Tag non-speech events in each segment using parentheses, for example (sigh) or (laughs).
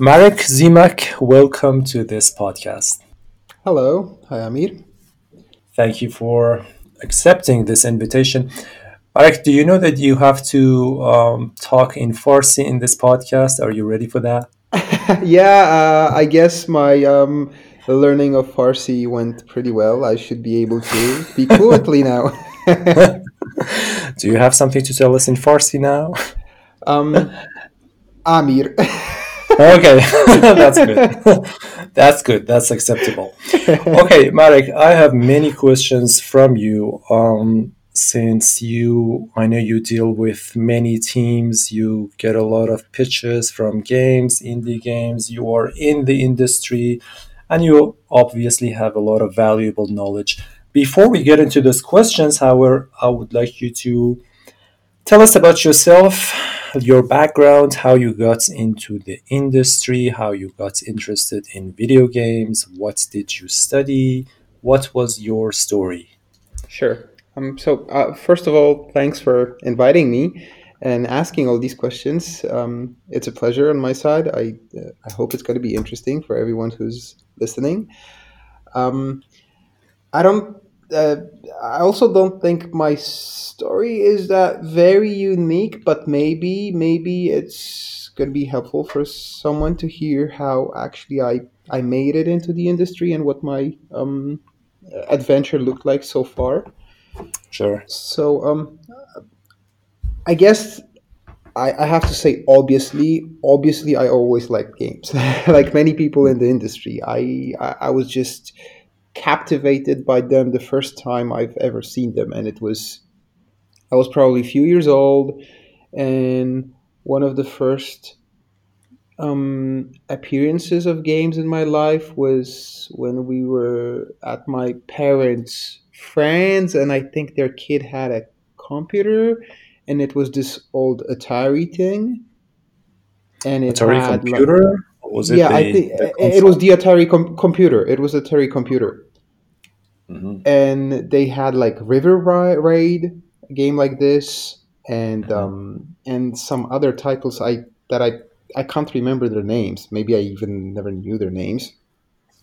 Marek Ziemak, welcome to this podcast. Hello, hi Amir. Thank you for accepting this invitation. Marek, do you know that you have to um, talk in Farsi in this podcast? Are you ready for that? (laughs) yeah, uh, I guess my um, learning of Farsi went pretty well. I should be able to speak (laughs) fluently now. (laughs) do you have something to tell us in Farsi now? Um, Amir. Okay, (laughs) that's good. (laughs) that's good. That's acceptable. Okay, Marek, I have many questions from you. Um, since you, I know you deal with many teams, you get a lot of pitches from games, indie games, you are in the industry, and you obviously have a lot of valuable knowledge. Before we get into those questions, however, I would like you to tell us about yourself your background, how you got into the industry, how you got interested in video games, what did you study, what was your story? Sure. Um, so, uh, first of all, thanks for inviting me and asking all these questions. Um, it's a pleasure on my side. I, uh, I hope it's going to be interesting for everyone who's listening. Um, I don't uh, I also don't think my story is that very unique, but maybe maybe it's gonna be helpful for someone to hear how actually I I made it into the industry and what my um, adventure looked like so far. Sure. So um, I guess I, I have to say obviously obviously I always liked games (laughs) like many people in the industry. I I, I was just captivated by them the first time I've ever seen them, and it was I was probably a few years old, and one of the first um, appearances of games in my life was when we were at my parents' friends, and I think their kid had a computer, and it was this old Atari thing, and it Atari had computer. Like, was it? Yeah, the, I think it was the Atari com- computer. It was Atari computer. Mm-hmm. And they had like River Raid, a game like this, and mm-hmm. um, and some other titles I that I I can't remember their names. Maybe I even never knew their names.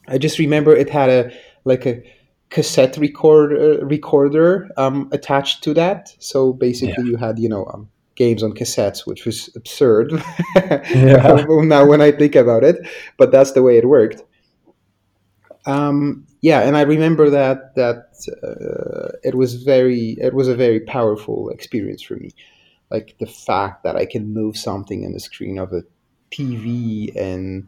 I just remember it had a like a cassette record uh, recorder um, attached to that. So basically, yeah. you had you know um, games on cassettes, which was absurd. (laughs) (laughs) now when I think about it, but that's the way it worked. Um, yeah, and I remember that that uh, it was very it was a very powerful experience for me, like the fact that I can move something in the screen of a TV and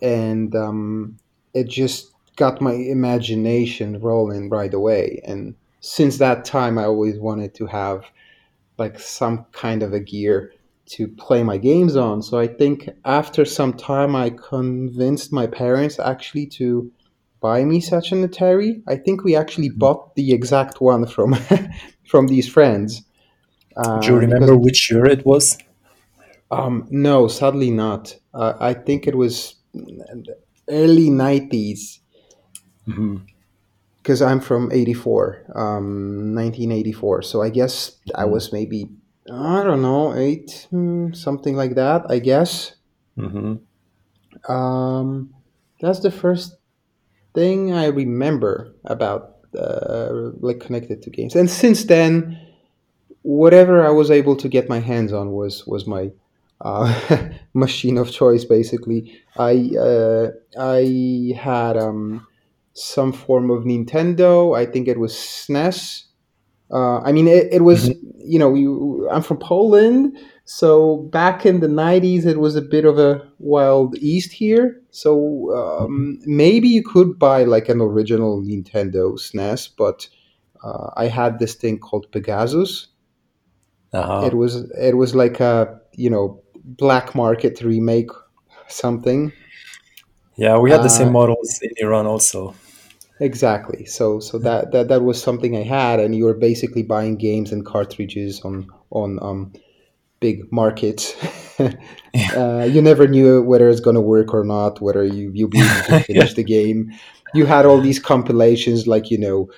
and um, it just got my imagination rolling right away. And since that time, I always wanted to have like some kind of a gear to play my games on. So I think after some time, I convinced my parents actually to buy me such an Atari. I think we actually mm-hmm. bought the exact one from (laughs) from these friends. Uh, Do you remember because, which year it was? Um, no, sadly not. Uh, I think it was early 90s. Because. I'm from 84, um, 1984. So I guess. I was maybe, I don't know, eight, hmm, something like that, I guess. Mm-hmm. Um, that's the first thing I remember about uh, like connected to games. And since then, whatever I was able to get my hands on was was my uh, (laughs) machine of choice. Basically, I uh, I had um, some form of Nintendo. I think it was SNES. Uh, I mean, it, it was mm-hmm. you know you, I'm from Poland, so back in the 90s, it was a bit of a wild east here. So um, maybe you could buy like an original Nintendo SNES, but uh, I had this thing called Pegasus. Uh-huh. It was it was like a you know black market remake something. Yeah, we had the same uh, models in Iran also. Exactly. So so that, that that was something I had, and you were basically buying games and cartridges on on um, big markets. (laughs) uh, you never knew whether it's going to work or not, whether you you'll be able to (laughs) finish yeah. the game. You had all these compilations, like you know,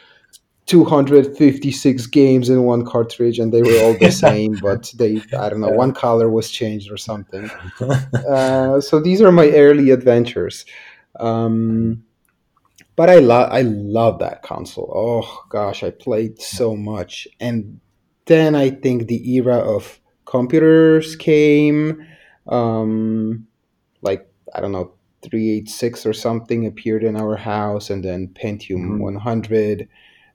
256 games in one cartridge and they were all the (laughs) same but they i don't know one color was changed or something uh, so these are my early adventures um, but i love i love that console oh gosh i played so much and then i think the era of computers came um, like i don't know 386 or something appeared in our house and then pentium Mhm. 100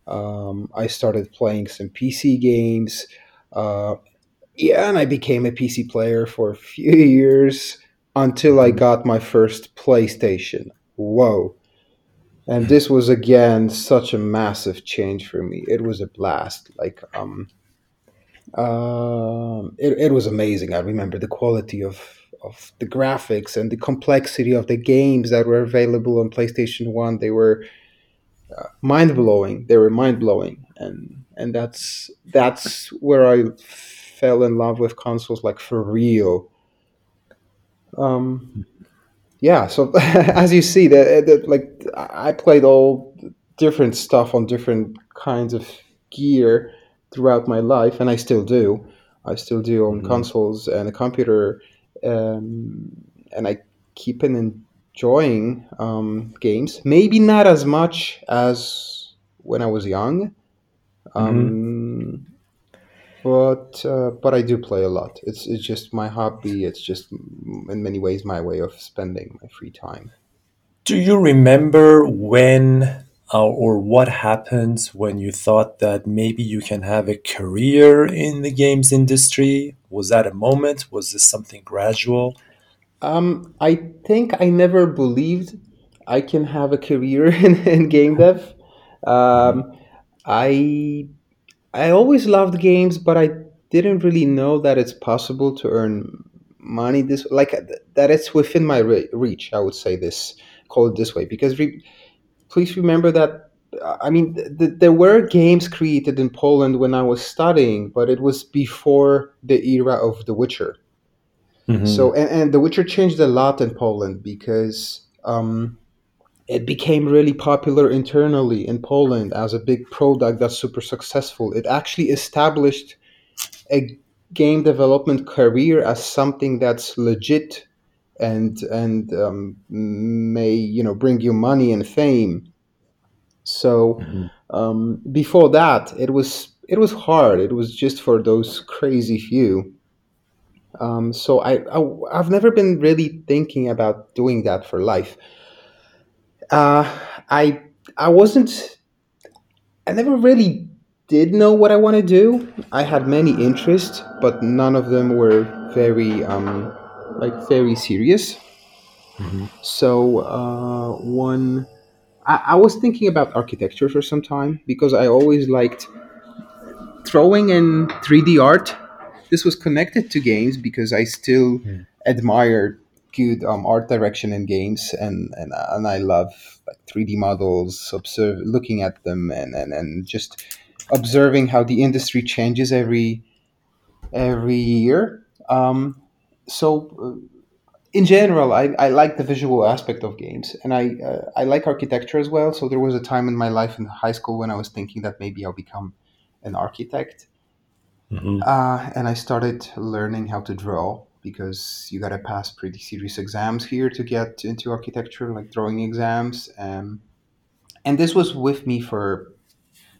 um, I started playing some PC games. Uh, yeah, and I became a PC player for a few (laughs) years until I got my first PlayStation. Whoa. And this was again such a massive change for me. It was a blast. Like, um, um, it, it was amazing. I remember the quality of, of the graphics and the complexity of the games that were available on PlayStation 1. They were uh, mind blowing. They were mind blowing, and and that's that's where I fell in love with consoles, like for real. Um, yeah. So (laughs) as you see, that like I played all different stuff on different kinds of gear throughout my life, and I still do. I still do on Mhm. consoles and a computer, um, and I keep on enjoying um, games. Maybe not as much as when I was young, um, but uh, but I do play a lot. It's it's just my hobby. It's just in many ways my way of spending my free time. Do you remember when uh, or what happened when you thought that maybe you can have a career in the games industry? Was that a moment? Was this something gradual? Um, I think I never believed I can have a career (laughs) in, in game dev. Um, I I always loved games, but I didn't really know that it's possible to earn money this like uh, that it's within my re- reach. I would say this call it this way because re- please remember that. I mean, th- th- there were games created in Poland when I was studying, but it was before the era of The Witcher. Mhm. So, and, and The Witcher changed a lot in Poland because um, it became really popular internally in Poland as a big product that's super successful. It actually established a game development career as something that's legit and and um, may you know bring you money and fame. So Mhm. um, before that, it was it was hard. It was just for those crazy few. Um, so I, I I've never been really thinking about doing that for life. Uh, I I wasn't. I never really did know what I want to do. I had many interests, but none of them were very um, like very serious. Mhm. So uh, one, I, I was thinking about architecture for some time because I always liked throwing in 3D art. This was connected to games because I still Mm. admire good um, art direction in games, and and, and I love like 3D models, observe looking at them, and, and, and just observing how the industry changes every every year. Um, so uh, in general, I, I like the visual aspect of games, and I uh, I like architecture as well. So there was a time in my life in high school when I was thinking that maybe I'll become an architect, Mhm. uh, and I started learning how to draw because you gotta pass pretty serious exams here to get into architecture, like drawing exams. Um, and this was with me for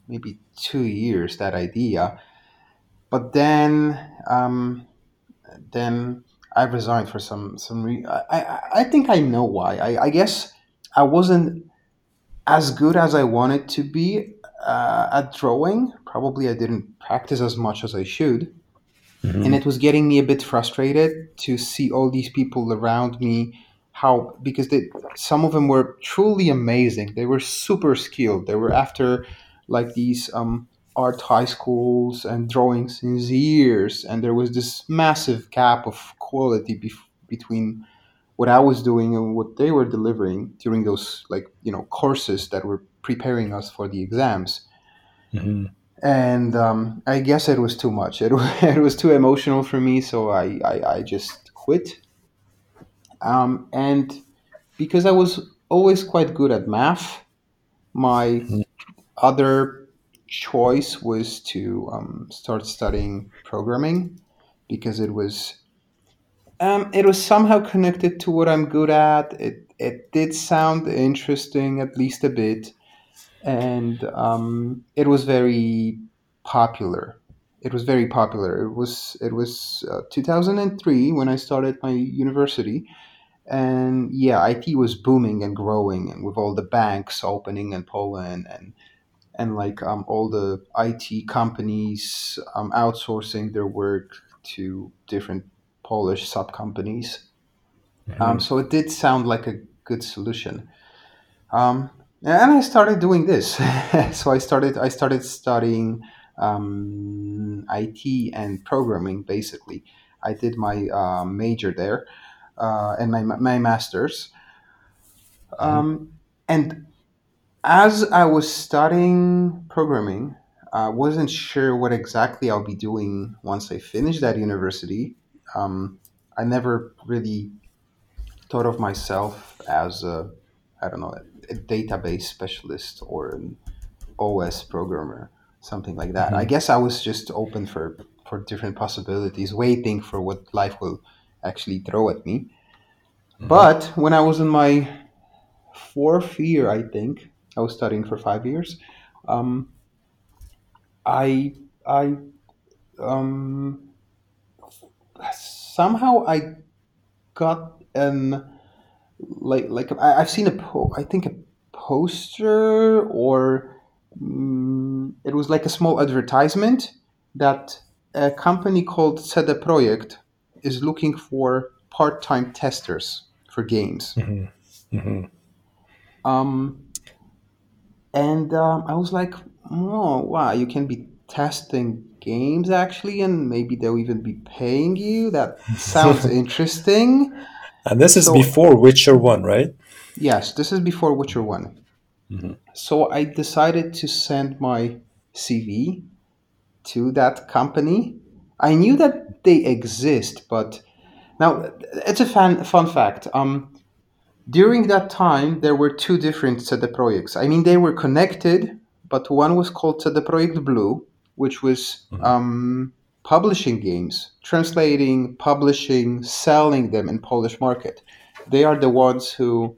maybe two years. That idea, but then um, then I resigned for some some. Re- I, I I think I know why. I, I guess I wasn't as good as I wanted to be uh, at drawing. Probably I didn't practice as much as I should, and Mhm. it was getting me a bit frustrated to see all these people around me. How because they, some of them were truly amazing. They were super skilled. They were after like these um, art high schools and drawing since years, and there was this massive gap of quality bef- between what I was doing and what they were delivering during those like you know courses that were preparing us for the exams. Mhm. And um, I guess it was too much. It, (laughs) it was too emotional for me, so I, I, I just quit. Um, and because I was always quite good at math, my Mhm. other choice was to um, start studying programming because it was um, it was somehow connected to what I'm good at. It it did sound interesting at least a bit, and um, it was very popular. It was very popular. It was it was uh, 2003 when I started my university, and yeah, IT was booming and growing, and with all the banks opening in Poland and and like um, all the IT companies um, outsourcing their work to different Polish sub companies. Mm-hmm. Um, so it did sound like a good solution. Um, and I started doing this. (laughs) so I started I started studying um, IT and programming. Basically, I did my uh, major there uh, and my my masters. Mm-hmm. Um, and as I was studying programming, I wasn't sure what exactly I'll be doing once I finish that university. Um, I never really thought of myself as a, I don't know, a, database specialist or an OS programmer, something like that. Mm-hmm. I guess I was just open for for different possibilities, waiting for what life will actually throw at me. Mm-hmm. But when I was in my fourth year, I think, I was studying for five years. Um, I I um, somehow I got an like like I, have seen a po- I think a poster or um, it was like a small advertisement that a company called CD Projekt is looking for part-time testers for games. Mm-hmm. Mm-hmm. Um, and um, I was like, oh wow, you can be testing games actually, and maybe they'll even be paying you. That (laughs) sounds interesting. And this is so, before Witcher One, right? Yes, this is before Witcher One. Mm-hmm. So I decided to send my CV to that company. I knew that they exist, but now it's a fun fun fact. Um, during that time, there were two different CD Projekts. I mean, they were connected, but one was called CD Projekt Blue, which was mm-hmm. um, publishing games, translating, publishing, selling them in Polish market. They are the ones who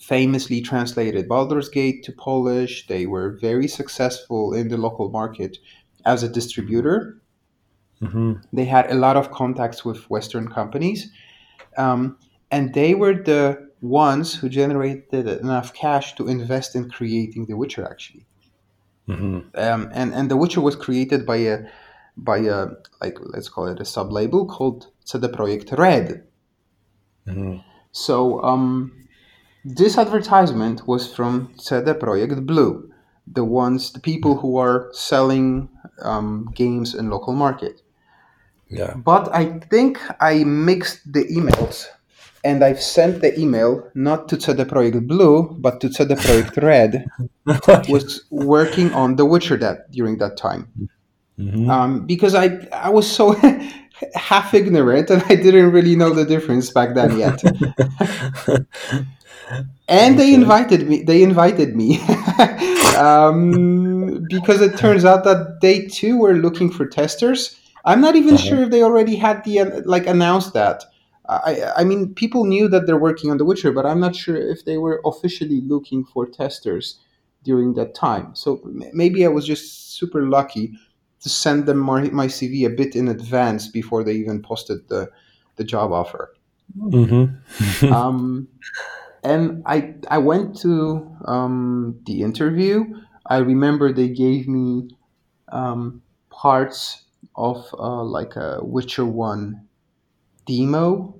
famously translated Baldur's Gate to Polish. They were very successful in the local market as a distributor. Mm-hmm. They had a lot of contacts with Western companies. Um, and they were the ones who generated enough cash to invest in creating The Witcher. Actually, mm-hmm. um, and and The Witcher was created by a by a like let's call it a sub label called CD Projekt Red. Mm-hmm. So um, this advertisement was from CD Projekt Blue, the ones the people who are selling um, games in local market. Yeah. But I think I mixed the emails and I've sent the email not to CD Projekt Blue, but to CD Projekt Red, (laughs) was working on The Witcher that during that time. Mm-hmm. Um, because I I was so (laughs) half ignorant and I didn't really know the difference back then yet. (laughs) and okay. they invited me. They invited me (laughs) um, because it turns out that they too were looking for testers. I'm not even uh-huh. sure if they already had the like announced that. I, I mean, people knew that they're working on The Witcher, but I'm not sure if they were officially looking for testers during that time. So maybe I was just super lucky to send them my, my CV a bit in advance before they even posted the, the job offer. Mm-hmm. (laughs) um, and I I went to um, the interview. I remember they gave me um, parts of uh, like a Witcher One demo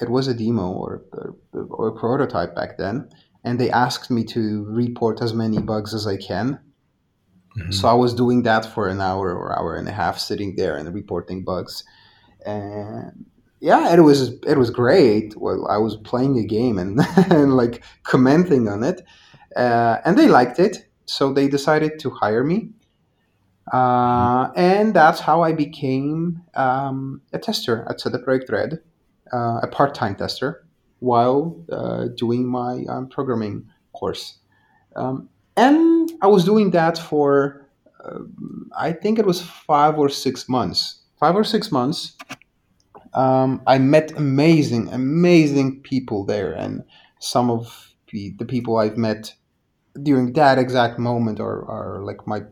it was a demo or, or a prototype back then, and they asked me to report as many bugs as I can. Mm-hmm. So I was doing that for an hour or hour and a half, sitting there and reporting bugs. And yeah, it was it was great. Well, I was playing a game and, (laughs) and like commenting on it, uh, and they liked it, so they decided to hire me. Uh, and that's how I became um, a tester at CD Projekt Red uh, a part-time tester while uh, doing my um, programming course. Um, and I was doing that for, uh, I think it was five or six months. Five or six months. Um, I met amazing, amazing people there, and some of the, the people I've met during that exact moment are, are like my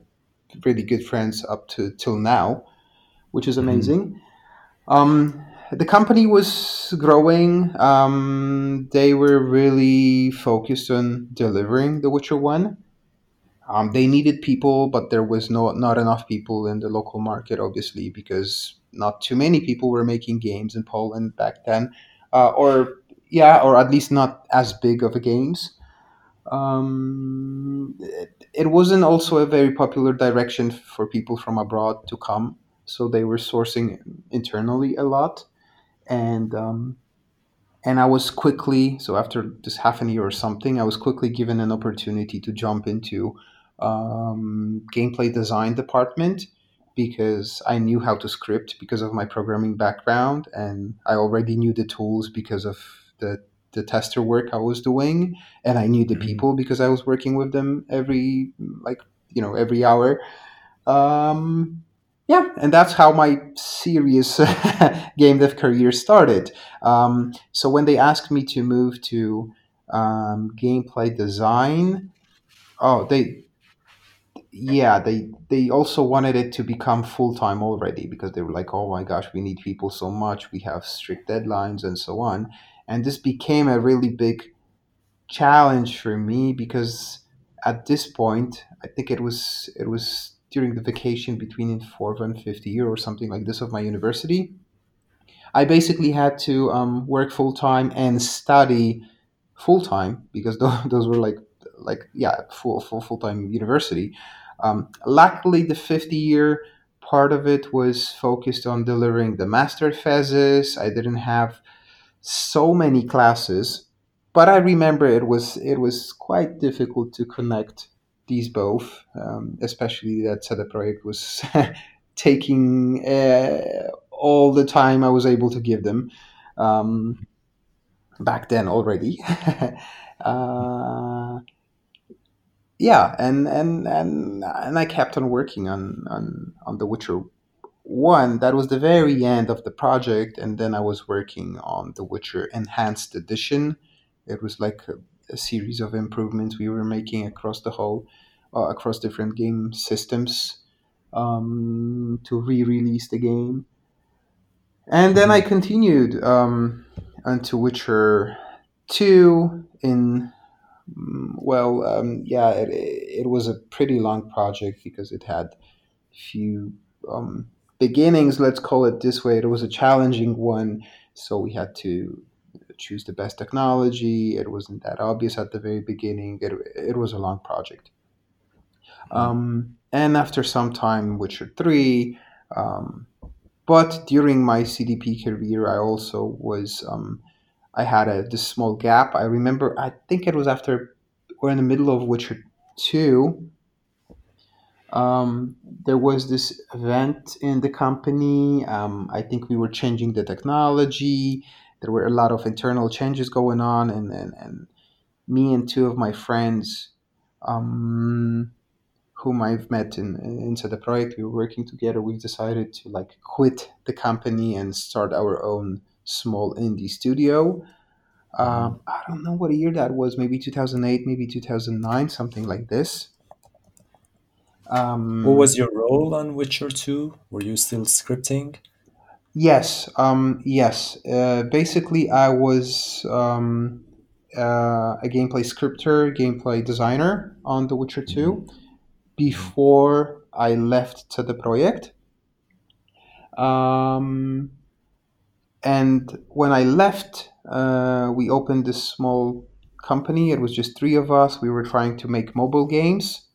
really good friends up to till now, which is Mm-hmm. amazing. Um, the company was growing. Um, they were really focused on delivering The Witcher One. Um, they needed people, but there was no not enough people in the local market, obviously, because not too many people were making games in Poland back then, uh, or yeah, or at least not as big of a games. Um, it, it wasn't also a very popular direction for people from abroad to come, so they were sourcing internally a lot, and um, and I was quickly so after just half a year or something, I was quickly given an opportunity to jump into um, gameplay design department because I knew how to script because of my programming background, and I already knew the tools because of the the tester work I was doing, and I knew the Mhm. people because I was working with them every like you know every hour. Um, yeah, and that's how my serious (laughs) game dev career started. Um, so when they asked me to move to um, gameplay design, oh, they yeah they they also wanted it to become full time already because they were like, oh my gosh, we need people so much, we have strict deadlines and so on, and this became a really big challenge for me because at this point, I think it was it was during the vacation between fourth and fifth year or something like this of my university. I basically had to um, work full time and study full time because tho- (laughs) those were like like yeah full full full time university. Um, luckily, the 50 year part of it was focused on delivering the master thesis. I didn't have so many classes, but I remember it was it was quite difficult to connect these both, um, especially that CD Projekt was (laughs) taking uh, all the time I was able to give them um, back then already. (laughs) uh, yeah, and, and and and I kept on working on on on The Witcher one. That was the very end of the project, and then I was working on The Witcher Enhanced Edition. It was like a, a series of improvements we were making across the whole, uh, across different game systems um, to re-release the game. And then I Mhm. continued um, unto Witcher two in well, um, yeah, it, it was a pretty long project because it had few um, beginnings. Let's call it this way. It was a challenging one, so we had to choose the best technology. It wasn't that obvious at the very beginning. It, it was a long project. Um, and after some time, Witcher three. Um, but during my CDP career, I also was um, I had a this small gap. I remember. I think it was after we're in the middle of Witcher two. Um, there was this event in the company. Um, I think we were changing the technology. There were a lot of internal changes going on, and and, and me and two of my friends, um, whom I've met in inside the project, we were working together. We decided to like quit the company and start our own small indie studio um, I don't know what year that was, maybe 2008, maybe 2009, something like this. What was Um, your role on Witcher 2? Were you still scripting? yes, um, yes. Uh, basically, I was um, uh, a gameplay scripter, gameplay designer on The Witcher Mhm. 2 Mhm. before I left to the project. Um, and when I left, uh, we opened this small company. It was just three of us. We were trying to make mobile games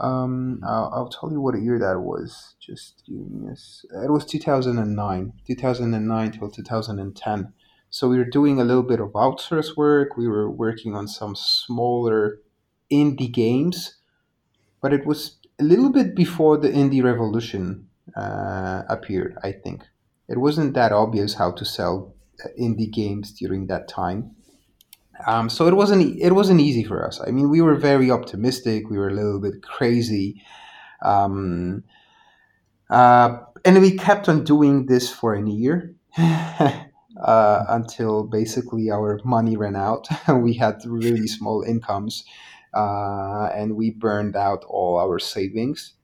Um, I'll, I'll tell you what year that was. Just give me a s- It was 2009, 2009 till 2010. So we were doing a little bit of outsource work. We were working on some smaller indie games, but it was a little bit before the indie revolution uh, appeared. I think it wasn't that obvious how to sell uh, indie games during that time. Um, so it wasn't it wasn't easy for us. I mean, we were very optimistic. We were a little bit crazy, um, uh, and we kept on doing this for a year (laughs) uh, until basically our money ran out. (laughs) we had really small incomes, uh, and we burned out all our savings.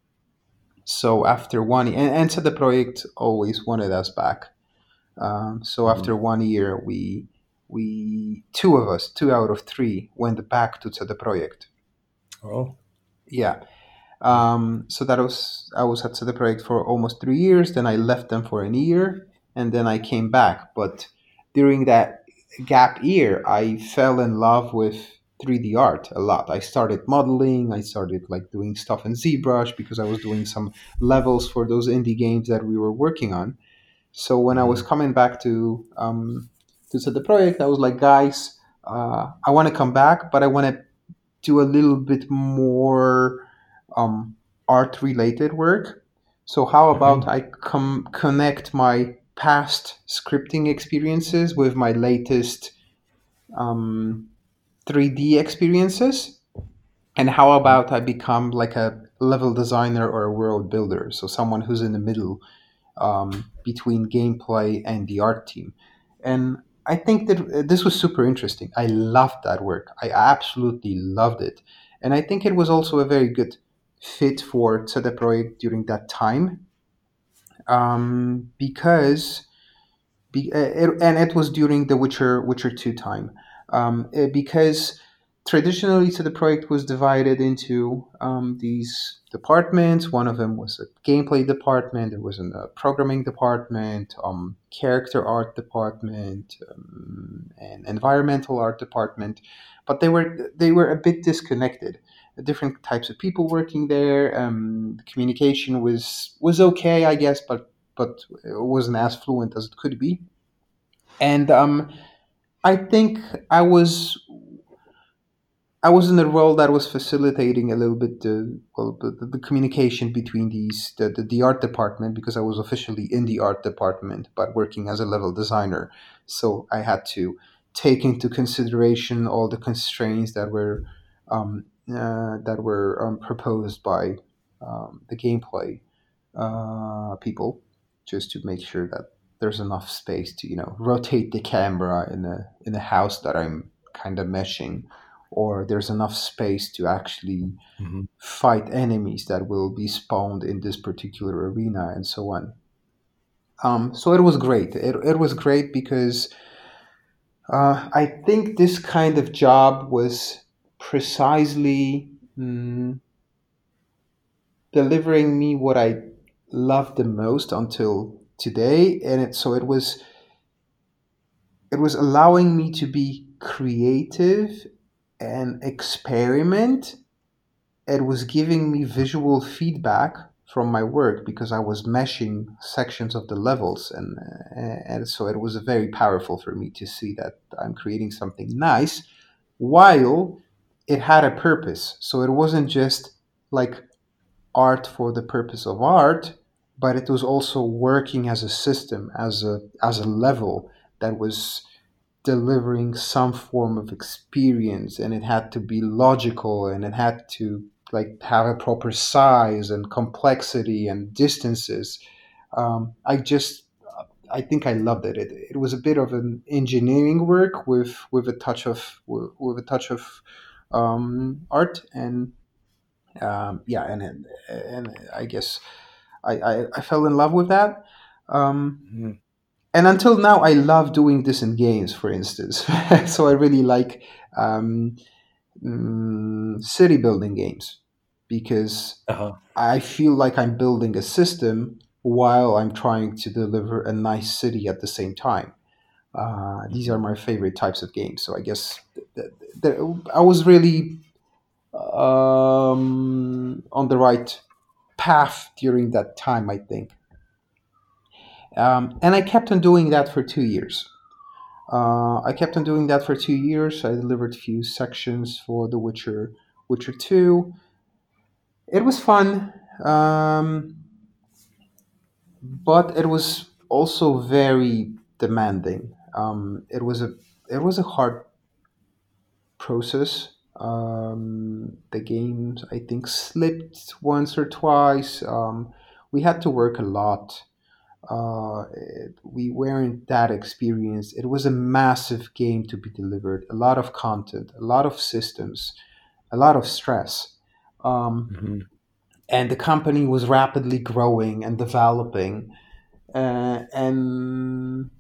So after one, and, and so the project always wanted us back. Um, so Mhm. after one year, we we two of us, two out of three, went back to CD Projekt. Oh, Yeah. Um, so that was I was at CD Projekt for almost three years. Then I left them for a year, and then I came back. But during that gap year, I fell in love with 3D art a lot. I started modeling. I started like doing stuff in ZBrush because I was doing some levels for those indie games that we were working on. So when I was coming back to um, to the project, I was like, guys, uh, I want to come back, but I want to do a little bit more um, art related work. So how about I com- connect my past scripting experiences with my latest um, 3D experiences? And how about I become like a level designer or a world builder? So someone who's in the middle um, between gameplay and the art team. And I think that uh, this was super interesting. I loved that work. I absolutely loved it. And I think it was also a very good fit for CD Projekt during that time um, because be, uh, it, and it was during the Witcher Witcher 2 time um, uh, because traditionally so the project was divided into um, these departments. One of them was a gameplay department. There was a programming department um, character art department um, and environmental art department. But they were they were a bit disconnected. Different types of people working there um, the communication was was okay i guess but but it wasn't as fluent as it could be. And um, I think I was I was in a role that was facilitating a little bit the well the, the communication between these the, the, the art department because I was officially in the art department but working as a level designer. So I had to take into consideration all the constraints that were um, uh, that were um, proposed by um, the gameplay uh, people just to make sure that there's enough space to you know rotate the camera in a in a house that I'm kind of meshing, or there's enough space to actually Mhm. fight enemies that will be spawned in this particular arena and so on. Um, so it was great. It, it was great because uh, I think this kind of job was precisely mm, delivering me what I loved the most until today, and it, so it was it was allowing me to be creative and experiment. It was giving me visual feedback from my work because I was meshing sections of the levels, and and so it was very powerful for me to see that I'm creating something nice while it had a purpose. So it wasn't just like art for the purpose of art, but it was also working as a system, as a as a level that was delivering some form of experience, and it had to be logical, and it had to like have a proper size and complexity and distances. Um, I just I think I loved it. it. It was a bit of an engineering work with with a touch of with, with a touch of um, art and um, yeah, and and I guess I, I, I fell in love with that. Um, Mhm. and until now, I love doing this in games, for instance. (laughs) so I really like um, mm, city building games because Uh-huh. I feel like I'm building a system while I'm trying to deliver a nice city at the same time. Uh, these are my favorite types of games. So I guess th- th- th- I was really um, on the right path during that time, I think. Um, and I kept on doing that for two years. Uh, I kept on doing that for two years. I delivered a few sections for The Witcher, Witcher Two. It was fun, um, but it was also very demanding. Um, it was a it was a hard process. Um, the games, I think, slipped once or twice. Um, we had to work a lot. Uh, it- we weren't that experienced. It was a massive game to be delivered, a lot of content, a lot of systems, a lot of stress. Um, hmm and the company was rapidly growing and developing. Uh, and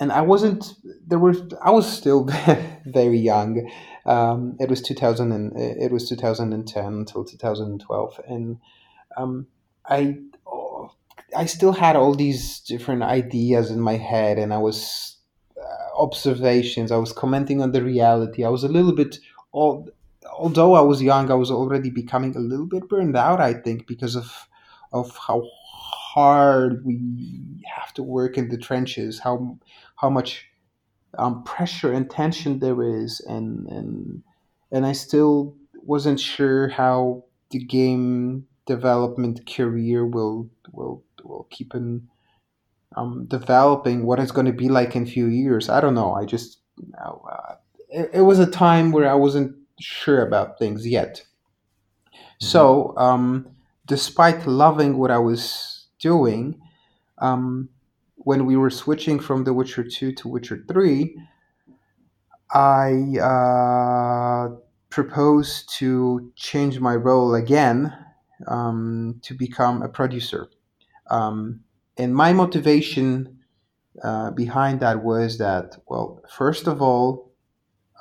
and I wasn't there were I was still (laughs) very young. Um, it was 2000 and it was 2010 until 2012 and um, I I still had all these different ideas in my head and I was uh, observations. I was commenting on the reality. I was a little bit al- although I was young I was already becoming a little bit burned out I think because of of how hard we have to work in the trenches how how much um, pressure and tension there is, and and and I still wasn't sure how the game development career will will will keep on um, developing. What it's going to be like in a few years, I don't know. I just uh, it, it was a time where I wasn't sure about things yet. hmm So, um, despite loving what I was doing, um, when we were switching from The Witcher 2 to Witcher 3, I uh, proposed to change my role again um, to become a producer. Um, and my motivation uh, behind that was that, well, first of all,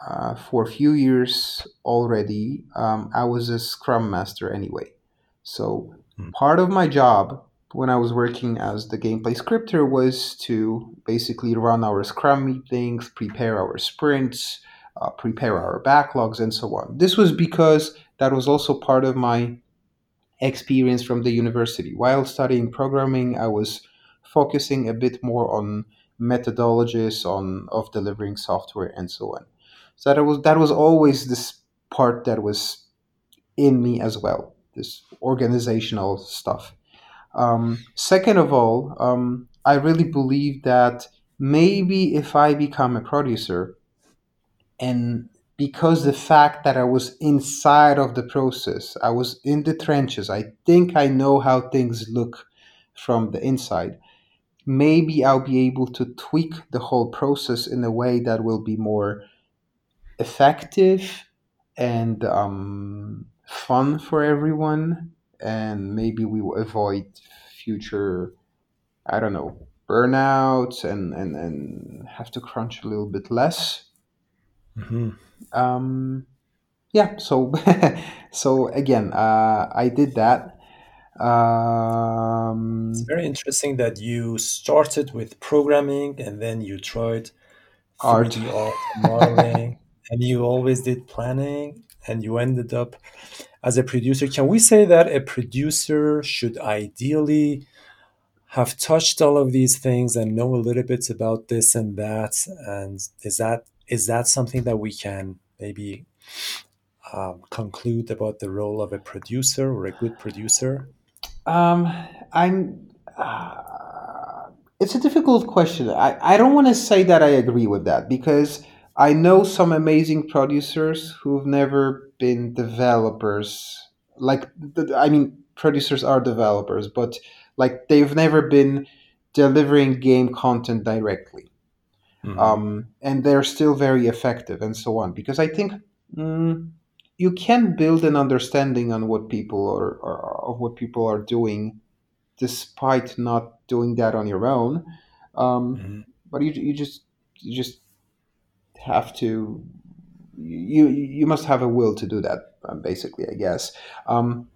uh, for a few years already, um, I was a scrum master anyway. So part of my job when I was working as the gameplay scripter was to basically run our scrum meetings, prepare our sprints, uh, prepare our backlogs, and so on. This was because that was also part of my experience from the university. While studying programming, I was focusing a bit more on methodologies on of delivering software and so on. So that was that was always this part that was in me as well, this organizational stuff. Um, second of all, um, I really believe that maybe if I become a producer, and because the fact that I was inside of the process, I was in the trenches, I think I know how things look from the inside. Maybe I'll be able to tweak the whole process in a way that will be more effective and um, fun for everyone, and maybe we will avoid future I don't know, burnout and, and, and have to crunch a little bit less. hmm Um, yeah, so (laughs) so again, uh, I did that. um It's very interesting that you started with programming and then you tried art. Art modeling, (laughs) and you always did planning, and you ended up as a producer. Can we say that a producer should ideally have touched all of these things and know a little bit about this and that? And is that is that something that we can maybe um, conclude about the role of a producer or a good producer? Um, I'm. Uh, it's a difficult question. I, I don't want to say that I agree with that because I know some amazing producers who've never been developers. Like, I mean, producers are developers, but like they've never been delivering game content directly. hmm Um, and they're still very effective and so on. Because I think mm, you can build an understanding on what people are, are of what people are doing despite not doing that on your own. Um, hmm but you, you just you just have to you you must have a will to do that um, basically I guess. Um,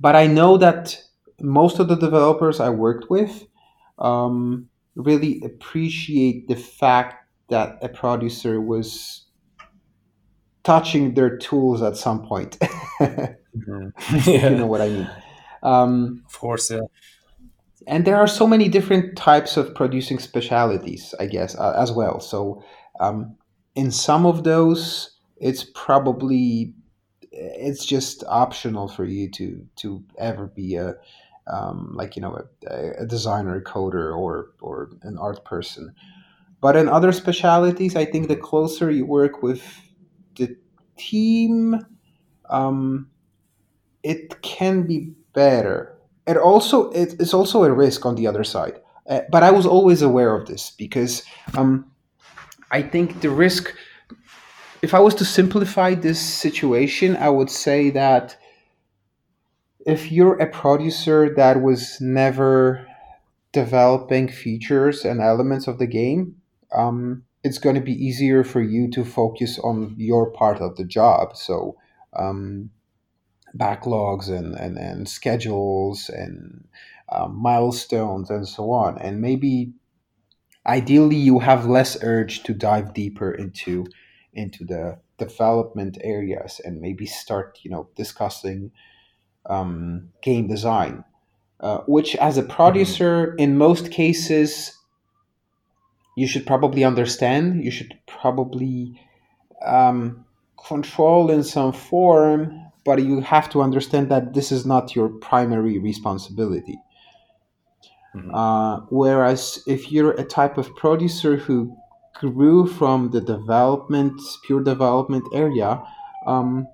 but I know that most of the developers I worked with um, really appreciate the fact that a producer was touching their tools at some point, (laughs) hmm (laughs) if you know what I mean. Um, of course. Yeah. and there are so many different types of producing specialities i guess uh, as well so um, in some of those it's probably it's just optional for you to to ever be a um, like you know a, a designer a coder or or an art person but in other specialities, I think the closer you work with the team, um, it can be better. It also it, it's also a risk on the other side. Uh, but I was always aware of this because um, I think the risk. If I was to simplify this situation, I would say that if you're a producer that was never developing features and elements of the game, um, it's going to be easier for you to focus on your part of the job. So, um, backlogs and, and, and schedules and um, milestones and so on. And maybe ideally you have less urge to dive deeper into into the development areas and maybe start you know discussing um, game design uh, which as a producer mm-hmm. in most cases you should probably understand. You should probably um, control in some form, but you have to understand that this is not your primary responsibility. Mm-hmm. Uh, whereas if you're a type of producer who grew from the development, pure development area, um,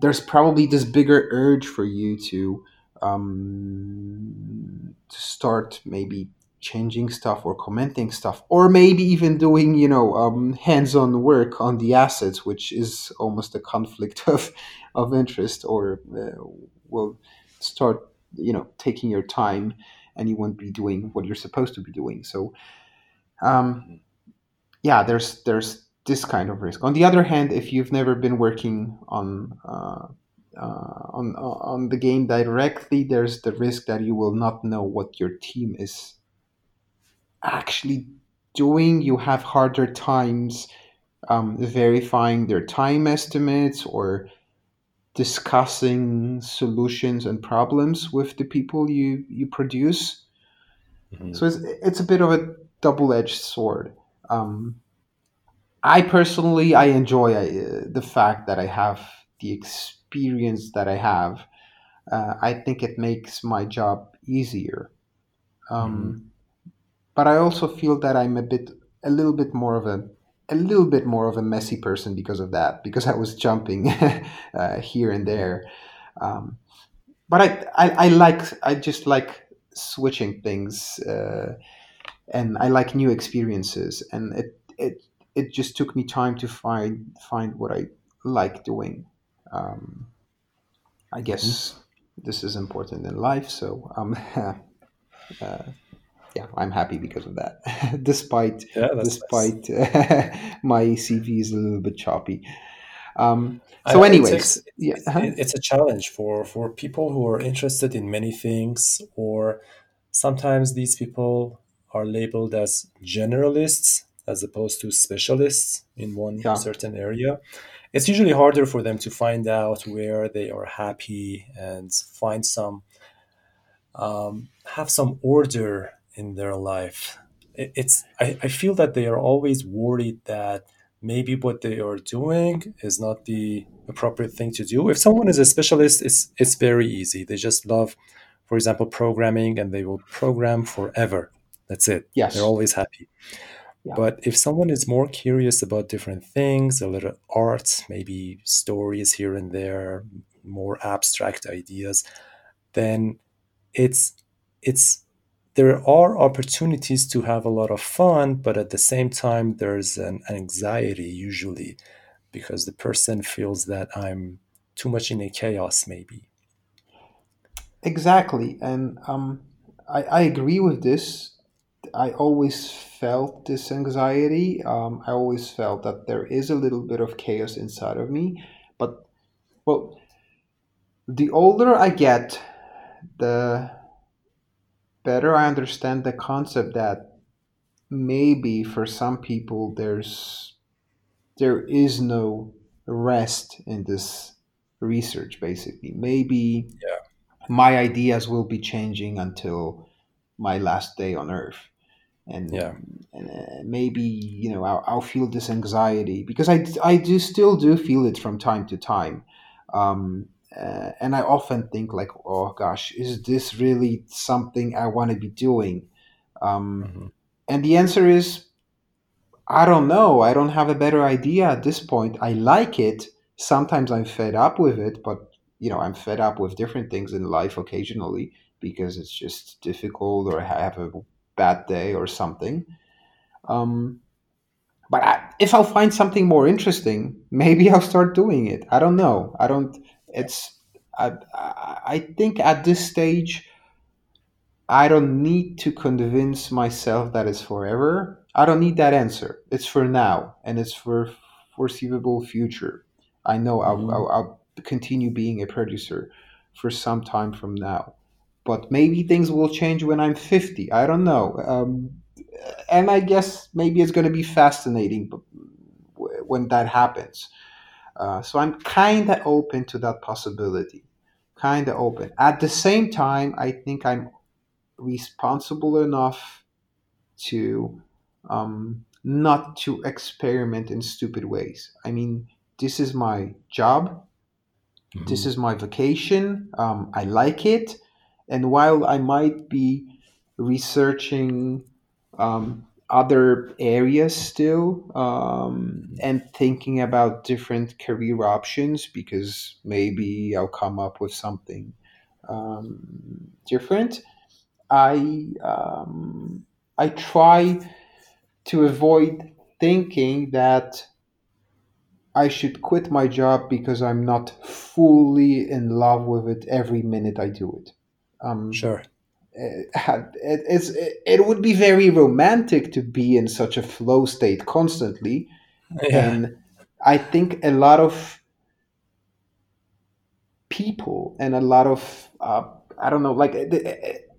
there's probably this bigger urge for you to um, to start maybe changing stuff or commenting stuff or maybe even doing you know um, hands-on work on the assets which is almost a conflict (laughs) of of interest or uh, will start you know taking your time and you won't be doing what you're supposed to be doing. So um, yeah there's there's this kind of risk. On the other hand if you've never been working on uh, uh, on on the game directly, there's the risk that you will not know what your team is actually doing, you have harder times um, verifying their time estimates or discussing solutions and problems with the people you you produce. Mm-hmm. So it's it's a bit of a double edged sword. Um, I personally I enjoy uh, the fact that I have the experience that I have. Uh, I think it makes my job easier. Um, mm-hmm but I also feel that I'm a bit, a little bit more of a, a little bit more of a messy person because of that, because I was jumping (laughs) uh, here and there. Um, but I, I, I, like, I just like switching things, uh, and I like new experiences, and it, it, it just took me time to find find what I like doing. Um, I guess mm-hmm. this is important in life, so um, (laughs) uh, yeah, I'm happy because of that. (laughs) despite yeah, despite nice. (laughs) my CV is a little bit choppy. Um, so, I, anyways, it's, yeah, uh-huh. it's a challenge for for people who are interested in many things, or sometimes these people are labeled as generalists as opposed to specialists in one yeah. certain area. It's usually harder for them to find out where they are happy and find some um, have some order in their life. It's I, I feel that they are always worried that maybe what they are doing is not the appropriate thing to do. If someone is a specialist, it's it's very easy. They just love, for example, programming and they will program forever. That's it. Yes. They're always happy. Yeah. But if someone is more curious about different things, a little art, maybe stories here and there, more abstract ideas, then it's it's there are opportunities to have a lot of fun, but at the same time, there's an anxiety usually because the person feels that I'm too much in a chaos, maybe. Exactly. And um, I, I agree with this. I always felt this anxiety. Um, I always felt that there is a little bit of chaos inside of me. But, well, the older I get, the better I understand the concept that maybe for some people there's there is no rest in this research basically. Maybe yeah. my ideas will be changing until my last day on earth. And yeah. and uh, maybe you know I'll, I'll, feel this anxiety because I, I do still do feel it from time to time. Um, uh, and I often think like, oh gosh, is this really something I want to be doing? Um, mm-hmm. And the answer is I don't know. I don't have a better idea at this point. I like it. Sometimes I'm fed up with it, but you know, I'm fed up with different things in life occasionally because it's just difficult or I have a bad day or something. Um, but I, if I'll find something more interesting, maybe I'll start doing it. I don't know. I don't. It's. I. I think at this stage, I don't need to convince myself that it's forever. I don't need that answer. It's for now, and it's for foreseeable future. I know I'll, hmm I'll, I'll continue being a producer for some time from now, but maybe things will change when I'm fifty. I don't know. Um, and I guess maybe it's going to be fascinating when that happens. Uh, so I'm kind of open to that possibility. Kind of open. At the same time, I think I'm responsible enough to um, not to experiment in stupid ways. I mean, this is my job. This hmm is my vacation. Um, I like it. And while I might be researching um, other areas still um, and thinking about different career options because maybe I'll come up with something um, different. I um, I try to avoid thinking that I should quit my job because I'm not fully in love with it every minute I do it. Um, Sure. It, it, it's, it would be very romantic to be in such a flow state constantly. Yeah. And I think a lot of people and a lot of, uh, I don't know, like,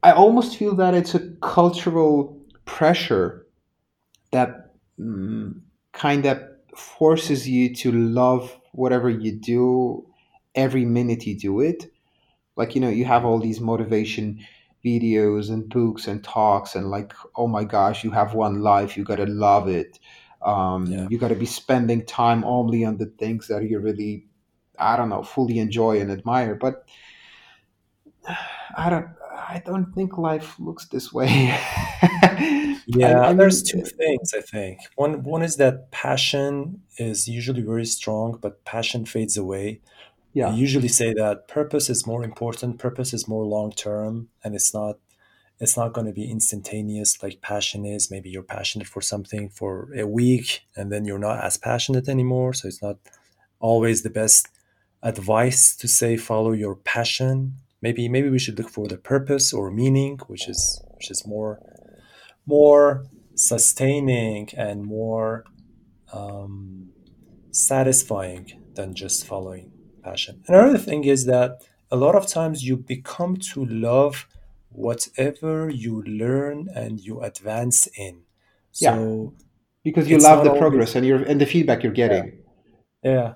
I almost feel that it's a cultural pressure that mm, kind of forces you to love whatever you do every minute you do it. Like, you know, you have all these motivation videos and books and talks, and like, oh my gosh, you have one life, you gotta love it. Um, Yeah. you gotta be spending time only on the things that you really, I don't know, fully enjoy and admire. But (sighs) I don't, I don't think life looks this way. (laughs) Yeah, I there's two things I think. One one is that passion is usually very strong, but passion fades away. I yeah, usually say that purpose is more important, purpose is more long term, and it's not it's not going to be instantaneous like passion is. Maybe you're passionate for something for a week and then you're not as passionate anymore, so it's not always the best advice to say follow your passion. Maybe maybe we should look for the purpose or meaning, which is which is more more sustaining and more um, satisfying than just following passion. Another thing is that a lot of times you become to love whatever you learn and you advance in. yeah. Because you love the always, progress and you're and the feedback you're yeah, getting. yeah.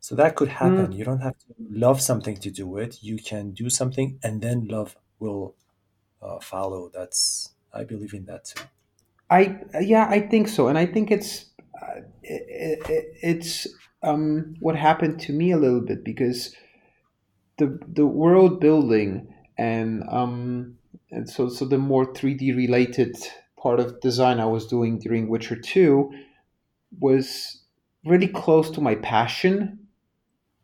So that could happen. Mm, You don't have to love something to do it. You can do something and then love will uh, follow. That's, I believe in that too. I yeah, I think so, and I think it's uh, it, it, it's um, what happened to me a little bit because the the world building and um, and so so the more three D related part of design I was doing during Witcher Two was really close to my passion,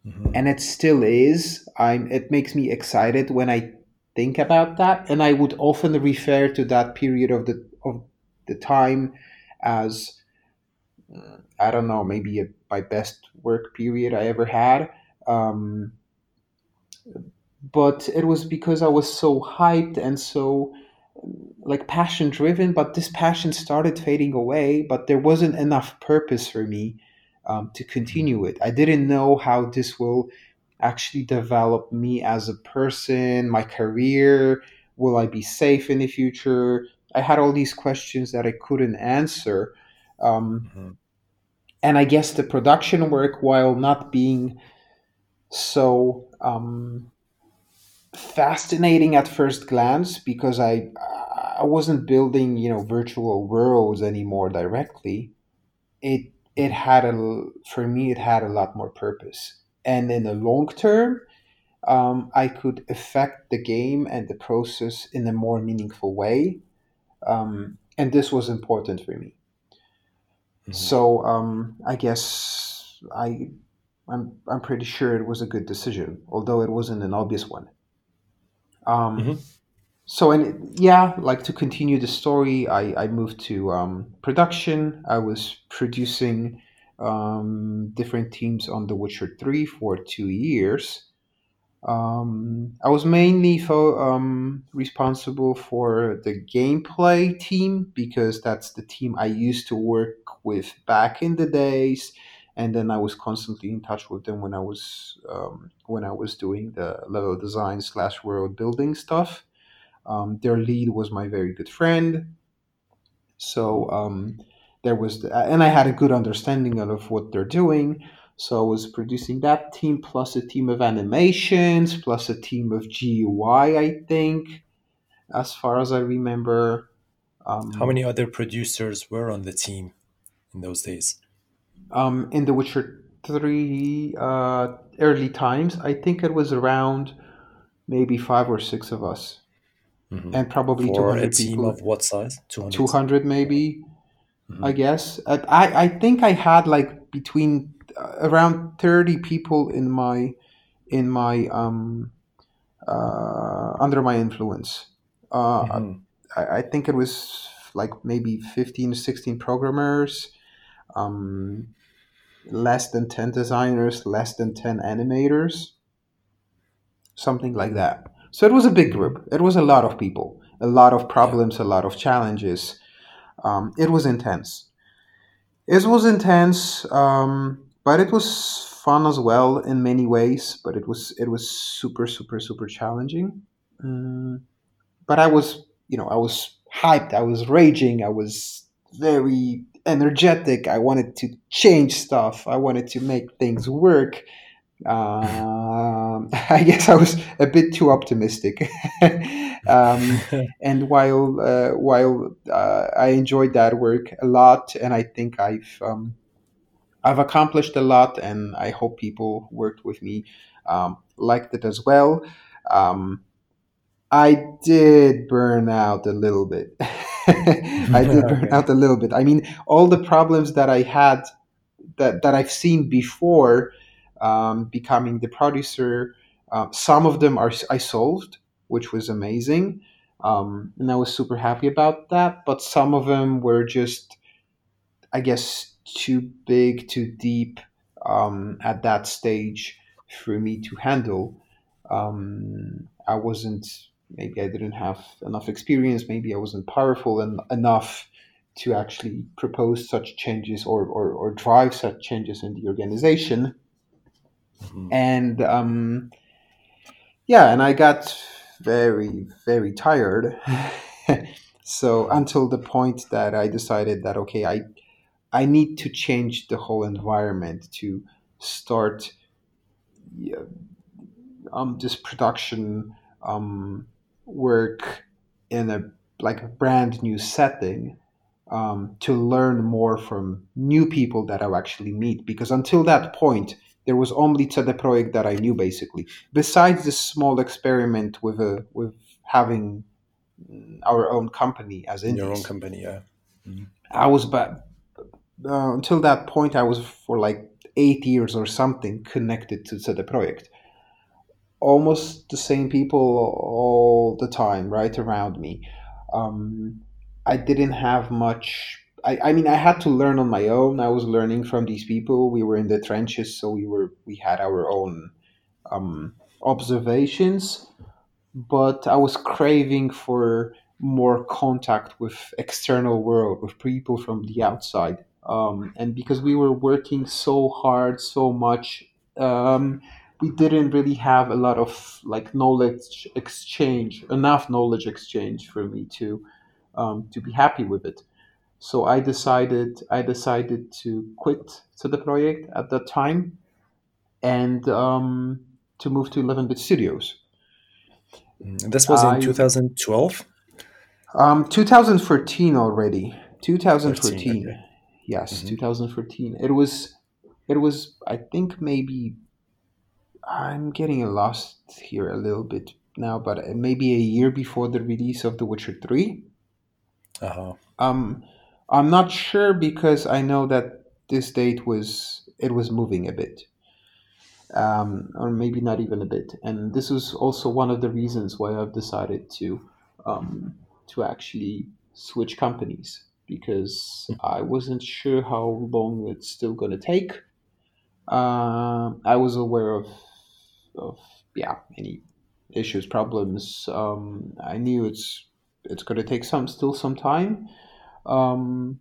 hmm and it still is. I'm it makes me excited when I think about that, and I would often refer to that period of the of the time as I don't know, maybe a, my best work period I ever had. Um, but it was because I was so hyped and so like passion driven. But this passion started fading away. But there wasn't enough purpose for me um, to continue it. I didn't know how this will actually develop me as a person, my career. Will I be safe in the future? I had all these questions that I couldn't answer. Um, hmm and I guess the production work, while not being so um, fascinating at first glance, because I I wasn't building you know virtual worlds anymore directly. It it had a for me it had a lot more purpose, and in the long term, um, I could affect the game and the process in a more meaningful way, um, and this was important for me. So um, I guess I I'm I'm pretty sure it was a good decision, although it wasn't an obvious one. Um, Mhm. so and yeah, like to continue the story, I I moved to um, production. I was producing um, different teams on The Witcher Three for two years. Um, I was mainly fo- um, responsible for the gameplay team because that's the team I used to work with back in the days, and then I was constantly in touch with them when I was um, when I was doing the level design slash world building stuff. Um, their lead was my very good friend, so um, there was, the, and I had a good understanding of what they're doing. So I was producing that team plus a team of animations plus a team of GUI. I think, as far as I remember. Um, How many other producers were on the team in those days? Um, in The Witcher Three uh, early times, I think it was around maybe five or six of us, Mhm. and probably two For a team people. of what size? 200. Two hundred maybe. Mhm. I guess. I I think I had like between around thirty people in my in my um uh under my influence. Uh, Mhm. I, I think it was like maybe 15 16 programmers, um, less than 10 designers, less than 10 animators, something like that. So it was a big group. It was a lot of people, a lot of problems, a lot of challenges. Um, it was intense. It was intense, um, but it was fun as well in many ways. But it was it was super super super challenging. Mm, but I was you know I was hyped. I was raging. I was very energetic. I wanted to change stuff. I wanted to make things work. Um, (laughs) I guess I was a bit too optimistic. (laughs) um, (laughs) and while uh, while uh, I enjoyed that work a lot, and I think I've um, I've accomplished a lot, and I hope people who worked with me um, liked it as well. Um, I did burn out a little bit. (laughs) I did (laughs) burn Okay. out a little bit. I mean, all the problems that I had that that I've seen before um, becoming the producer, uh, some of them are I solved, which was amazing, um, and I was super happy about that. But some of them were just, I guess, too big, too deep um, at that stage for me to handle. Um, I wasn't. Maybe I didn't have enough experience. Maybe I wasn't powerful en- enough to actually propose such changes or, or, or drive such changes in the organization. Mhm. And um, yeah, and I got very, very tired. (laughs) so until the point that I decided that, okay, I, I need to change the whole environment to start um, this production um, work in a like a brand new setting um, to learn more from new people that I actually meet. Because until that point, there was only CD Projekt that I knew basically. Besides this small experiment with a with having mm, our own company as In your own company, yeah. I was but uh, until that point I was for like eight years or something connected to to the project. Almost the same people all the time, right around me. Um, I didn't have much. I, I mean, I had to learn on my own. I was learning from these people. We were in the trenches, so we were we had our own um, observations. But I was craving for more contact with external world, with people from the outside. Um, and because we were working so hard, so much, um, we didn't really have a lot of like knowledge exchange, enough knowledge exchange for me to um, to be happy with it. So I decided I decided to quit to the project at that time and um, to move to 11-bit studios. Mm, This was in I 2012? um, 2014 already. 13, 2014. okay. Yes, Mhm. 2014. It was it was I think maybe I'm getting lost here a little bit now, but maybe a year before the release of The Witcher 3. Uh-huh. Um, I'm not sure because I know that this date was it was moving a bit, um, or maybe not even a bit. And this was also one of the reasons why I've decided to um, to actually switch companies because I wasn't sure how long it's still going to take. Uh, I was aware of of yeah any issues problems. Um, I knew it's it's going to take some still some time. Um,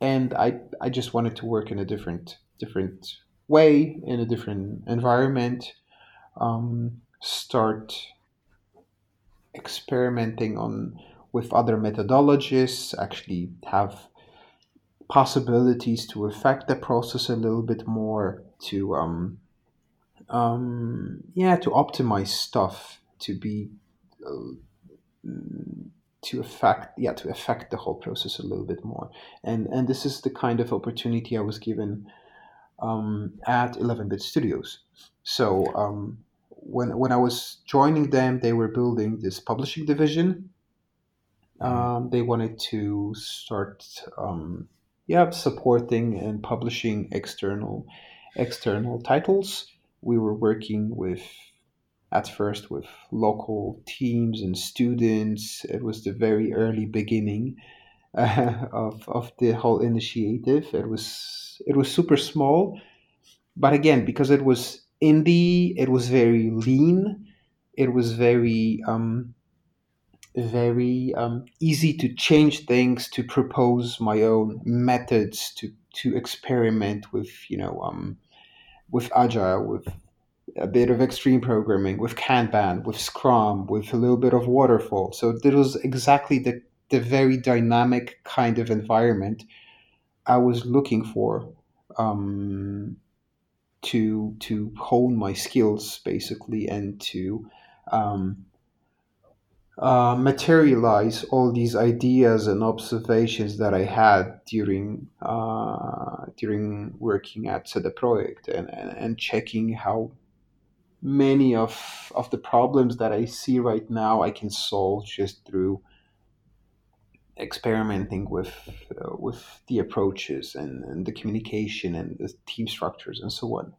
and I I just wanted to work in a different different way in a different environment. Um, start experimenting on with other methodologies. Actually, have possibilities to affect the process a little bit more. To um, um, yeah, to optimize stuff. To be uh, to affect yeah to affect the whole process a little bit more and and this is the kind of opportunity i was given um, at 11-bit studios so um, when when i was joining them they were building this publishing division um, they wanted to start um, yeah supporting and publishing external external titles we were working with at first with local teams and students. It was the very early beginning uh, (laughs) of, of the whole initiative. It was it was super small, but again, because it was indie, it was very lean. It was very um, very um, easy to change things, to propose my own methods, to to experiment with you know um, with agile, with a bit of extreme programming with Kanban, with Scrum, with a little bit of waterfall. So it was exactly the, the very dynamic kind of environment I was looking for um, to to hone my skills basically and to um, uh, materialize all these ideas and observations that I had during uh, during working at the project and, and, and checking how many of of the problems that I see right now I can solve just through experimenting with uh, with the approaches and, and, the communication and the team structures and so on.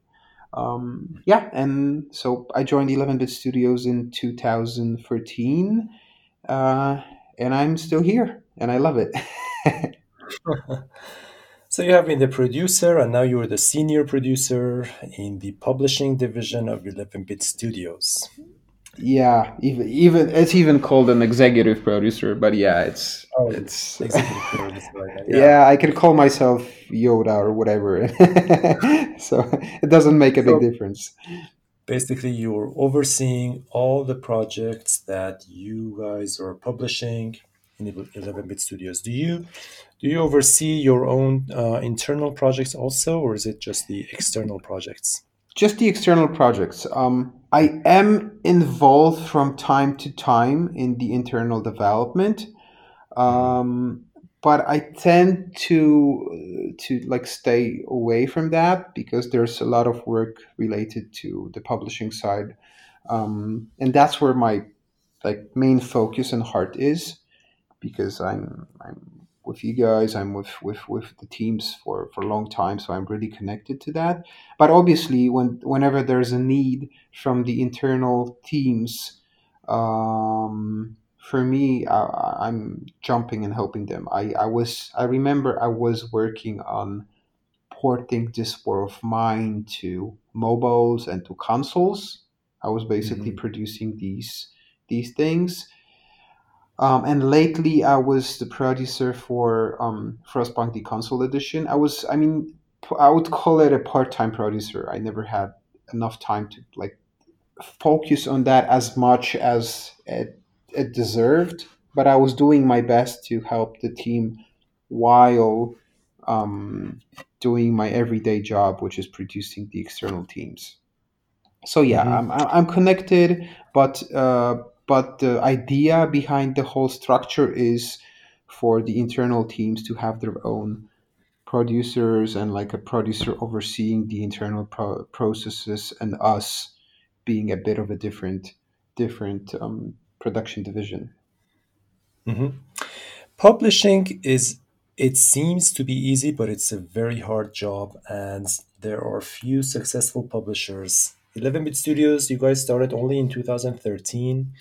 Um, yeah, and so I joined 11-bit Studios in 2013, uh, and I'm still here, and I love it. (laughs) So you have been the producer, and now you're the senior producer in the publishing division of 11-bit Studios. Yeah, even even it's even called an executive producer, but yeah, it's oh, it's executive (laughs) producer. Yeah. yeah. I can call myself Yoda or whatever, (laughs) so it doesn't make a so, big difference. Basically, you're overseeing all the projects that you guys are publishing in 11-bit Studios. Do you do you oversee your own uh, internal projects also, or is it just the external projects? Just the external projects. Um, I am involved from time to time in the internal development, um, but I tend to to like stay away from that because there's a lot of work related to the publishing side, um, and that's where my like main focus and heart is because I'm I'm with you guys. I'm with with with the teams for for a long time, so I'm really connected to that. But obviously, when whenever there's a need from the internal teams, um, for me, I, I'm jumping and helping them. I I was I remember I was working on porting this war of mine to mobiles and to consoles. I was basically mm-hmm. producing these these things um, and lately, I was the producer for um, Frostpunk the console edition. I was, I mean, I would call it a part-time producer. I never had enough time to like focus on that as much as it, it deserved. But I was doing my best to help the team while um, doing my everyday job, which is producing the external teams. So yeah, mm-hmm. I'm I'm connected, but uh, but the idea behind the whole structure is for the internal teams to have their own producers and like a producer overseeing the internal pro- processes and us being a bit of a different different um, production division mm-hmm. publishing is it seems to be easy, but it's a very hard job, and there are few successful publishers. 11 Bit Studios, you guys started only in 2013,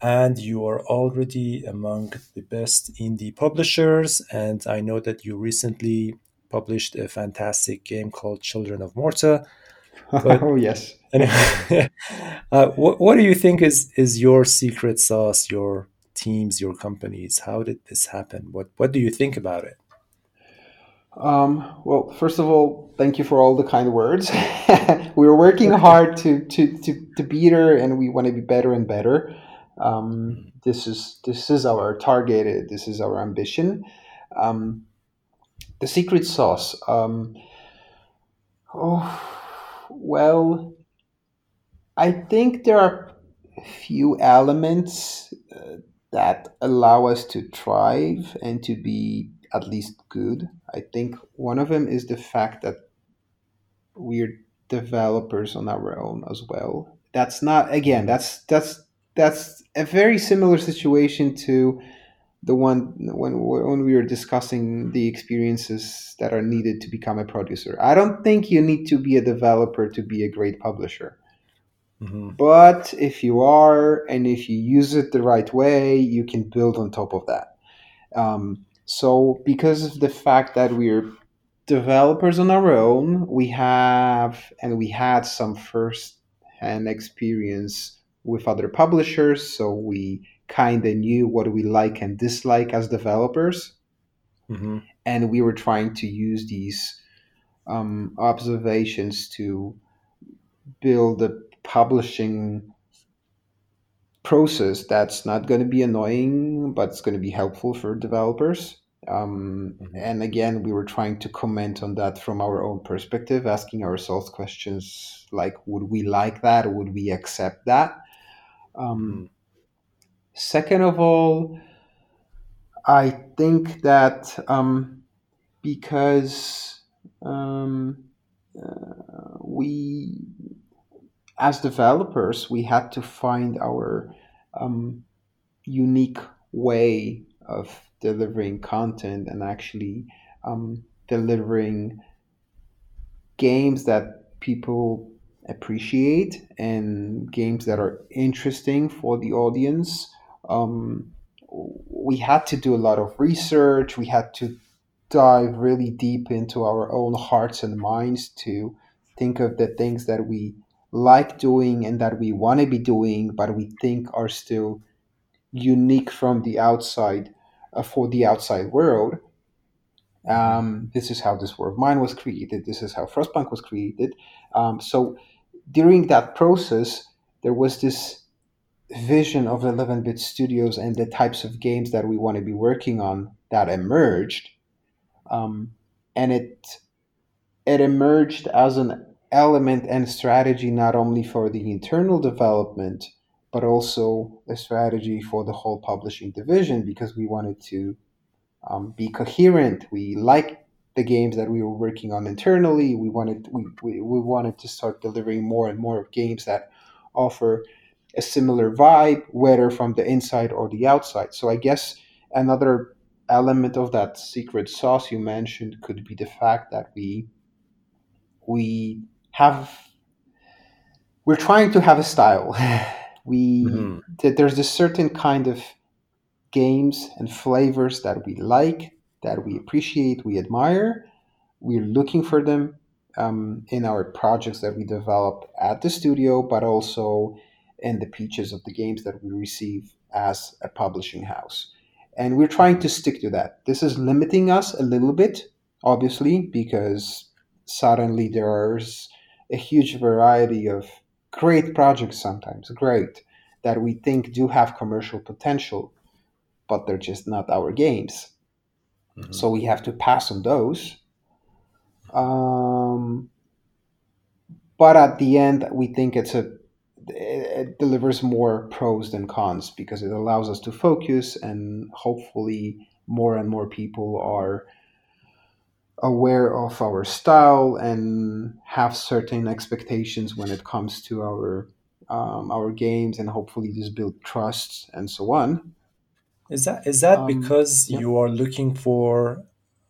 and you are already among the best indie publishers. And I know that you recently published a fantastic game called Children of Morta. But, (laughs) oh yes. (laughs) (laughs) uh, what, what do you think is is your secret sauce, your teams, your companies? How did this happen? What what do you think about it? Um, well, first of all, thank you for all the kind words. (laughs) we are working hard to, to, to, to be there and we want to be better and better. Um, this is this is our target. This is our ambition. Um, the secret sauce. Um, oh, well, I think there are few elements uh, that allow us to thrive and to be at least good. I think one of them is the fact that we're developers on our own as well. That's not again. That's that's that's a very similar situation to the one when when we were discussing the experiences that are needed to become a producer. I don't think you need to be a developer to be a great publisher. Mm-hmm. But if you are, and if you use it the right way, you can build on top of that. Um, so, because of the fact that we're developers on our own, we have and we had some first hand experience with other publishers, so we kind of knew what we like and dislike as developers. Mm-hmm. And we were trying to use these um, observations to build a publishing process that's not going to be annoying, but it's going to be helpful for developers. Um, mm-hmm. And again, we were trying to comment on that from our own perspective, asking ourselves questions like, would we like that? Would we accept that? Um, second of all, I think that um, because um, uh, we, as developers, we had to find our um, unique way of delivering content and actually um, delivering games that people appreciate and games that are interesting for the audience. Um, we had to do a lot of research. We had to dive really deep into our own hearts and minds to think of the things that we like doing and that we want to be doing, but we think are still unique from the outside uh, for the outside world. Um, this is how this War of Mine was created. This is how Frostpunk was created. Um, so during that process, there was this vision of 11 bit studios and the types of games that we want to be working on that emerged. Um, and it it emerged as an element and strategy not only for the internal development but also a strategy for the whole publishing division because we wanted to um, be coherent. We like the games that we were working on internally. We wanted we, we, we wanted to start delivering more and more of games that offer a similar vibe, whether from the inside or the outside. So I guess another element of that secret sauce you mentioned could be the fact that we we have we're trying to have a style. (laughs) we mm-hmm. that there's a certain kind of games and flavors that we like that we appreciate, we admire. We're looking for them um, in our projects that we develop at the studio, but also in the pitches of the games that we receive as a publishing house. And we're trying to stick to that. This is limiting us a little bit, obviously, because suddenly there's a huge variety of great projects sometimes, great, that we think do have commercial potential, but they're just not our games. Mm-hmm. So we have to pass on those. Um, but at the end, we think it's a it delivers more pros than cons because it allows us to focus and hopefully more and more people are aware of our style and have certain expectations when it comes to our um, our games and hopefully just build trust and so on. Is that is that um, because yeah. you are looking for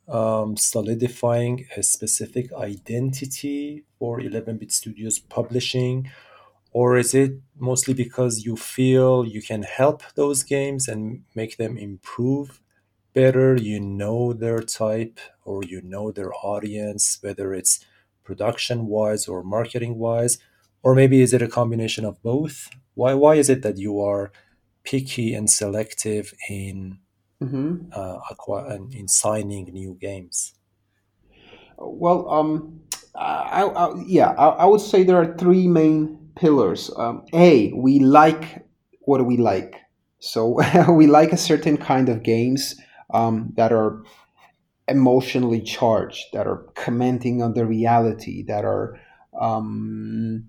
um, solidifying a specific identity for 11-bit studios publishing? Or is it mostly because you feel you can help those games and make them improve better you know their type or you know their audience whether it's production wise or marketing wise or maybe is it a combination of both why why is it that you are picky and selective in hmm uh, in signing new games Well, um, I, I, yeah, I, I would say there are three main pillars. Um, a, we like what we like. So (laughs) we like a certain kind of games um, that are emotionally charged, that are commenting on the reality, that are um,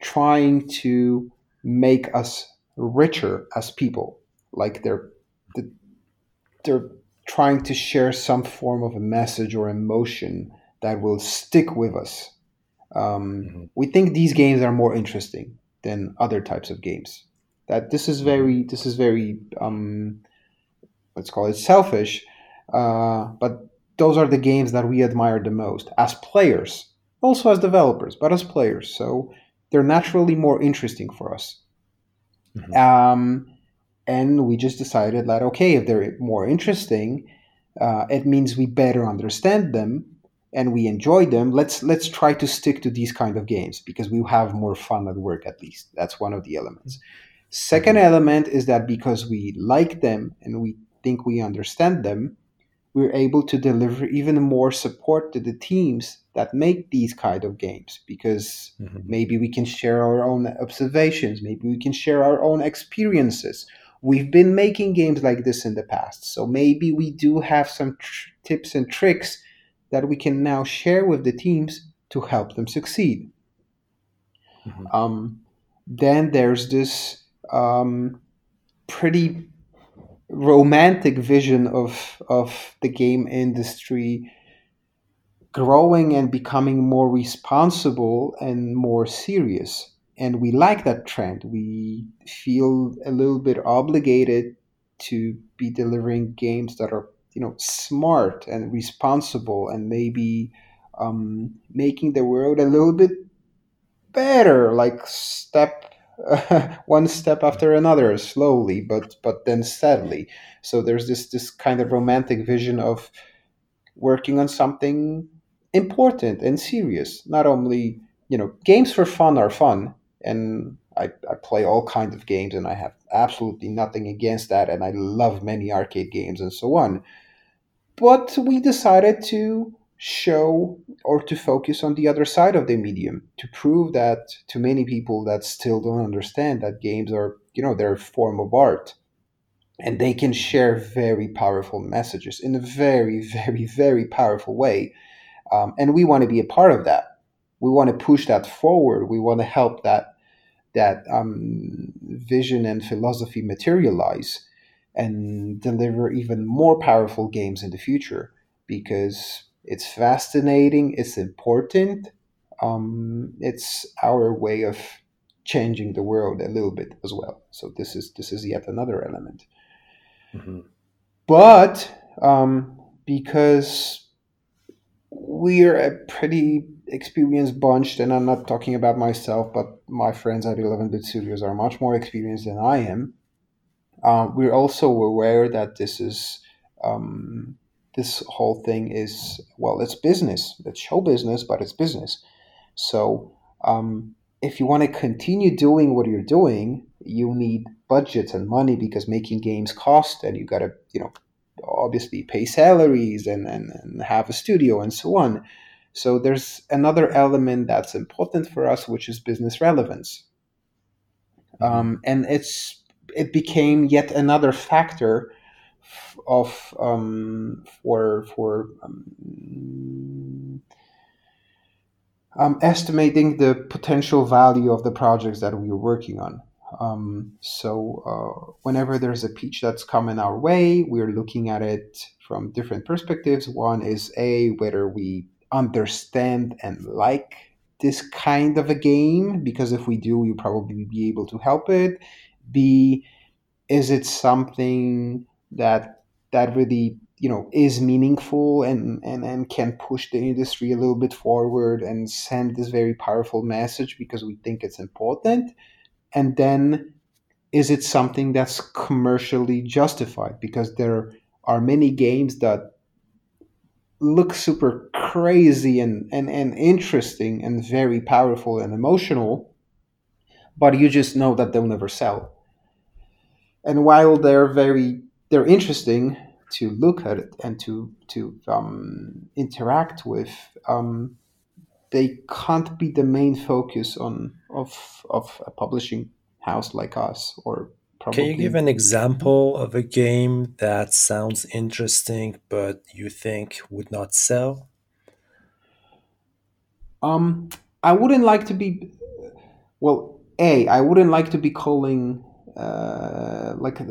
trying to make us richer as people. Like they're they're trying to share some form of a message or emotion that will stick with us. Um, hmm we think these games are more interesting than other types of games. That this is hmm very this is very um, let's call it selfish, uh, but those are the games that we admire the most as players, also as developers, but as players. So they're naturally more interesting for us. hmm Um, and we just decided that okay, if they're more interesting, uh, it means we better understand them and we enjoy them. Let's let's try to stick to these kind of games because we have more fun at work. At least that's one of the elements. Second hmm element is that because we like them and we think we understand them, we're able to deliver even more support to the teams that make these kind of games because hmm maybe we can share our own observations maybe we can share our own experiences. We've been making games like this in the past so maybe we do have some tr- tips and tricks that we can now share with the teams to help them succeed. Hmm um, then there's this um, pretty romantic vision of of the game industry growing and becoming more responsible and more serious. And we like that trend. We feel a little bit obligated to be delivering games that are, you know, smart and responsible and maybe um, making the world a little bit better, like step (laughs) one step after another, slowly, but but then steadily. So there's this this kind of romantic vision of working on something important and serious. Not only, you know, games for fun are fun, and I, I play all kinds of games and I have absolutely nothing against that, and I love many arcade games and so on. But we decided to show or to focus on the other side of the medium to prove that to many people that still don't understand that games are, you know, they're a form of art and they can share very powerful messages in a very, (laughs) very, very powerful way um, and we want to be a part of that. We want to push that forward. We want to help that that um, vision and philosophy materialize and deliver even more powerful games in the future because it's fascinating. It's important. Um, it's our way of changing the world a little bit as well. So this is this is yet another element. hmm But um, because we're a pretty experienced bunch, and I'm not talking about myself, but my friends at 11 Bit Studios are much more experienced than I am. Um, we're also aware that this is um, this whole thing is well, it's business. It's show business, but it's business. So um, if you want to continue doing what you're doing, you need budgets and money because making games cost, and you got to you know obviously pay salaries and, and, and have a studio and so on. So there's another element that's important for us, which is business relevance, hmm um, and it's it became yet another factor of um, for for um, um, estimating the potential value of the projects that we're working on. Um, so uh, whenever there's a pitch that's coming our way, we're looking at it from different perspectives. One is a whether we understand and like this kind of a game, because if we do, we'll probably be able to help it. B is it something that that really you know is meaningful and, and and can push the industry a little bit forward and send this very powerful message because we think it's important. And then is it something that's commercially justified? Because there are many games that look super crazy and, and, and interesting and very powerful and emotional but you just know that they'll never sell. And while they're very they're interesting to look at it and to to um, interact with, um, they can't be the main focus on of of a publishing house like us or probably. Can you give an example of a game that sounds interesting but you think would not sell? Um, I wouldn't like to be. Well, a I wouldn't like to be calling uh, like uh,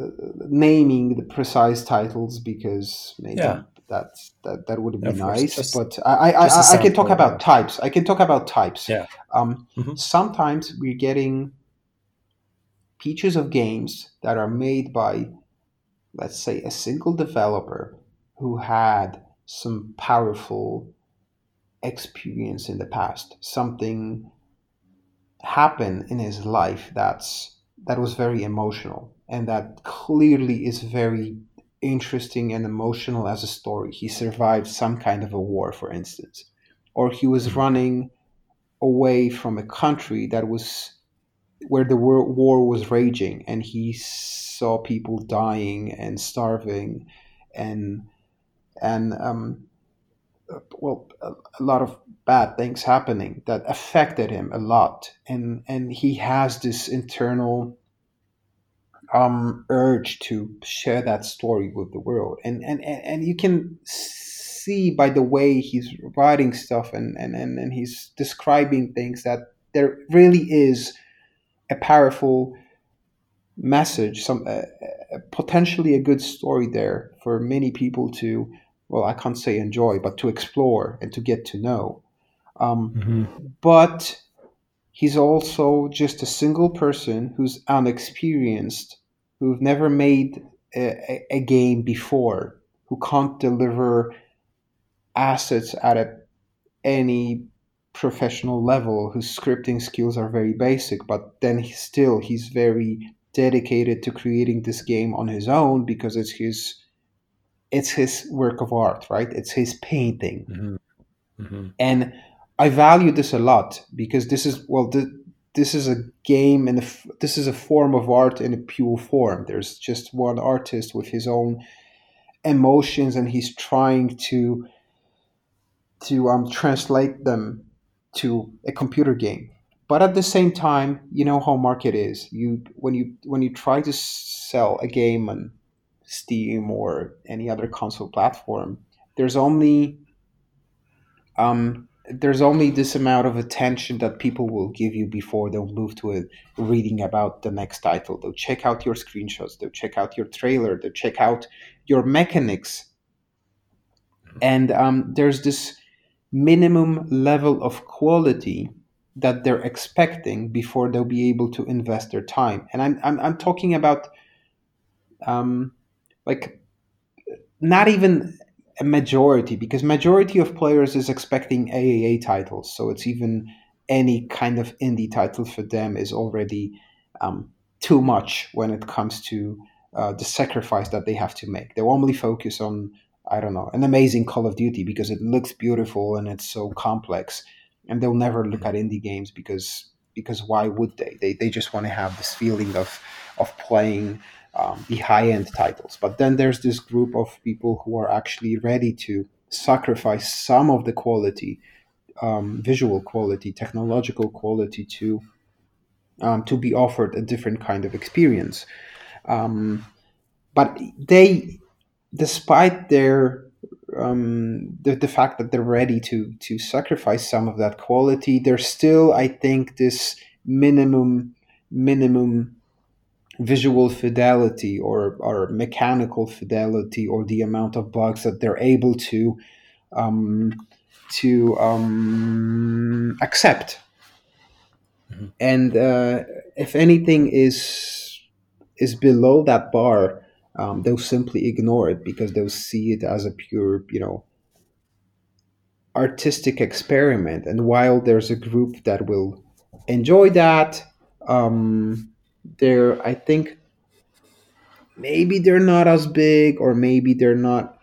naming the precise titles because maybe yeah. that's that that would be yeah, nice. Just, but I I, I, I can talk about types. I can talk about types. Yeah. Um, mm-hmm. Sometimes we're getting pieces of games that are made by, let's say, a single developer who had some powerful experience in the past. Something happened in his life that's that was very emotional and that clearly is very interesting and emotional as a story. He survived some kind of a war, for instance, or he was mm-hmm. running away from a country that was where the war was raging and he saw people dying and starving and and um, well a, a, lot of bad things happening that affected him a lot and and he has this internal um urge to share that story with the world and and and, and you can see by the way he's writing stuff and, and and and he's describing things that there really is a powerful message some uh, potentially a good story there for many people to well, I can't say enjoy, but to explore and to get to know. Um, mm-hmm. But he's also just a single person who's unexperienced, who've never made a, a, game before, who can't deliver assets at a, any professional level, whose scripting skills are very basic, but then he still he's very dedicated to creating this game on his own because it's his it's his work of art, right? It's his painting. Mm-hmm. Mm-hmm. And I value this a lot because this is, well, the, this is a game and this is a form of art in a pure form. There's just one artist with his own emotions and he's trying to to um, translate them to a computer game but at the same time you know how market is you when you when you try to sell a game on Steam or any other console platform, there's only um, there's only this amount of attention that people will give you before they'll move to a reading about the next title. They'll check out your screenshots, they'll check out your trailer, they'll check out your mechanics, and um, there's this minimum level of quality that they're expecting before they'll be able to invest their time. And I'm I'm, I'm talking about um, like not even a majority because majority of players is expecting AAA titles, so it's even any kind of indie title for them is already um, too much when it comes to uh, the sacrifice that they have to make. They only focus on I don't know an amazing Call of Duty because it looks beautiful and it's so complex, and they'll never look at indie games because because why would they? They they just want to have this feeling of of playing um, the high end titles. But then there's this group of people who are actually ready to sacrifice some of the quality, um, visual quality, technological quality to um, to be offered a different kind of experience. Um, but they, despite their um, the, the fact that they're ready to to sacrifice some of that quality, there's still, I think, this minimum minimum visual fidelity or, or mechanical fidelity or the amount of bugs that they're able to um, to um, accept. Mm-hmm. And uh, if anything is is below that bar, um, they'll simply ignore it because they'll see it as a pure, you know, artistic experiment. And while there's a group that will enjoy that, um, they're, I think, maybe they're not as big or maybe they're not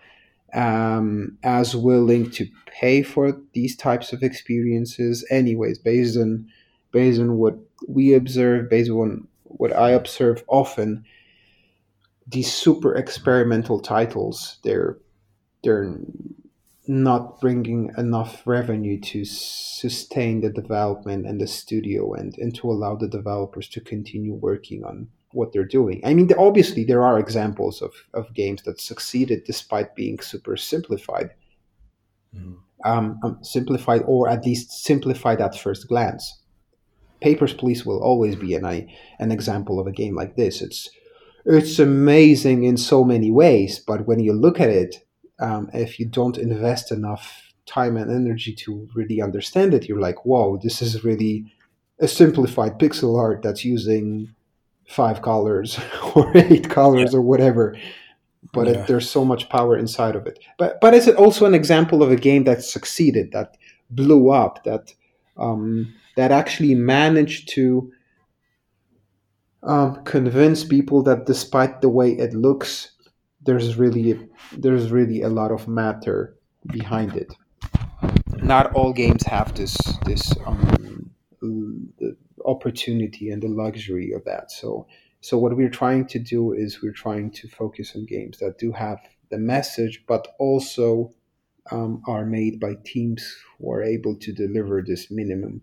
um, as willing to pay for these types of experiences anyways based on based on what we observe based on what i observe often these super experimental titles they're they're not bringing enough revenue to sustain the development and the studio and, and to allow the developers to continue working on what they're doing. I mean, obviously, there are examples of, of games that succeeded despite being super simplified. Mm. Um, um, simplified, or at least simplified at first glance. Papers, Please will always be an, an example of a game like this. It's it's amazing in so many ways, but when you look at it, um, if you don't invest enough time and energy to really understand it, you're like, whoa, this is really a simplified pixel art that's using five colors (laughs) or eight colors yeah. or whatever. But yeah. it, there's so much power inside of it. But but is it also an example of a game that succeeded, that blew up, that um, that actually managed to um, convince people that despite the way it looks, there's really there's really a lot of matter behind it. Not all games have this this um, the opportunity and the luxury of that. So so what we're trying to do is we're trying to focus on games that do have the message, but also um, are made by teams who are able to deliver this minimum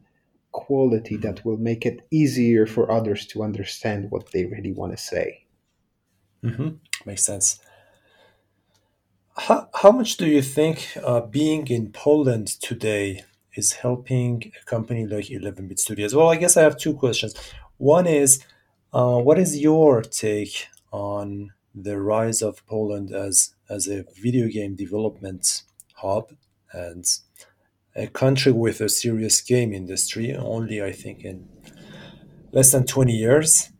quality that will make it easier for others to understand what they really want to say. Mm-hmm. Makes sense. How, how much do you think uh, being in Poland today is helping a company like 11 Bit Studios? Well, I guess I have two questions. One is, uh, what is your take on the rise of Poland as as a video game development hub and a country with a serious game industry? Only I think in less than 20 years.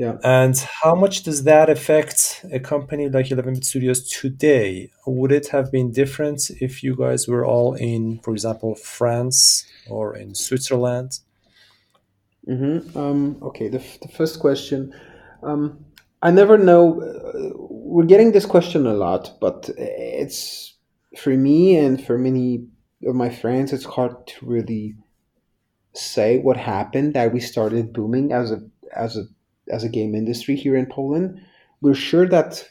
Yeah. And how much does that affect a company like 11 Bit Studios today? Would it have been different if you guys were all in, for example, France or in Switzerland? Mm-hmm. Um, okay, the, f- the first question. Um, I never know. Uh, we're getting this question a lot, but it's for me and for many of my friends, it's hard to really say what happened that we started booming as a as a as a game industry here in Poland. We're sure that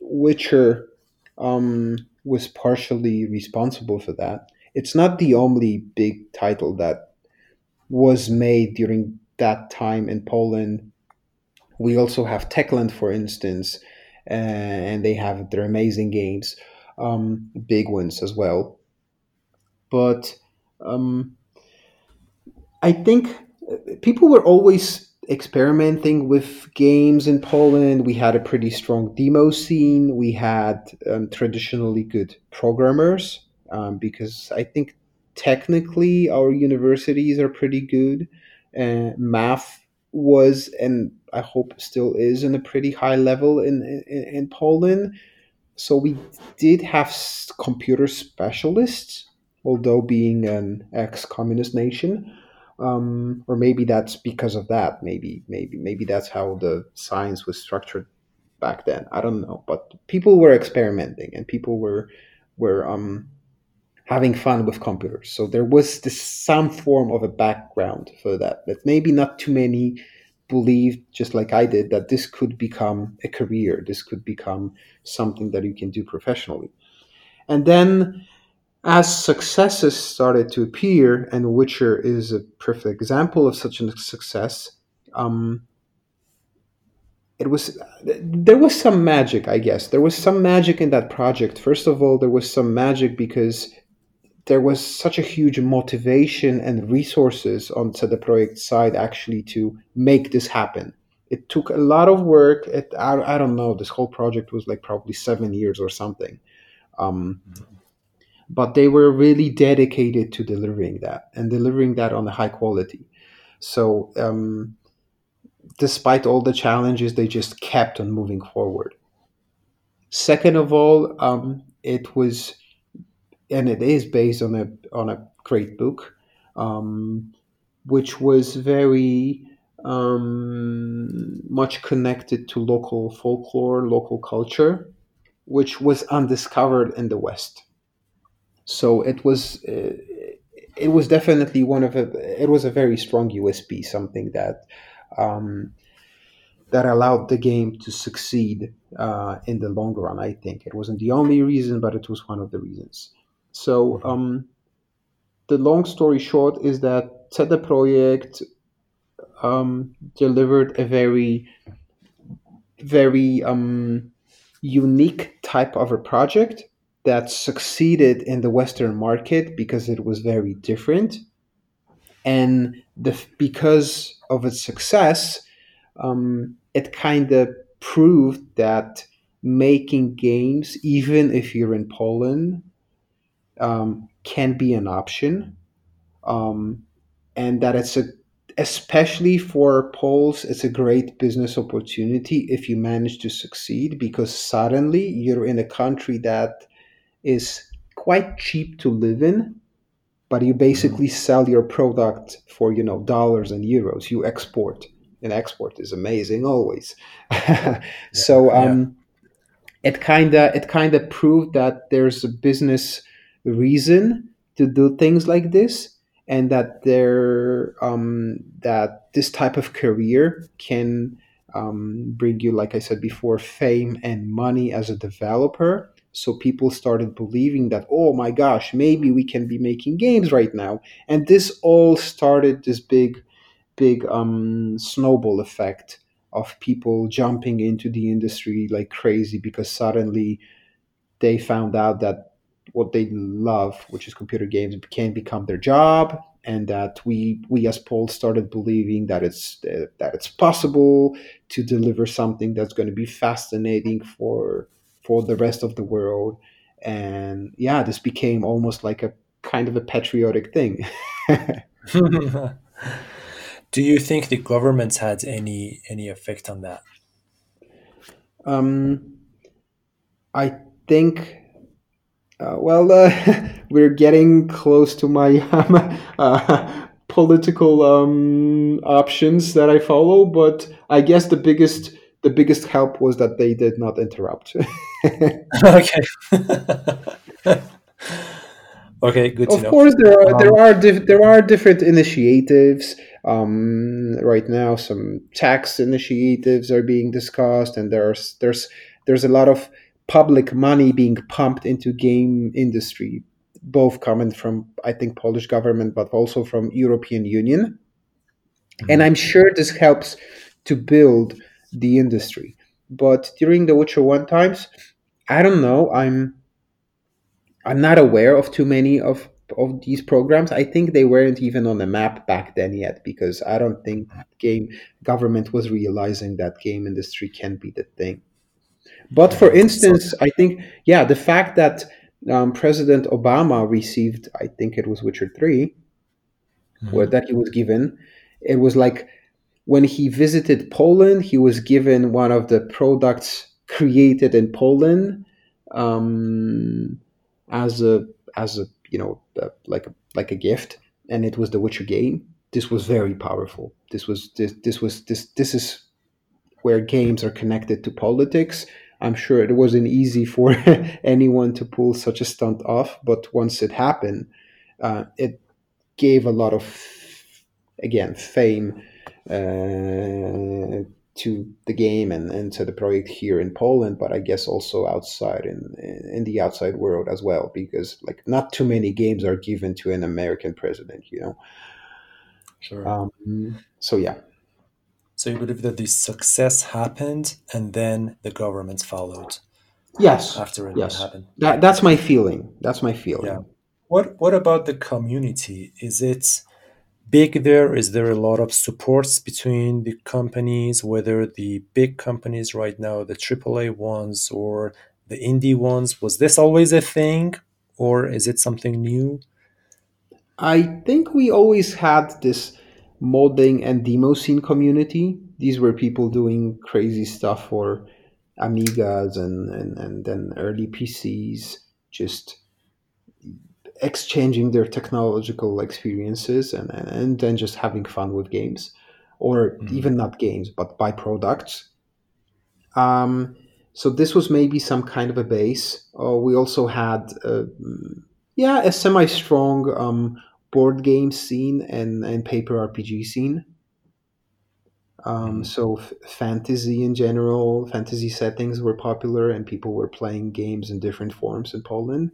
Witcher um, was partially responsible for that. It's not the only big title that was made during that time in Poland. We also have Techland, for instance, uh, and they have their amazing games, um, big ones as well. But um, I think people were always experimenting with games in Poland. We had a pretty strong demo scene. We had um, traditionally good programmers um, because I think technically our universities are pretty good. Uh, math was and I hope still is in a pretty high level in, in, in Poland. So we did have computer specialists, although being an ex-communist nation um, or maybe that's because of that. Maybe maybe maybe that's how the science was structured back then. I don't know, but people were experimenting and people were were um, having fun with computers. So there was this some form of a background for that. But maybe not too many believed, just like I did, that this could become a career. This could become something that you can do professionally. And then as successes started to appear, and Witcher is a perfect example of such a success, um, it was there was some magic, I guess. There was some magic in that project. First of all, there was some magic because there was such a huge motivation and resources on the project side actually to make this happen. It took a lot of work. It, I, I don't know. This whole project was like probably seven years or something. Um, mm-hmm but they were really dedicated to delivering that and delivering that on a high quality. So, um, despite all the challenges, they just kept on moving forward. Second of all, um, it was, and it is based on a on a great book, um, which was very um, much connected to local folklore, local culture, which was undiscovered in the West. So it was uh, it was definitely one of a it was a very strong USP, something that um, that allowed the game to succeed uh, in the long run. I think it wasn't the only reason, but it was one of the reasons. So um, the long story short is that CD Projekt um, delivered a very very um, unique type of a project that succeeded in the Western market because it was very different. And the, because of its success, um, it kind of proved that making games, even if you're in Poland, um, can be an option. Um, and that it's a especially for Poles, it's a great business opportunity if you manage to succeed because suddenly you're in a country that is quite cheap to live in, but you basically sell your product for you know dollars and euros. You export, and export is amazing always. (laughs) so um, yeah. it kind of it kind of proved that there's a business reason to do things like this and that there um, that this type of career can um, bring you, like I said before, fame and money as a developer. So people started believing that, oh my gosh, maybe we can be making games right now, and this all started this big, big um, snowball effect of people jumping into the industry like crazy because suddenly they found out that what they love, which is computer games, can become their job, and that we we as Poles started believing that it's uh, that it's possible to deliver something that's going to be fascinating for for the rest of the world. And yeah, this became almost like a kind of a patriotic thing. (laughs) Do you think the government had any any effect on that? Um, I think uh, well, uh, (laughs) we're getting close to my um, (laughs) uh, political um, options that I follow, but I guess the biggest the biggest help was that they did not interrupt. (laughs) okay. (laughs) okay, good. of know. course, there are um, there are there are different initiatives. Um, right now, some tax initiatives are being discussed, and there's there's there's a lot of public money being pumped into game industry, both coming from I think Polish government, but also from European Union. Mm-hmm. And I'm sure this helps to build the industry. But during the Witcher One times, I don't know. I'm I'm not aware of too many of of these programs. I think they weren't even on the map back then yet because I don't think game government was realizing that game industry can be the thing. But for instance, I think, yeah, the fact that um, President Obama received, I think it was Witcher 3, mm-hmm. where that he was given, it was like when he visited Poland, he was given one of the products created in Poland um, as a as a you know like a like a gift, and it was the Witcher game. This was very powerful. This was this this was this this is where games are connected to politics I'm sure it wasn't easy for (laughs) anyone to pull such a stunt off, but once it happened, uh, it gave a lot of, again, fame uh, to the game and, and to the project here in Poland, but I guess also outside in in the outside world as well, because like not too many games are given to an American president, you know. Sure. Um, so yeah. So you believe that the success happened and then the government followed? Yes. After it yes. happened. That, that's my feeling. That's my feeling. Yeah. What What about the community? Is it big there? Is there a lot of supports between the companies, whether the big companies right now, the AAA ones or the indie ones? Was this always a thing, or is it something new? I think we always had this modding and demo scene community. These were people doing crazy stuff for Amigas and, and, and then early PCs, just exchanging their technological experiences and, and, and then just having fun with games. Or mm-hmm. even not games but byproducts. Um, so this was maybe some kind of a base. Uh, we also had uh, yeah a semi-strong um, board game scene and, and paper rpg scene. Um, mm-hmm. so f- fantasy in general fantasy settings were popular and people were playing games in different forms in poland.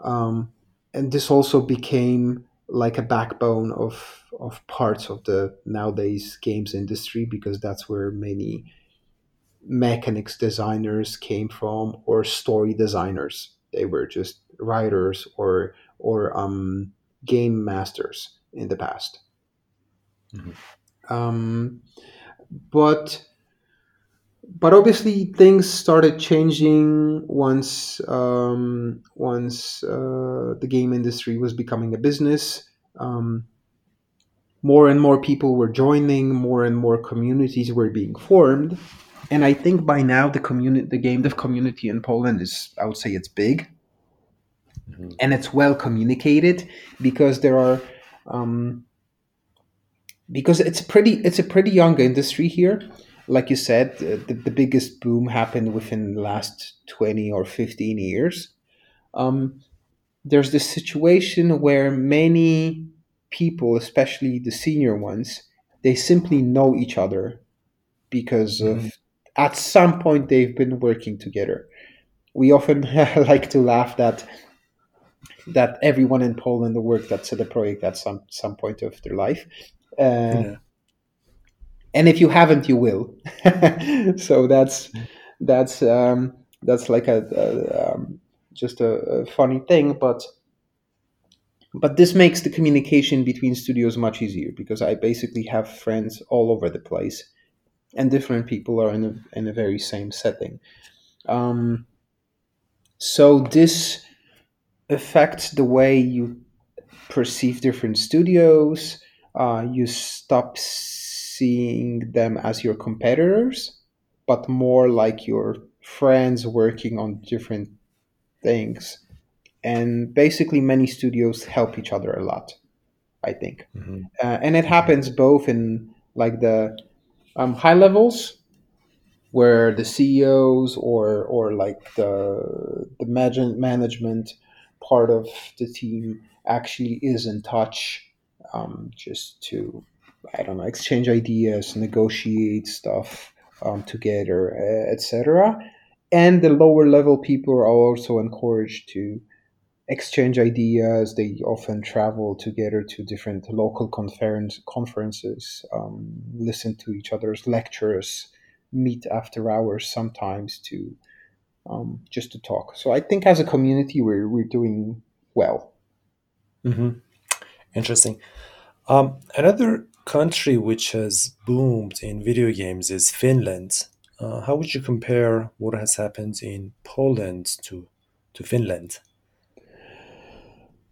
Um, and this also became like a backbone of of parts of the nowadays games industry because that's where many mechanics designers came from or story designers they were just writers or or um, game masters in the past mm-hmm. um, but but obviously things started changing once um, once uh, the game industry was becoming a business. Um, more and more people were joining, more and more communities were being formed, and I think by now the community, the game dev community in Poland is, I would say, it's big, mm-hmm. and it's well communicated because there are. Um, because it's pretty, it's a pretty young industry here like you said, the, the biggest boom happened within the last 20 or 15 years. Um, there's this situation where many people, especially the senior ones, they simply know each other because mm-hmm. of at some point they've been working together. We often (laughs) like to laugh that that everyone in Poland worked at CD Projekt at some some point of their life. Uh, yeah and if you haven't, you will. (laughs) so that's that's um, that's like a, a um, just a, a, funny thing, but but this makes the communication between studios much easier because I basically have friends all over the place, and different people are in a in a very same setting. Um, so this affects the way you perceive different studios. Uh, you stop seeing them as your competitors, but more like your friends working on different things. And basically, many studios help each other a lot, I think. Mm-hmm. Uh, and it happens both in like the um, high levels where the CEOs or or like the the management part of the team actually is in touch um, just to I don't know, exchange ideas, negotiate stuff um, together, etc. And the lower level people are also encouraged to exchange ideas. They often travel together to different local conference conferences, um, listen to each other's lectures, meet after hours sometimes to um, just to talk. So I think as a community, we're we're doing well. Mm-hmm. Interesting. Um, another country which has boomed in video games is Finland. Uh, how would you compare what has happened in Poland to to Finland?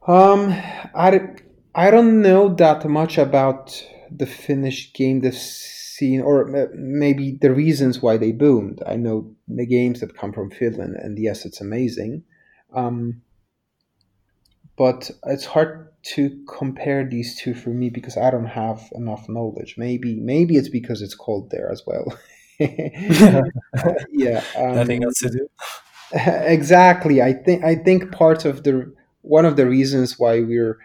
Um, I, I don't know that much about the Finnish game the scene, or maybe the reasons why they boomed. I know the games that come from Finland, and yes, it's amazing. Um, but it's hard to compare these two for me because I don't have enough knowledge. Maybe maybe it's because it's cold there as well. (laughs) yeah, um, nothing else to do. (laughs) Exactly. I think I think part of the one of the reasons why we're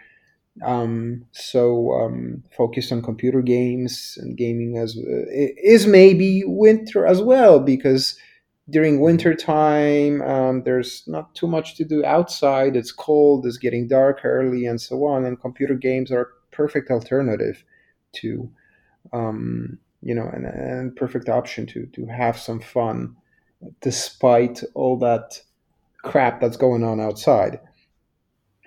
um, so um, focused on computer games and gaming as uh, is maybe winter as well because during winter time um, there's not too much to do outside. It's cold it's getting dark early and so on. And computer games are a perfect alternative to um, you know and, and perfect option to to have some fun despite all that crap that's going on outside.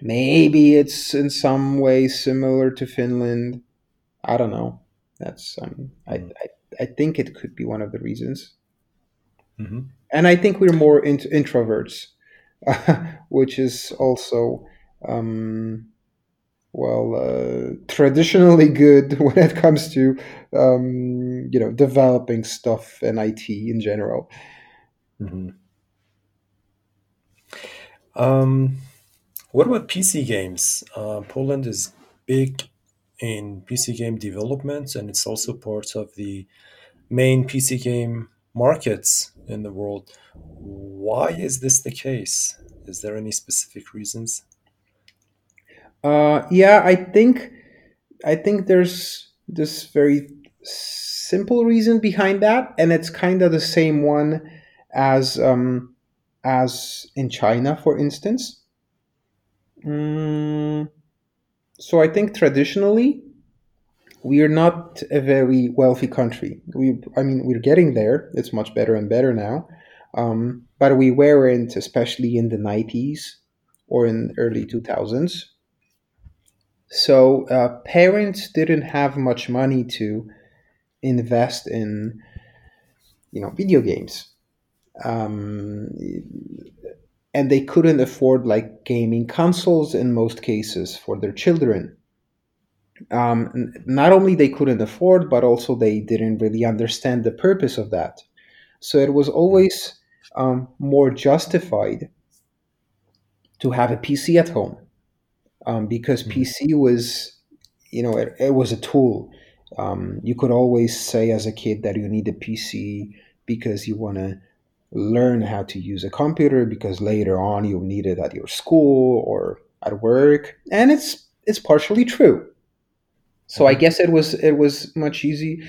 Maybe it's in some way similar to finland. I don't know. That's um, I, I i think it could be one of the reasons Mm-hmm. And I think we're more int- introverts, (laughs) which is also, um, well, uh, traditionally good (laughs) when it comes to, um, you know, developing stuff and IT in general. hmm Um, what about PC games? Uh, Poland is big in PC game development, and it's also part of the main PC game markets in the world. Why is this the case? Is there any specific reasons? Uh, yeah, I think I think there's this very simple reason behind that, and it's kind of the same one as um, as in China, for instance. Mm, so I think traditionally we are not a very wealthy country. We, I mean, we're getting there. It's much better and better now, um, but we weren't, especially in the nineties or in early two thousands. So uh, parents didn't have much money to invest in, you know, video games. Um, and they couldn't afford like gaming consoles in most cases for their children. Um, not only they couldn't afford, but also they didn't really understand the purpose of that. So it was always um, more justified to have a PC at home um, because Mhm. PC was, you know, it, it was a tool. Um, you could always say as a kid that you need a PC because you want to learn how to use a computer because later on you'll need it at your school or at work, and it's it's partially true. So I Mhm. guess it was it was much easy.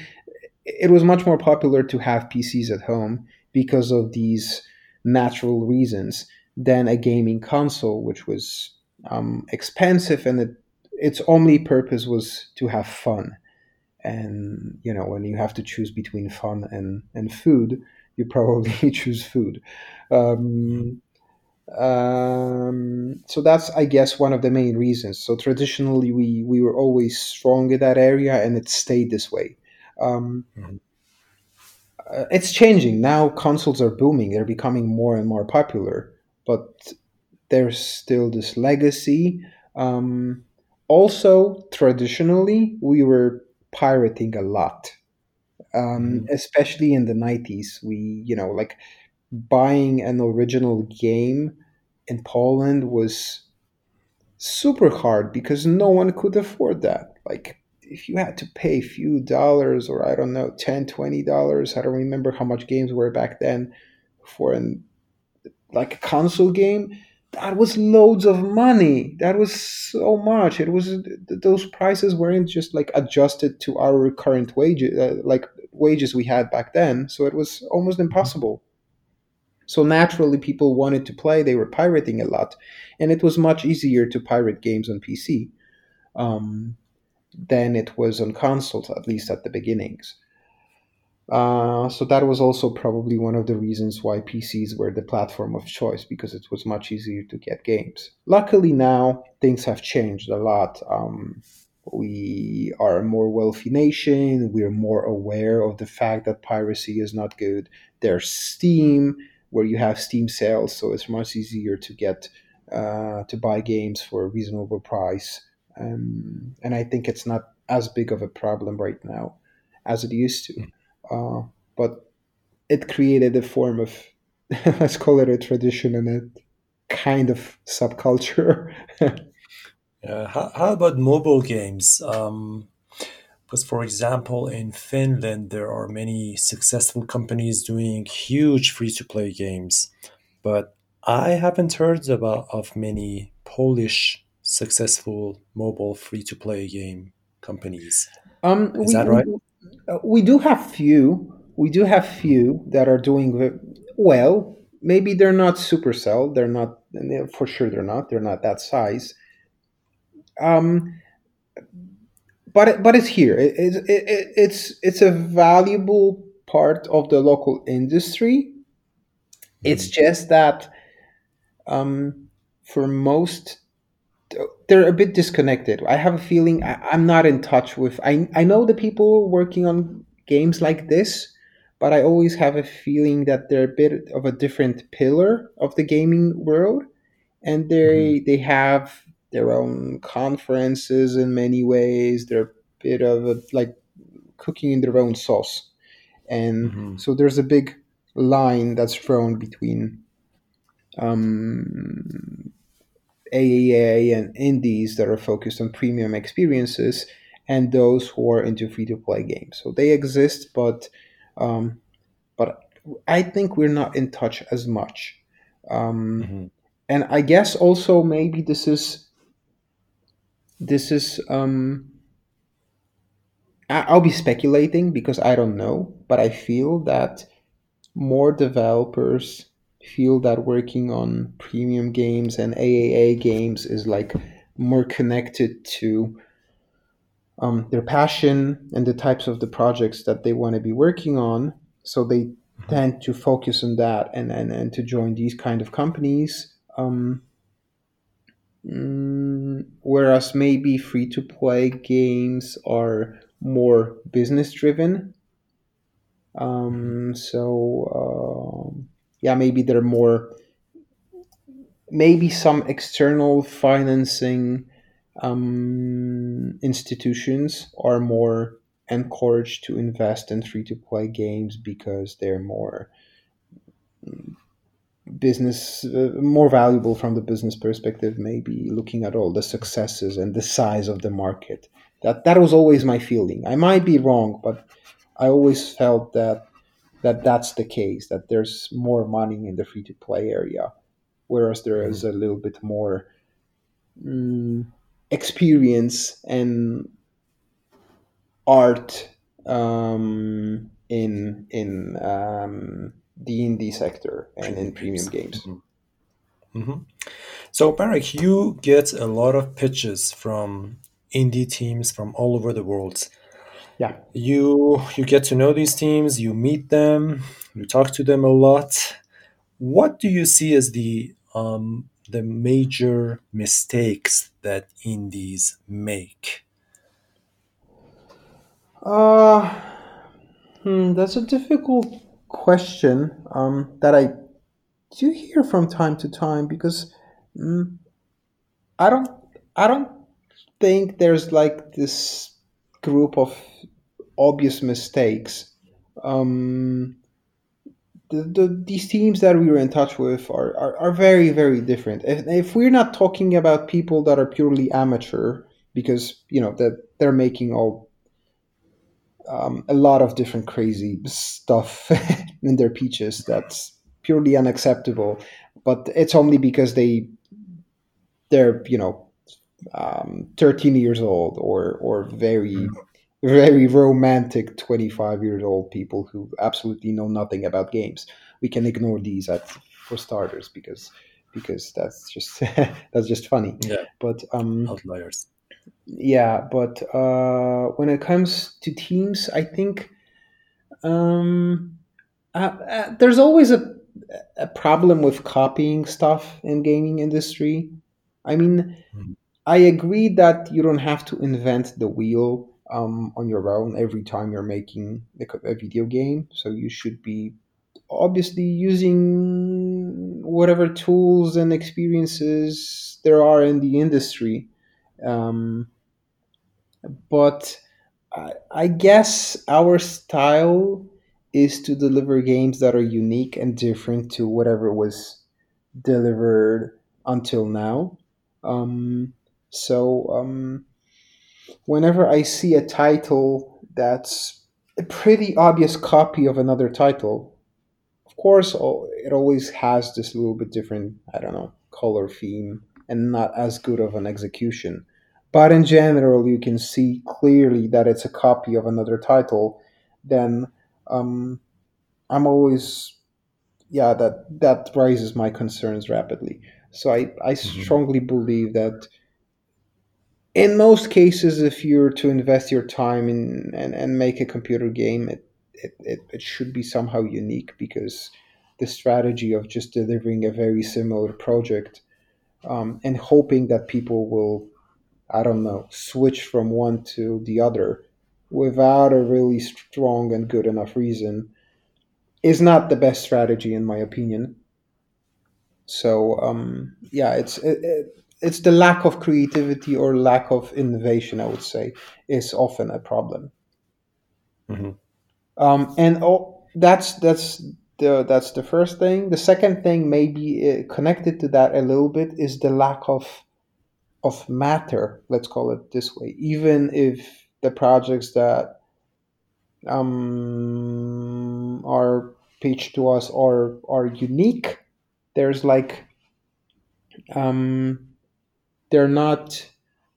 It was much more popular to have PCs at home because of these natural reasons than a gaming console, which was um, expensive and it, its only purpose was to have fun. And you know, when you have to choose between fun and and food, you probably (laughs) choose food. Um, um, so that's, I guess, one of the main reasons. So traditionally, we we were always strong in that area, and it stayed this way. Um, Mhm. uh, it's changing now. Consoles are booming; they're becoming more and more popular, but there's still this legacy. Um, also, traditionally, we were pirating a lot, um, Mhm. especially in the '90s. We, you know, like buying an original game in Poland was super hard because no one could afford that. Like if you had to pay a few dollars or I don't know, 10, 20 dollars, I don't remember how much games were back then for an like a console game, that was loads of money. That was so much. It was those prices weren't just like adjusted to our current wages, uh, like wages we had back then. So it was almost impossible. So naturally, people wanted to play. They were pirating a lot, and it was much easier to pirate games on PC um, than it was on consoles, at least at the beginnings. Uh, so that was also probably one of the reasons why PCs were the platform of choice because it was much easier to get games. Luckily, now things have changed a lot. Um, we are a more wealthy nation. We're more aware of the fact that piracy is not good. There's Steam, where you have Steam sales, so it's much easier to get uh, to buy games for a reasonable price. Um, and I think it's not as big of a problem right now as it used to. Uh, but it created a form of, (laughs) let's call it a tradition and a kind of subculture. (laughs) Yeah. How, how about mobile games? Um, because, for example, in Finland, there are many successful companies doing huge free-to-play games, but I haven't heard about of many Polish successful mobile free-to-play game companies. um, Is we, that right? uh, we do have few. We do have few that are doing well. Maybe they're not Supercell. They're not for sure. They're not. They're not that size. Um, but it, but it's here. It, it, it, it's it's a valuable part of the local industry. It's Mhm. just that um, for most they're a bit disconnected. I have a feeling I, I'm not in touch with. I I know the people working on games like this, but I always have a feeling that they're a bit of a different pillar of the gaming world, and they they have their own conferences in many ways. They're a bit of a, like cooking in their own sauce, and Mhm. so there's a big line that's thrown between um, AAA and indies that are focused on premium experiences and those who are into free to play games. So they exist, but um, but I think we're not in touch as much. Um, mm-hmm. And I guess also maybe this is this is um, I'll be speculating because I don't know, but I feel that more developers feel that working on premium games and AAA games is like more connected to um, their passion and the types of the projects that they want to be working on. So they mm-hmm. tend to focus on that and, and, and to join these kind of companies. Um, mm, whereas maybe free to play games are more business driven. Um, so, um, yeah, maybe they're more, maybe some external financing um, institutions are more encouraged to invest in free to play games because they're more business uh, more valuable from the business perspective maybe looking at all the successes and the size of the market. That that was always my feeling. I might be wrong but i always felt that that that's the case that there's more money in the free to play area whereas there is a little bit more mm, experience and art um, in in um, the indie sector and in premium games. Mm-hmm. Mm-hmm. So, Marek, you get a lot of pitches from indie teams from all over the world yeah you you get to know these teams you meet them you talk to them a lot what do you see as the um, the major mistakes that indies make uh hmm, that's a difficult question um, that i do hear from time to time because mm, i don't i don't think there's like this group of obvious mistakes. Um, the, the, these teams that we were in touch with are, are, are very, very different. If, if, we're not talking about people that are purely amateur, because, you know, that they're making all um, a lot of different crazy stuff (laughs) in their pitches that's purely unacceptable, but it's only because they they're, you know, um, 13 years old or, or very very romantic 25 years old people who absolutely know nothing about games. We can ignore these at, for starters because because that's just (laughs) that's just funny. Yeah. But um outliers yeah but uh when it comes to teams i think um uh, uh, there's always a a problem with copying stuff in gaming industry i mean mm-hmm. i agree that you don't have to invent the wheel um, on your own every time you're making a video game. So you should be obviously using whatever tools and experiences there are in the industry. Um, but I, guess our style is to deliver games that are unique and different to whatever was delivered until now. Um, so um, whenever I see a title that's a pretty obvious copy of another title, of course, it always has this little bit different, I don't know, color theme and not as good of an execution. But in general, you can see clearly that it's a copy of another title. Then um, I'm always, yeah, that that raises my concerns rapidly. So I, I mm-hmm. strongly believe that in most cases, if you're to invest your time in and, and make a computer game, it, it, it, it should be somehow unique because the strategy of just delivering a very similar project um, and hoping that people will, I don't know, switch from one to the other without a really strong and good enough reason is not the best strategy, in my opinion. So um, yeah, it's it, it, it's the lack of creativity or lack of innovation, I would say, is often a problem. Mm-hmm. Um, and oh, that's that's the that's the first thing. The second thing, maybe uh, connected to that a little bit, is the lack of of matter. Let's call it this way. Even if the projects that um, are pitched to us are are unique, there's like um, they're not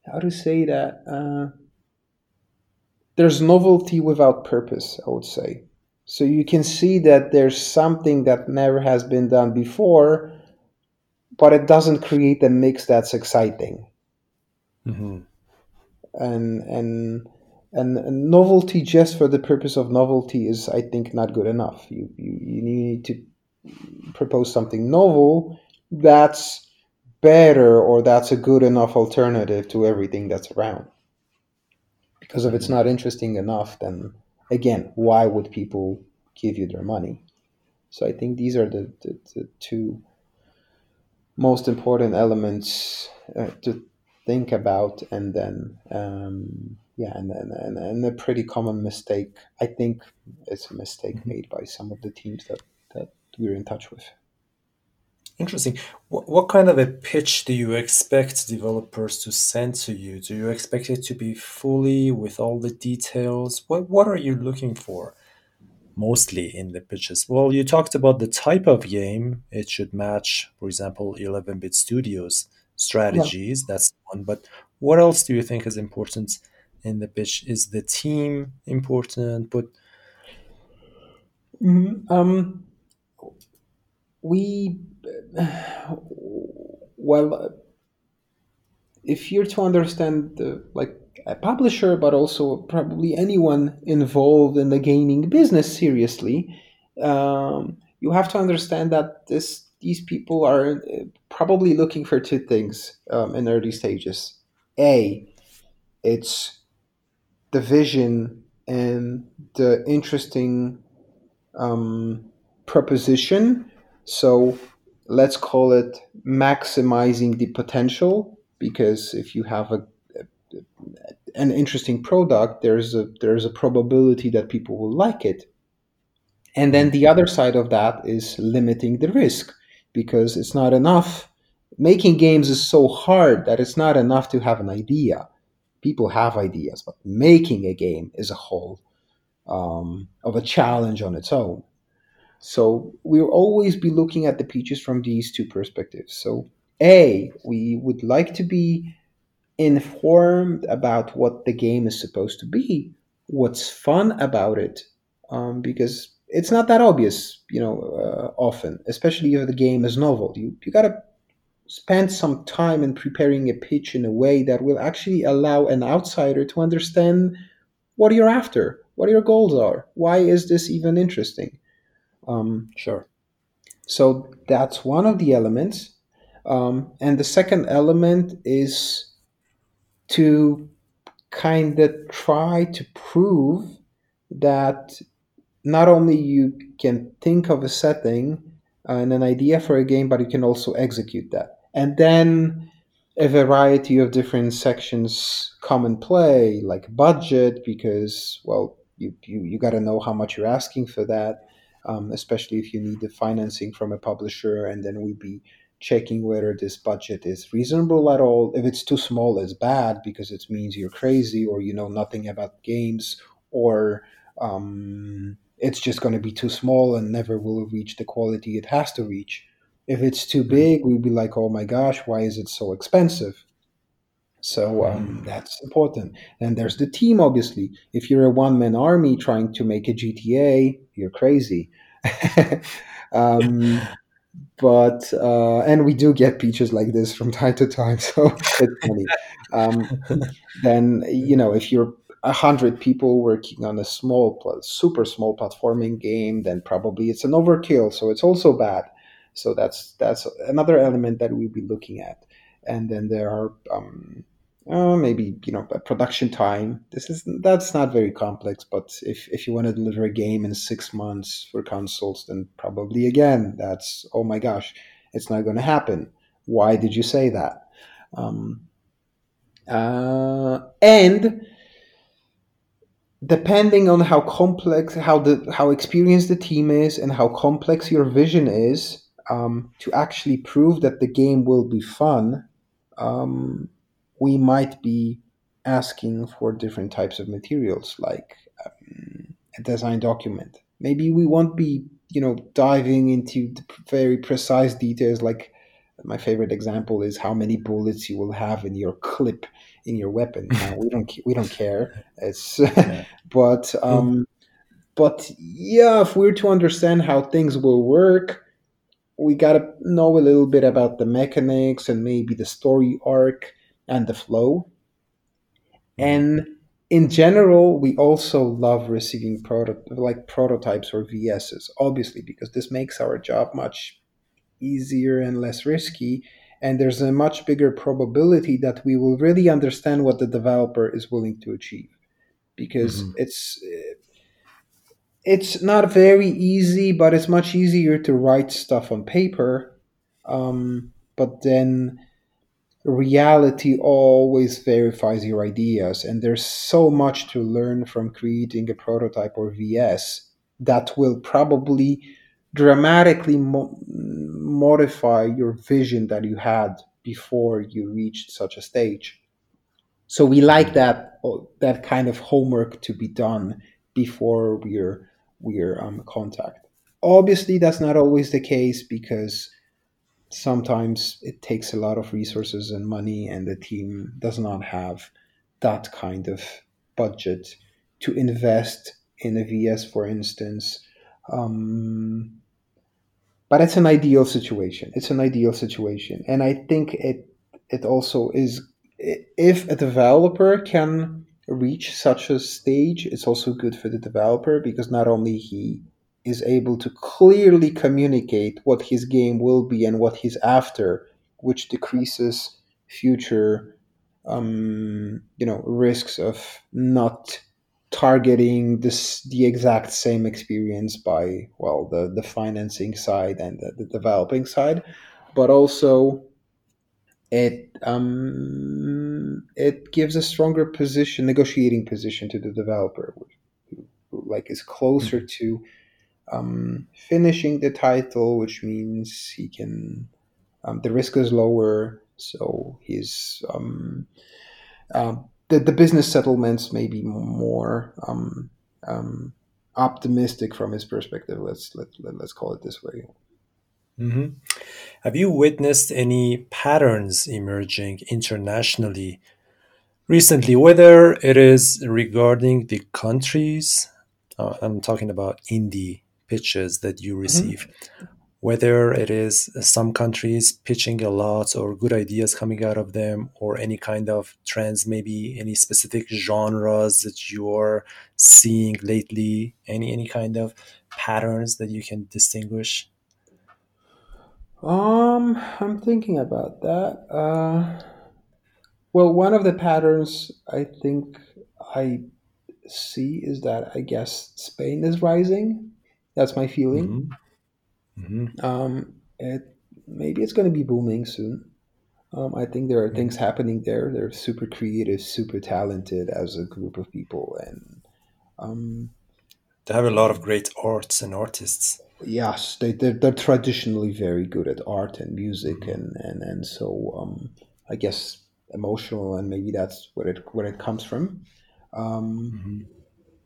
how to say that. Uh, there's novelty without purpose, I would say. So you can see that there's something that never has been done before, but it doesn't create a mix that's exciting. Mm-hmm. And, and and novelty just for the purpose of novelty is, I think, not good enough. You you, you need to propose something novel that's better or that's a good enough alternative to everything that's around. Because if it's not interesting enough, then again, why would people give you their money? So I think these are the, the, the two most important elements uh, to think about, and then um, yeah, and, and and and a pretty common mistake. I think it's a mistake mm-hmm. made by some of the teams that that we're in touch with. Interesting. What, what kind of a pitch do you expect developers to send to you? Do you expect it to be fully with all the details? What What are you looking for mostly in the pitches? Well, you talked about the type of game. It should match, for example, 11 bit studios strategies. Yeah. That's one. But what else do you think is important in the pitch? Is the team important? But mm-hmm. um, we well if you're to understand the, like a publisher but also probably anyone involved in the gaming business seriously um, you have to understand that this these people are uh, probably looking for two things um, in early stages. A it's the vision and the interesting um, proposition. So let's call it maximizing the potential because if you have a, a, an interesting product there's a there's a probability that people will like it. And then the other side of that is limiting the risk because it's not enough. Making games is so hard that it's not enough to have an idea. People have ideas but making a game is a whole um, of a challenge on its own. So we'll always be looking at the pitches from these two perspectives. So, A, we would like to be informed about what the game is supposed to be, what's fun about it, um, because it's not that obvious, you know, uh, often, especially if the game is novel. You, you gotta spend some time in preparing a pitch in a way that will actually allow an outsider to understand what you're after, what your goals are, why is this even interesting um, sure. So that's one of the elements. Um, and the second element is to kind of try to prove that not only you can think of a setting and an idea for a game, but you can also execute that. And then a variety of different sections come in play, like budget, because, well, you, you, you got to know how much you're asking for that um, especially if you need the financing from a publisher, and then we'd be checking whether this budget is reasonable at all. If it's too small, it's bad because it means you're crazy or you know nothing about games, or um, it's just going to be too small and never will reach the quality it has to reach. If it's too big, we'd be like, oh my gosh, why is it so expensive? So um, that's important. And there's the team, obviously. If you're a one man army trying to make a GTA, you're crazy. (laughs) um, but uh, and we do get pitches like this from (laughs) time to time, so it's funny. Um, then you know if you're a hundred people working on a small, super small platforming game, then probably it's an overkill. So it's also bad. So that's that's another element that we'll be looking at. And then there are um, uh, maybe you know production time this is that's not very complex but if, if you want to deliver a game in six months for consoles then probably again that's oh my gosh it's not going to happen why did you say that um, uh, and depending on how complex, how the how experienced the team is, and how complex your vision is, um, to actually prove that the game will be fun, um, we might be asking for different types of materials, like um, a design document. Maybe we won't be, you know, diving into very precise details. Like my favorite example is how many bullets you will have in your clip in your weapon. (laughs) Now, we don't we don't care. It's (laughs) but um, but yeah, if we're to understand how things will work, we gotta know a little bit about the mechanics and maybe the story arc and the flow. And in general, we also love receiving product like prototypes or VSs, obviously, because this makes our job much easier and less risky and there's a much bigger probability that we will really understand what the developer is willing to achieve because mm-hmm. it's it's not very easy but it's much easier to write stuff on paper um, but then reality always verifies your ideas and there's so much to learn from creating a prototype or vs that will probably dramatically mo- modify your vision that you had before you reached such a stage. So we like that that kind of homework to be done before we're we're um, contact. Obviously, that's not always the case because sometimes it takes a lot of resources and money, and the team does not have that kind of budget to invest in a VS, for instance. Um, but it's an ideal situation. It's an ideal situation, and I think it it also is. If a developer can reach such a stage, it's also good for the developer because not only he is able to clearly communicate what his game will be and what he's after, which decreases future, um, you know, risks of not targeting this the exact same experience by well the the financing side and the, the developing side but also it um it gives a stronger position negotiating position to the developer who, who like is closer mm-hmm. to um, finishing the title which means he can um, the risk is lower so he's um, um the, the business settlements may be more um, um, optimistic from his perspective. Let's let, let us call it this way. Mm-hmm. Have you witnessed any patterns emerging internationally recently, whether it is regarding the countries? Uh, I'm talking about indie pitches that you mm-hmm. receive, mm-hmm whether it is some countries pitching a lot or good ideas coming out of them or any kind of trends maybe any specific genres that you're seeing lately any any kind of patterns that you can distinguish? Um i'm thinking about that. Uh well one of the patterns i think i see is that i guess spain is rising. That's my feeling. Mm-hmm Mm-hmm. Um, it, maybe it's going to be booming soon. Um, I think there are things happening there. They're super creative, super talented as a group of people, and um, they have a lot of great arts and artists. Yes, they they're, they're traditionally very good at art and music, mm-hmm. and and and so um, I guess emotional, and maybe that's where it where it comes from. Um, mm-hmm.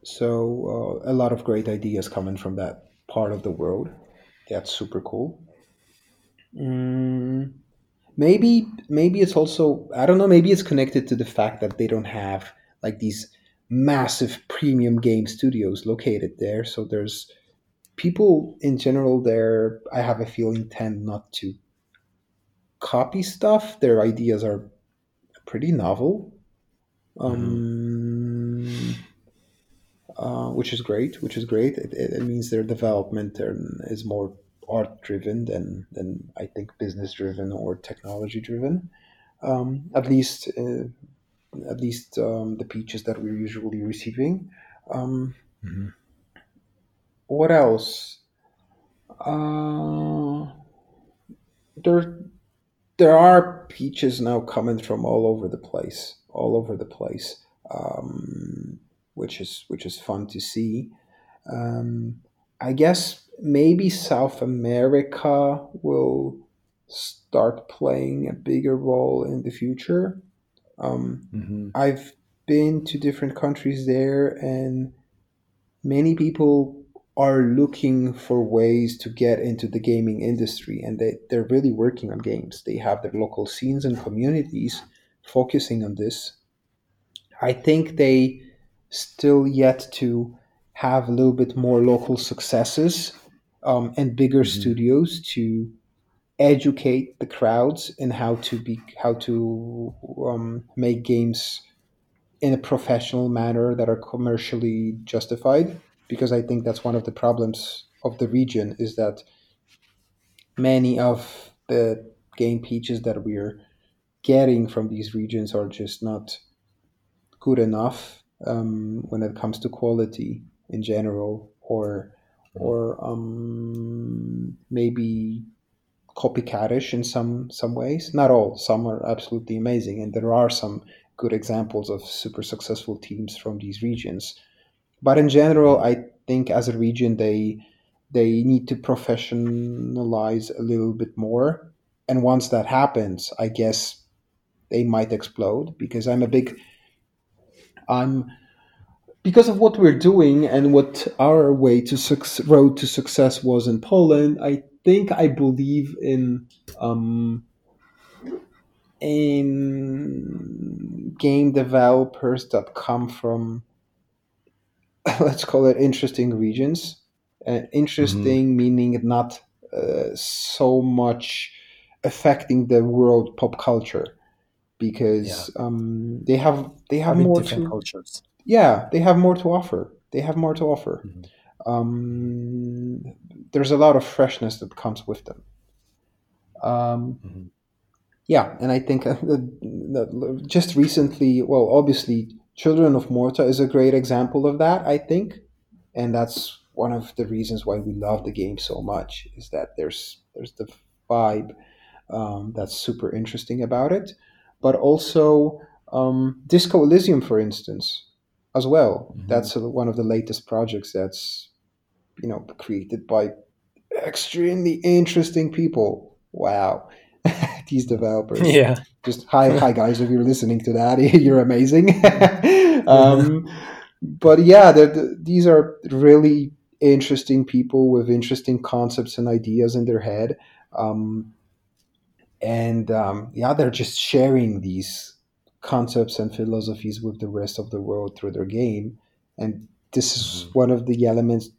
So uh, a lot of great ideas coming from that part of the world. That's super cool. Mm, maybe maybe it's also I don't know. Maybe it's connected to the fact that they don't have like these massive premium game studios located there. So there's people in general there. I have a feeling tend not to copy stuff. Their ideas are pretty novel. Um, mm-hmm. Uh, which is great. Which is great. It, it, means their development is more art driven than than I think business driven or technology driven. Um, at least, uh, at least um, the peaches that we're usually receiving. Um, mm-hmm. What else? Uh, there, there are peaches now coming from all over the place. All over the place. Um, which is which is fun to see. Um, I guess maybe South America will start playing a bigger role in the future. Um, hmm I've been to different countries there, and many people are looking for ways to get into the gaming industry, and they, they're really working on games. They have their local scenes and communities focusing on this. I think they still yet to have a little bit more local successes um, and bigger hmm studios to educate the crowds in how to be how to um, make games in a professional manner that are commercially justified because i think that's one of the problems of the region is that many of the game pitches that we're getting from these regions are just not good enough um, when it comes to quality in general or or um, maybe copycatish in some some ways. Not all. Some are absolutely amazing, and there are some good examples of super successful teams from these regions. But in general, I think as a region, they they need to professionalize a little bit more. And once that happens, I guess they might explode because I'm a big I'm because of what we're doing and what our way to suc road to success was in Poland. I think I believe in um, in game developers that come from (laughs) let's call it interesting regions. Uh, interesting meaning not uh, so much affecting the world pop culture Yeah, because um, they have they have having more different to cultures. yeah they have more to offer. They have more to offer. hmm Um, there's a lot of freshness that comes with them. Um, hmm yeah, and I think uh, that just recently, well, obviously, Children of Morta is a great example of that. I think, and that's one of the reasons why we love the game so much is that there's there's the vibe um, that's super interesting about it, but also um, Disco Elysium, for instance, as well. hmm That's one of the latest projects that's you know created by extremely interesting people. Wow, (laughs) these developers. Yeah. Just hi, hi guys! If you're listening to that, (laughs) you're amazing. (laughs) um, but yeah, they're, the, these are really interesting people with interesting concepts and ideas in their head. Um, and um, yeah, they're just sharing these concepts and philosophies with the rest of the world through their game. And this is hmm one of the elements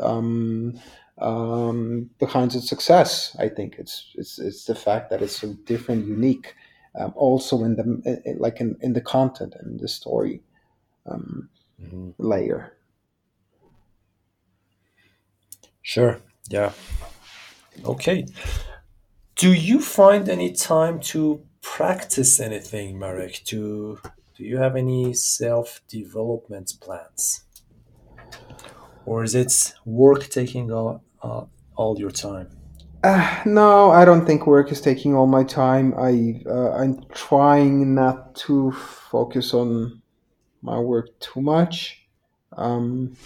um, um, behind its success. I think it's it's it's the fact that it's so different, unique, um, also in the in, like in, in the content and the story um, hmm layer. Sure. Yeah. Okay. Do you find any time to practice anything, Marek? Do Do you have any self development plans, or is it work taking all uh, all your time? Uh, no, I don't think work is taking all my time. I uh, I'm trying not to focus on my work too much. Um,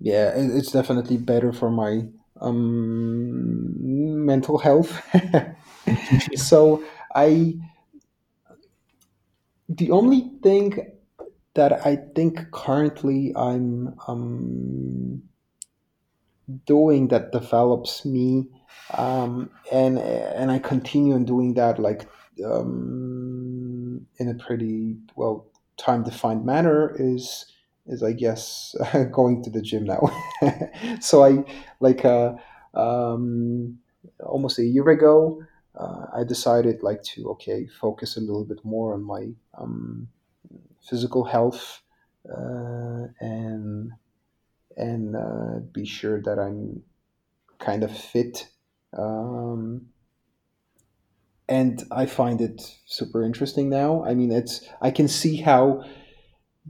yeah, it, it's definitely better for my um, mental health. (laughs) so I the only thing that I think currently I'm um, doing that develops me, um, and and I continue in doing that like um, in a pretty well time defined manner is is I guess (laughs) going to the gym now. (laughs) so I like uh, um, almost a year ago. Uh, I decided like to okay focus a little bit more on my um, physical health uh, and and uh, be sure that I'm kind of fit. Um, and I find it super interesting now. I mean, it's I can see how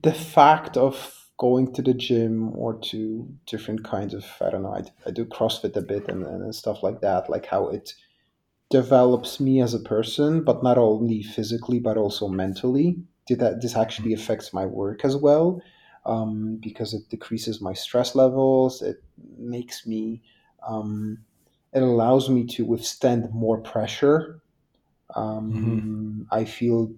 the fact of going to the gym or to different kinds of I don't know I, I do CrossFit a bit and, and stuff like that, like how it develops me as a person, but not only physically but also mentally. Did that this actually affects my work as well? um, because it decreases my stress levels. It makes me, um, it allows me to withstand more pressure. Um, mm-hmm. I feel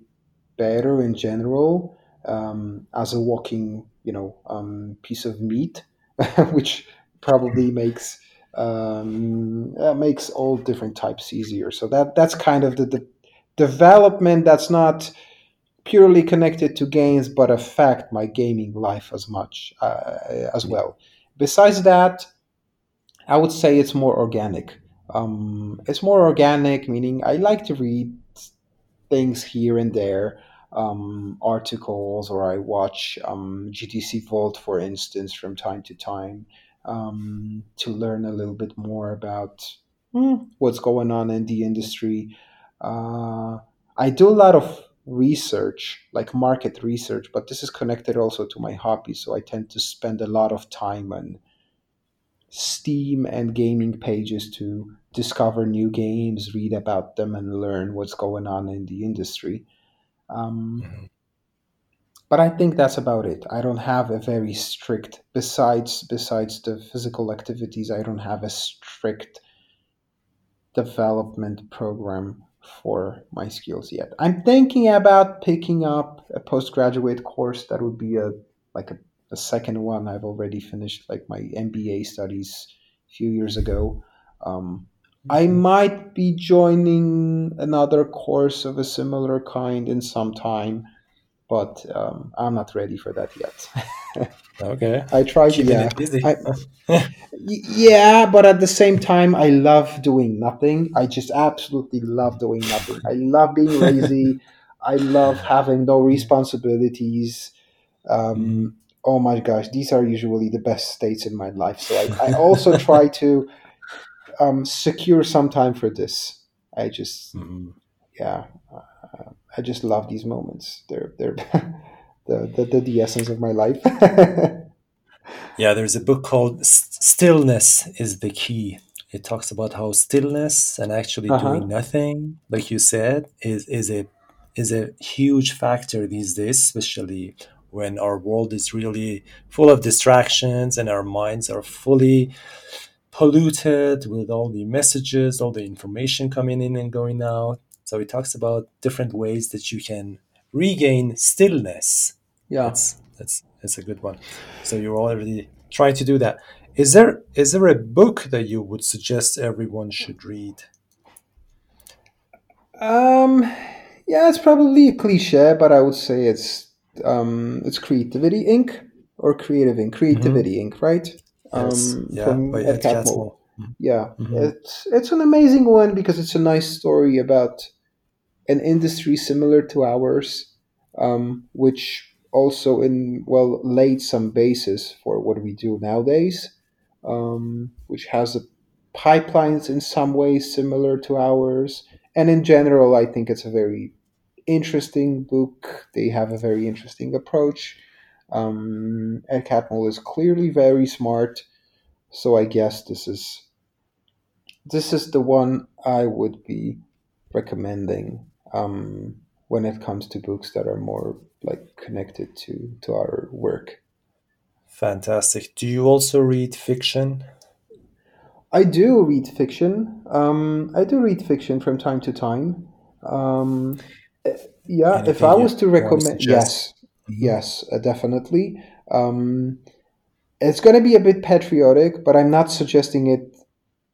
better in general um, as a walking, you know, um, piece of meat, (laughs) which probably (laughs) makes um, makes all different types easier. So that that's kind of the, the development that's not purely connected to games, but affect my gaming life as much uh, as well. Besides that, I would say it's more organic. Um, it's more organic, meaning I like to read things here and there, um, articles, or I watch um, GDC Vault, for instance, from time to time um, to learn a little bit more about mm, what's going on in the industry. Uh, I do a lot of research, like market research, but this is connected also to my hobby. So I tend to spend a lot of time on Steam and gaming pages to discover new games, read about them, and learn what's going on in the industry. Um, mm-hmm. But I think that's about it. I don't have a very strict besides besides the physical activities. I don't have a strict development program for my skills yet. I'm thinking about picking up a postgraduate course that would be a like a, a second one. I've already finished like my MBA studies a few years ago. Um, I mm-hmm. might be joining another course of a similar kind in some time, but um, I'm not ready for that yet. (laughs) okay. I try Keeping yeah. busy. I, (laughs) yeah, but at the same time, I love doing nothing. I just absolutely love doing nothing. I love being lazy. I love having no responsibilities. Um, mm. oh my gosh, these are usually the best states in my life. So I, I also try to um, secure some time for this. I just, mm. yeah, uh, I just love these moments. They're they're (laughs) the, the, the the essence of my life. (laughs) Yeah, there's a book called Stillness is the Key. It talks about how stillness and actually uh-huh. doing nothing, like you said, is is a is a huge factor these days, especially when our world is really full of distractions and our minds are fully polluted with all the messages, all the information coming in and going out. So he talks about different ways that you can regain stillness. Yeah. That's that's it's a good one. So you're already trying to do that. Is there is there a book that you would suggest everyone should read? Um, yeah, it's probably a cliche, but I would say it's um, it's Creativity Inc. or Creative Inc. Creativity mm-hmm. Inc. Right? Yes. Um, yeah, from Ed Catmull. Mm-hmm. Yeah, mm-hmm. it's it's an amazing one because it's a nice story about an industry similar to ours, um, which also in well laid some basis for what we do nowadays, um, which has a pipelines in some ways similar to ours. And in general, I think it's a very interesting book. They have a very interesting approach. Um, Ed Catmull is clearly very smart, so I guess this is this is the one I would be recommending um, when it comes to books that are more like connected to to our work. Fantastic. Do you also read fiction? I do read fiction. Um, I do read fiction from time to time. Um, yeah, Anything if I was to recommend, yes. Yes, uh, definitely. Um, it's going to be a bit patriotic, but I'm not suggesting it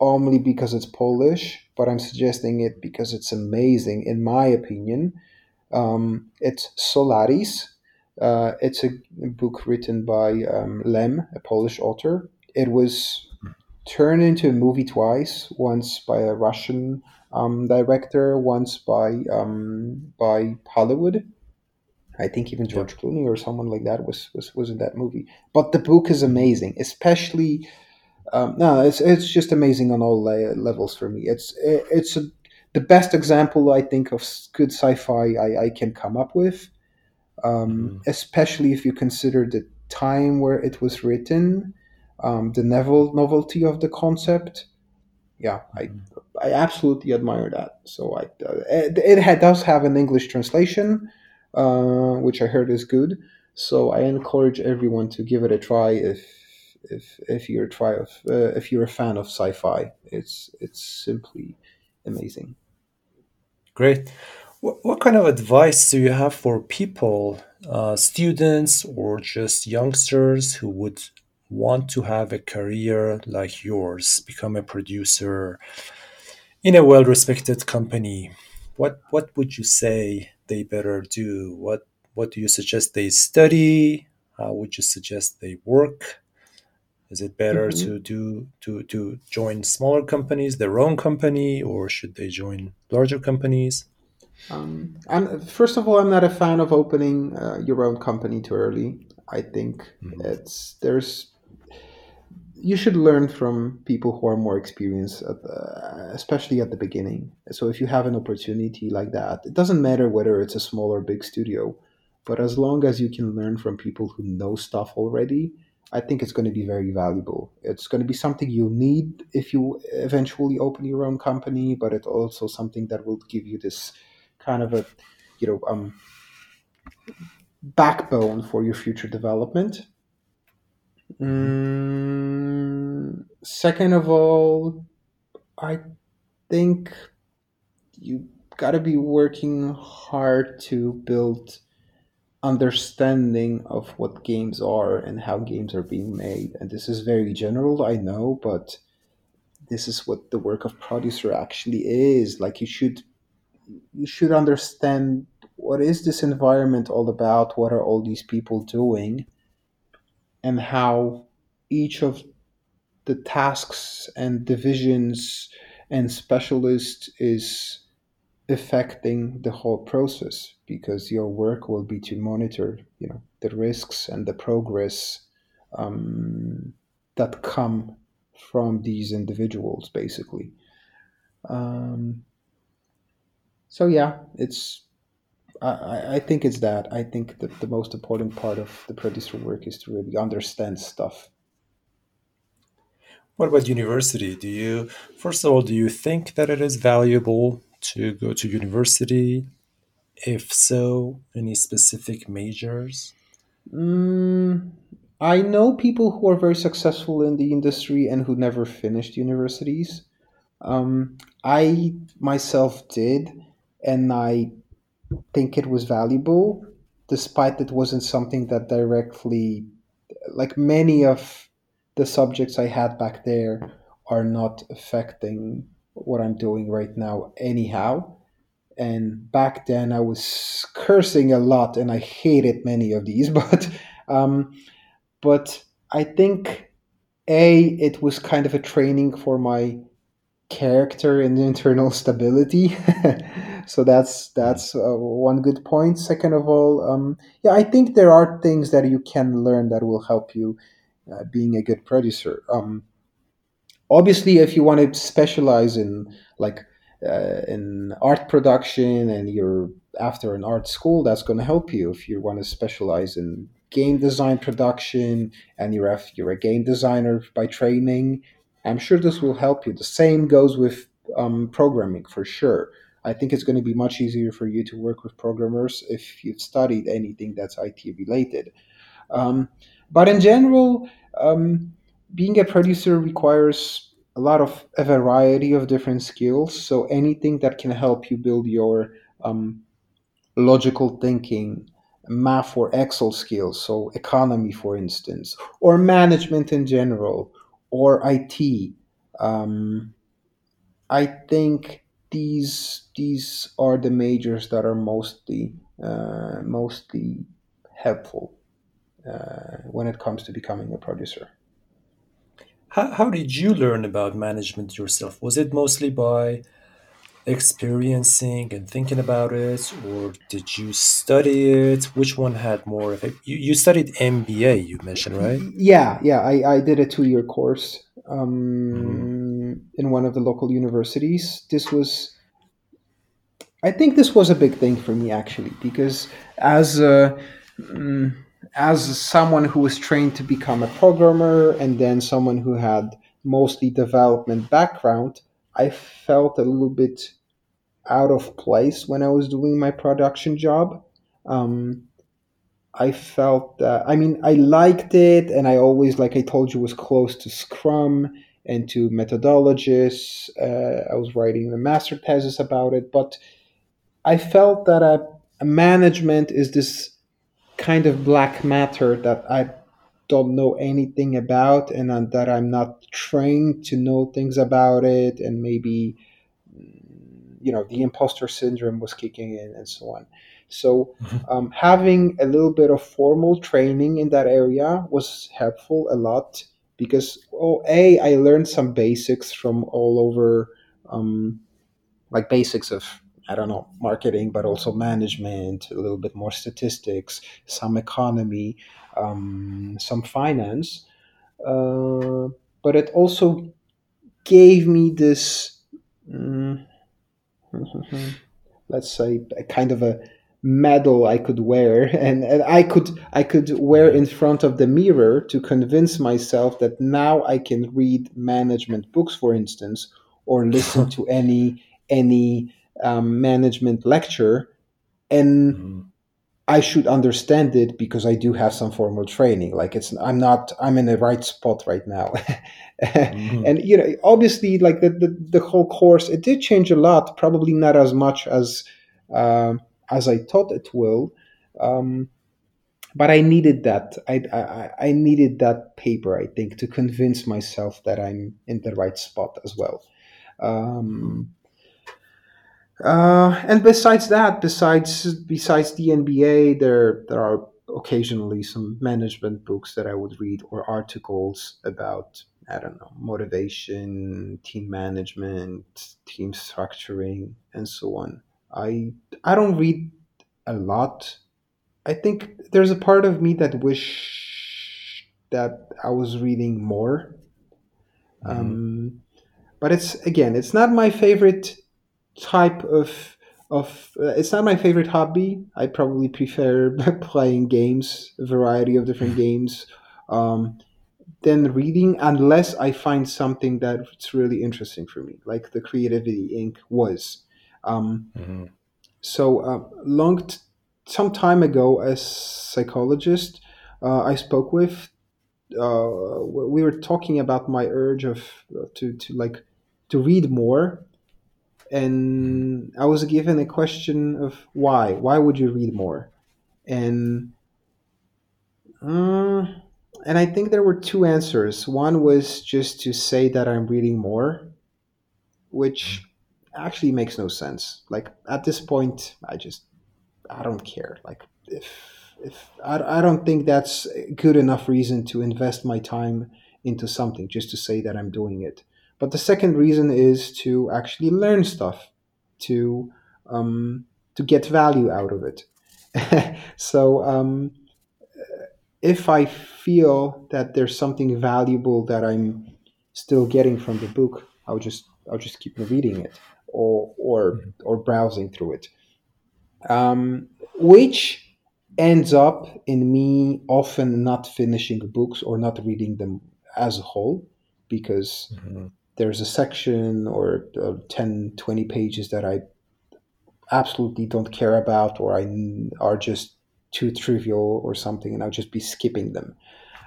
only because it's Polish, but I'm suggesting it because it's amazing, in my opinion. Um, it's Solaris. Uh, it's a book written by um, Lem, a Polish author. It was turned into a movie twice. Once by a Russian um, director, once by um, by Hollywood. I think even George Clooney or someone like that was, was was in that movie. But the book is amazing, especially. Um, no, it's it's just amazing on all levels for me. It's it's a the best example I think of good sci-fi I, I can come up with, um, mm-hmm. especially if you consider the time where it was written, um, the novel novelty of the concept. Yeah, I mm-hmm. I absolutely admire that. So I uh, it, it does have an English translation, uh, which I heard is good. So I encourage everyone to give it a try if if if you're a try of uh, if you're a fan of sci-fi. It's it's simply amazing. Great. What, what kind of advice do you have for people, uh, students or just youngsters who would want to have a career like yours, become a producer in a well-respected company? What what would you say they better do? What what do you suggest they study? How would you suggest they work? Is it better hmm to do to to join smaller companies, their own company, or should they join larger companies? Um, I'm first of all, I'm not a fan of opening uh, your own company too early. I think Mhm. it's there's you should learn from people who are more experienced, at the, especially at the beginning. So if you have an opportunity like that, it doesn't matter whether it's a small or big studio, but as long as you can learn from people who know stuff already, I think it's going to be very valuable. It's going to be something you need if you eventually open your own company, but it's also something that will give you this kind of a, you know, um, backbone for your future development. Mm, second of all, I think you got to be working hard to build understanding of what games are and how games are being made. And this is very general, I know, but this is what the work of producer actually is. Like you should you should understand what is this environment all about? What are all these people doing? And how each of the tasks and divisions and specialists is affecting the whole process because your work will be to monitor you know the risks and the progress um, that come from these individuals basically. Um, so yeah it's I, I think it's that i think that the most important part of the producer work is to really understand stuff What about university? Do you, first of all, do you think that it is valuable to go to university? If so, any specific majors? mm, i know people who are very successful in the industry and who never finished universities Um, I myself did, and I think it was valuable, despite it wasn't something that directly, like many of the subjects I had back there, are not affecting what I'm doing right now, anyhow. And back then, I was cursing a lot, and I hated many of these, (laughs) but um, but I think a it was kind of a training for my character and internal stability. (laughs) so that's that's uh, one good point. Second of all, um, yeah, I think there are things that you can learn that will help you uh, being a good producer. Um, obviously if you want to specialize in like uh, in art production and you're after an art school that's going to help you if you want to specialize in game design production and you're you're a game designer by training i'm sure this will help you. The same goes with um, programming for sure. I think it's going to be much easier for you to work with programmers if you've studied anything that's it related. Um, but in general, um, being a producer requires a lot of a variety of different skills. So anything that can help you build your um, logical thinking, math or Excel skills, so economy, for instance, or management in general, or IT. Um, I think these these are the majors that are mostly uh, mostly helpful uh, when it comes to becoming a producer. How, how did you learn about management yourself? Was it mostly by experiencing and thinking about it, or did you study it? Which one had more effect? You, you studied MBA, you mentioned, right? Yeah, yeah, I, I did a two year course um, in one of the local universities. This was, I think, this was a big thing for me actually, because as a, mm, as someone who was trained to become a programmer and then someone who had mostly development background, I felt a little bit out of place when I was doing my production job. Um, I felt that I mean I liked it, and I always, like I told you, was close to Scrum and to methodologies. Uh, I was writing the master thesis about it, but I felt that a, a management is this kind of black matter that I don't know anything about, and uh, that I'm not trained to know things about it, and maybe you know the imposter syndrome was kicking in, and so on. So, mm-hmm. um, having a little bit of formal training in that area was helpful a lot because, oh, A, I learned some basics from all over, um, like basics of, I don't know, marketing, but also management, a little bit more statistics, some economy, um, some finance. Uh, but it also gave me this, mm, (laughs) let's say, a kind of a medal I could wear (laughs) and, and I could I could wear in front of the mirror to convince myself that now I can read management books for instance or listen (laughs) to any any um, management lecture and mm-hmm. I should understand it because I do have some formal training like it's I'm not I'm in the right spot right now (laughs) mm-hmm. and you know obviously like the, the, the whole course it did change a lot probably not as much as uh, as I thought it will. Um, but I needed that. I, I, I needed that paper, I think, to convince myself that I'm in the right spot as well. Um, uh, and besides that, besides besides the MBA, there there are occasionally some management books that I would read or articles about I don't know motivation, team management, team structuring, and so on. I I don't read a lot. I think there's a part of me that wish that I was reading more. Mm-hmm. Um, but it's again, it's not my favorite type of of. Uh, it's not my favorite hobby. I probably prefer (laughs) playing games, a variety of different (laughs) games, um, than reading, unless I find something that's really interesting for me, like the Creativity Inc. was. Um, mm-hmm. So uh, long t- some time ago, as psychologist, uh, I spoke with. Uh, we were talking about my urge of uh, to to like to read more, and I was given a question of why. Why would you read more? And uh, and I think there were two answers. One was just to say that I'm reading more, which actually makes no sense. Like at this point, I just I don't care. Like if if I, I don't think that's good enough reason to invest my time into something just to say that I'm doing it. But the second reason is to actually learn stuff, to um, to get value out of it. (laughs) so um, if I feel that there's something valuable that I'm still getting from the book, I'll just I'll just keep reading it or or mm-hmm. or browsing through it, um, which ends up in me often not finishing books or not reading them as a whole because mm-hmm. There's a section or uh, 10 20 pages that i absolutely don't care about or i are just too trivial or something and i'll just be skipping them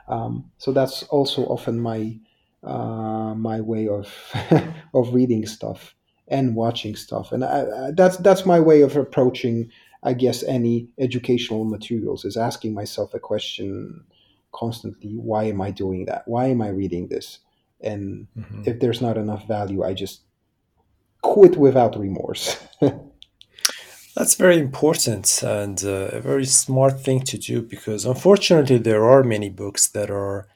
um, so that's also often my uh, my way of (laughs) of reading stuff and watching stuff. And I, I, that's that's my way of approaching, I guess, any educational materials is asking myself a question constantly: Why am I doing that? Why am I reading this? And mm-hmm. if there's not enough value, I just quit without remorse. (laughs) That's very important and uh, a very smart thing to do because unfortunately there are many books that are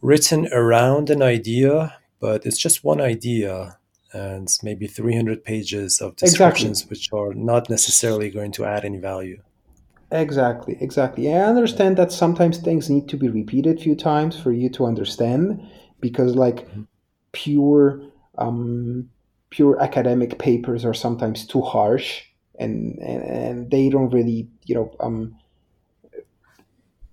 written around an idea, but it's just one idea and maybe 300 pages of descriptions exactly. which are not necessarily going to add any value exactly exactly i understand that sometimes things need to be repeated a few times for you to understand because like mm-hmm. pure um, pure academic papers are sometimes too harsh and, and and they don't really you know um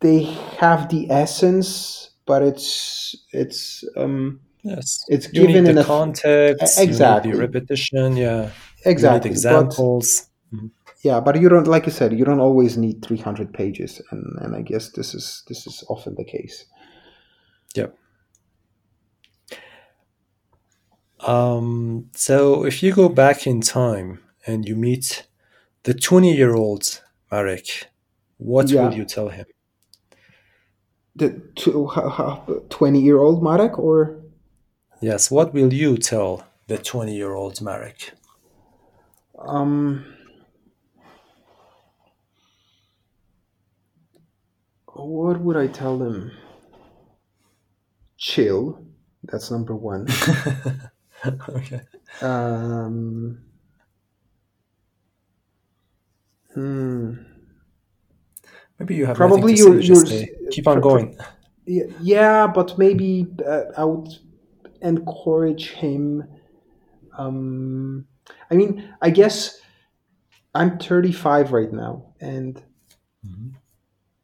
they have the essence but it's it's um Yes, it's you given in the context, exactly the repetition. Yeah, exactly examples. But, mm-hmm. yeah, but you don't like you said you don't always need three hundred pages, and and I guess this is this is often the case. Yep. Um, so if you go back in time and you meet the 20 year old Marek, what Yeah. will you tell him? The twenty year old Marek or Yes, what will you tell the 20 year old Marek? um. What would I tell them? Chill. That's number one. (laughs) (laughs) okay. Um, hmm. Maybe you have Probably you're- just say, keep on pro- going. (laughs) Yeah, yeah, but maybe uh, I would encourage him. Um, I mean, I guess I'm 35 right now, and Mhm.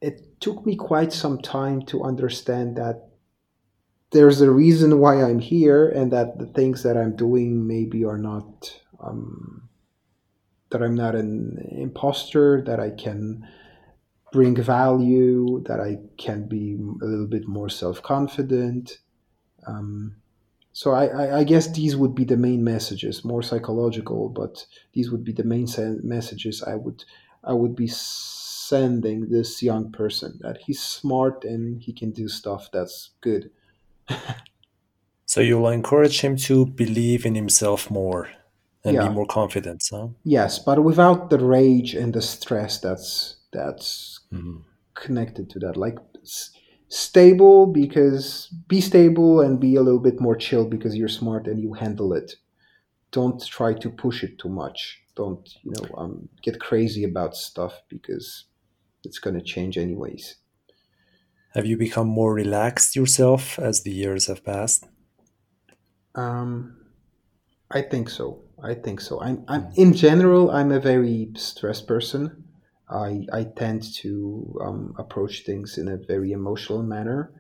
it took me quite some time to understand that there's a reason why I'm here, and that the things that I'm doing maybe are not. Um, that I'm not an imposter, that I can bring value, that I can be a little bit more self confident. Um, so I, I, I guess these would be the main messages, more psychological, but these would be the main sen- messages I would I would be sending this young person that he's smart and he can do stuff that's good. (laughs) So you'll encourage him to believe in himself more and Yeah. be more confident, huh? Yes, but without the rage and the stress that's that's Mhm. connected to that. Like s- stable because be stable and be a little bit more chill because you're smart and you handle it. Don't try to push it too much. Don't you know um, get crazy about stuff because it's going to change anyways. Have you become more relaxed yourself as the years have passed? Um, I think so. I think so. I'm, I'm in general. I'm a very stressed person. I I tend to um, approach things in a very emotional manner,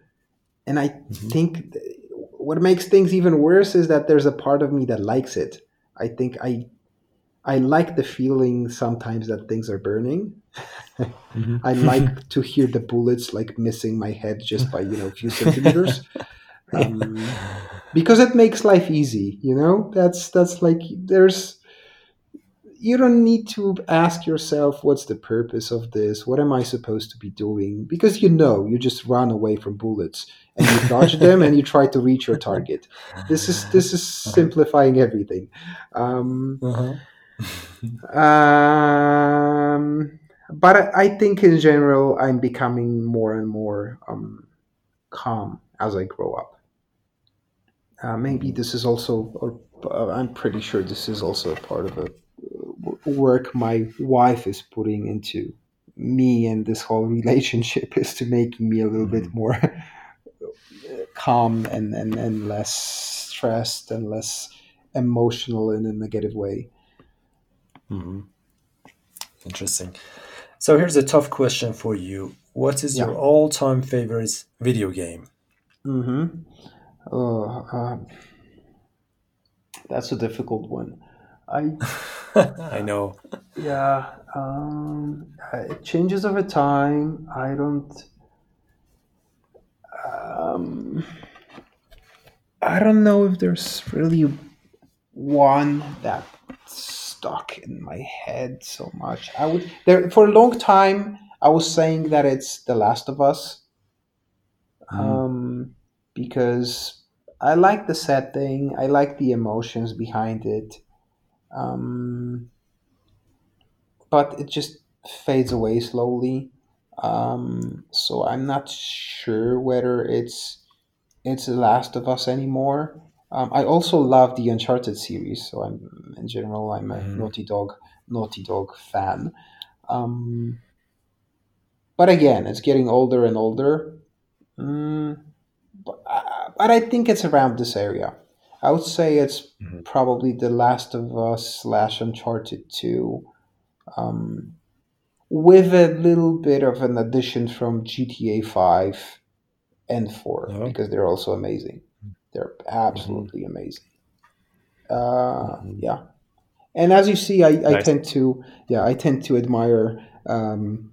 and I Mhm. think th- what makes things even worse is that there's a part of me that likes it. I think I I like the feeling sometimes that things are burning. Mhm. I like to hear the bullets like missing my head just by you know a few centimeters. (laughs) Um, because it makes life easy you know that's that's like there's you don't need to ask yourself what's the purpose of this what am i supposed to be doing because you know you just run away from bullets and you dodge (laughs) them and you try to reach your target this is this is simplifying everything um, Uh-huh. Um, but I, think in general i'm becoming more and more um, calm as i grow up uh, maybe this is also, or uh, I'm pretty sure this is also a part of a work my wife is putting into me and this whole relationship (laughs) is to make me a little bit Mhm. more calm and, and, and less stressed and less emotional in a negative way. Mhm. Interesting. So here's a tough question for you. What is your all-time favorite video game? Mm-hmm. Uh, uh, that's a difficult one. I (laughs) I know. Yeah, um, it changes over time. I don't. Um, I don't know if there's really one that stuck in my head so much. I would there for a long time. I was saying that it's The Last of Us, Mm. um, because I like the setting. I like the emotions behind it. Um, but it just fades away slowly. Um, so I'm not sure whether it's it's The Last of Us anymore. Um, I also love the Uncharted series, so I'm in general I'm a Mhm. Naughty Dog Naughty Dog fan. Um, but again, it's getting older and older. Mm, but, uh, but I think it's around this area. I would say it's Mhm. probably The Last of Us slash Uncharted Two um, with a little bit of an addition from GTA 5 and 4 Oh. because they're also amazing. They're absolutely amazing. Uh, Mhm. Yeah. and as you see, I, I Nice. tend to yeah I tend to admire um,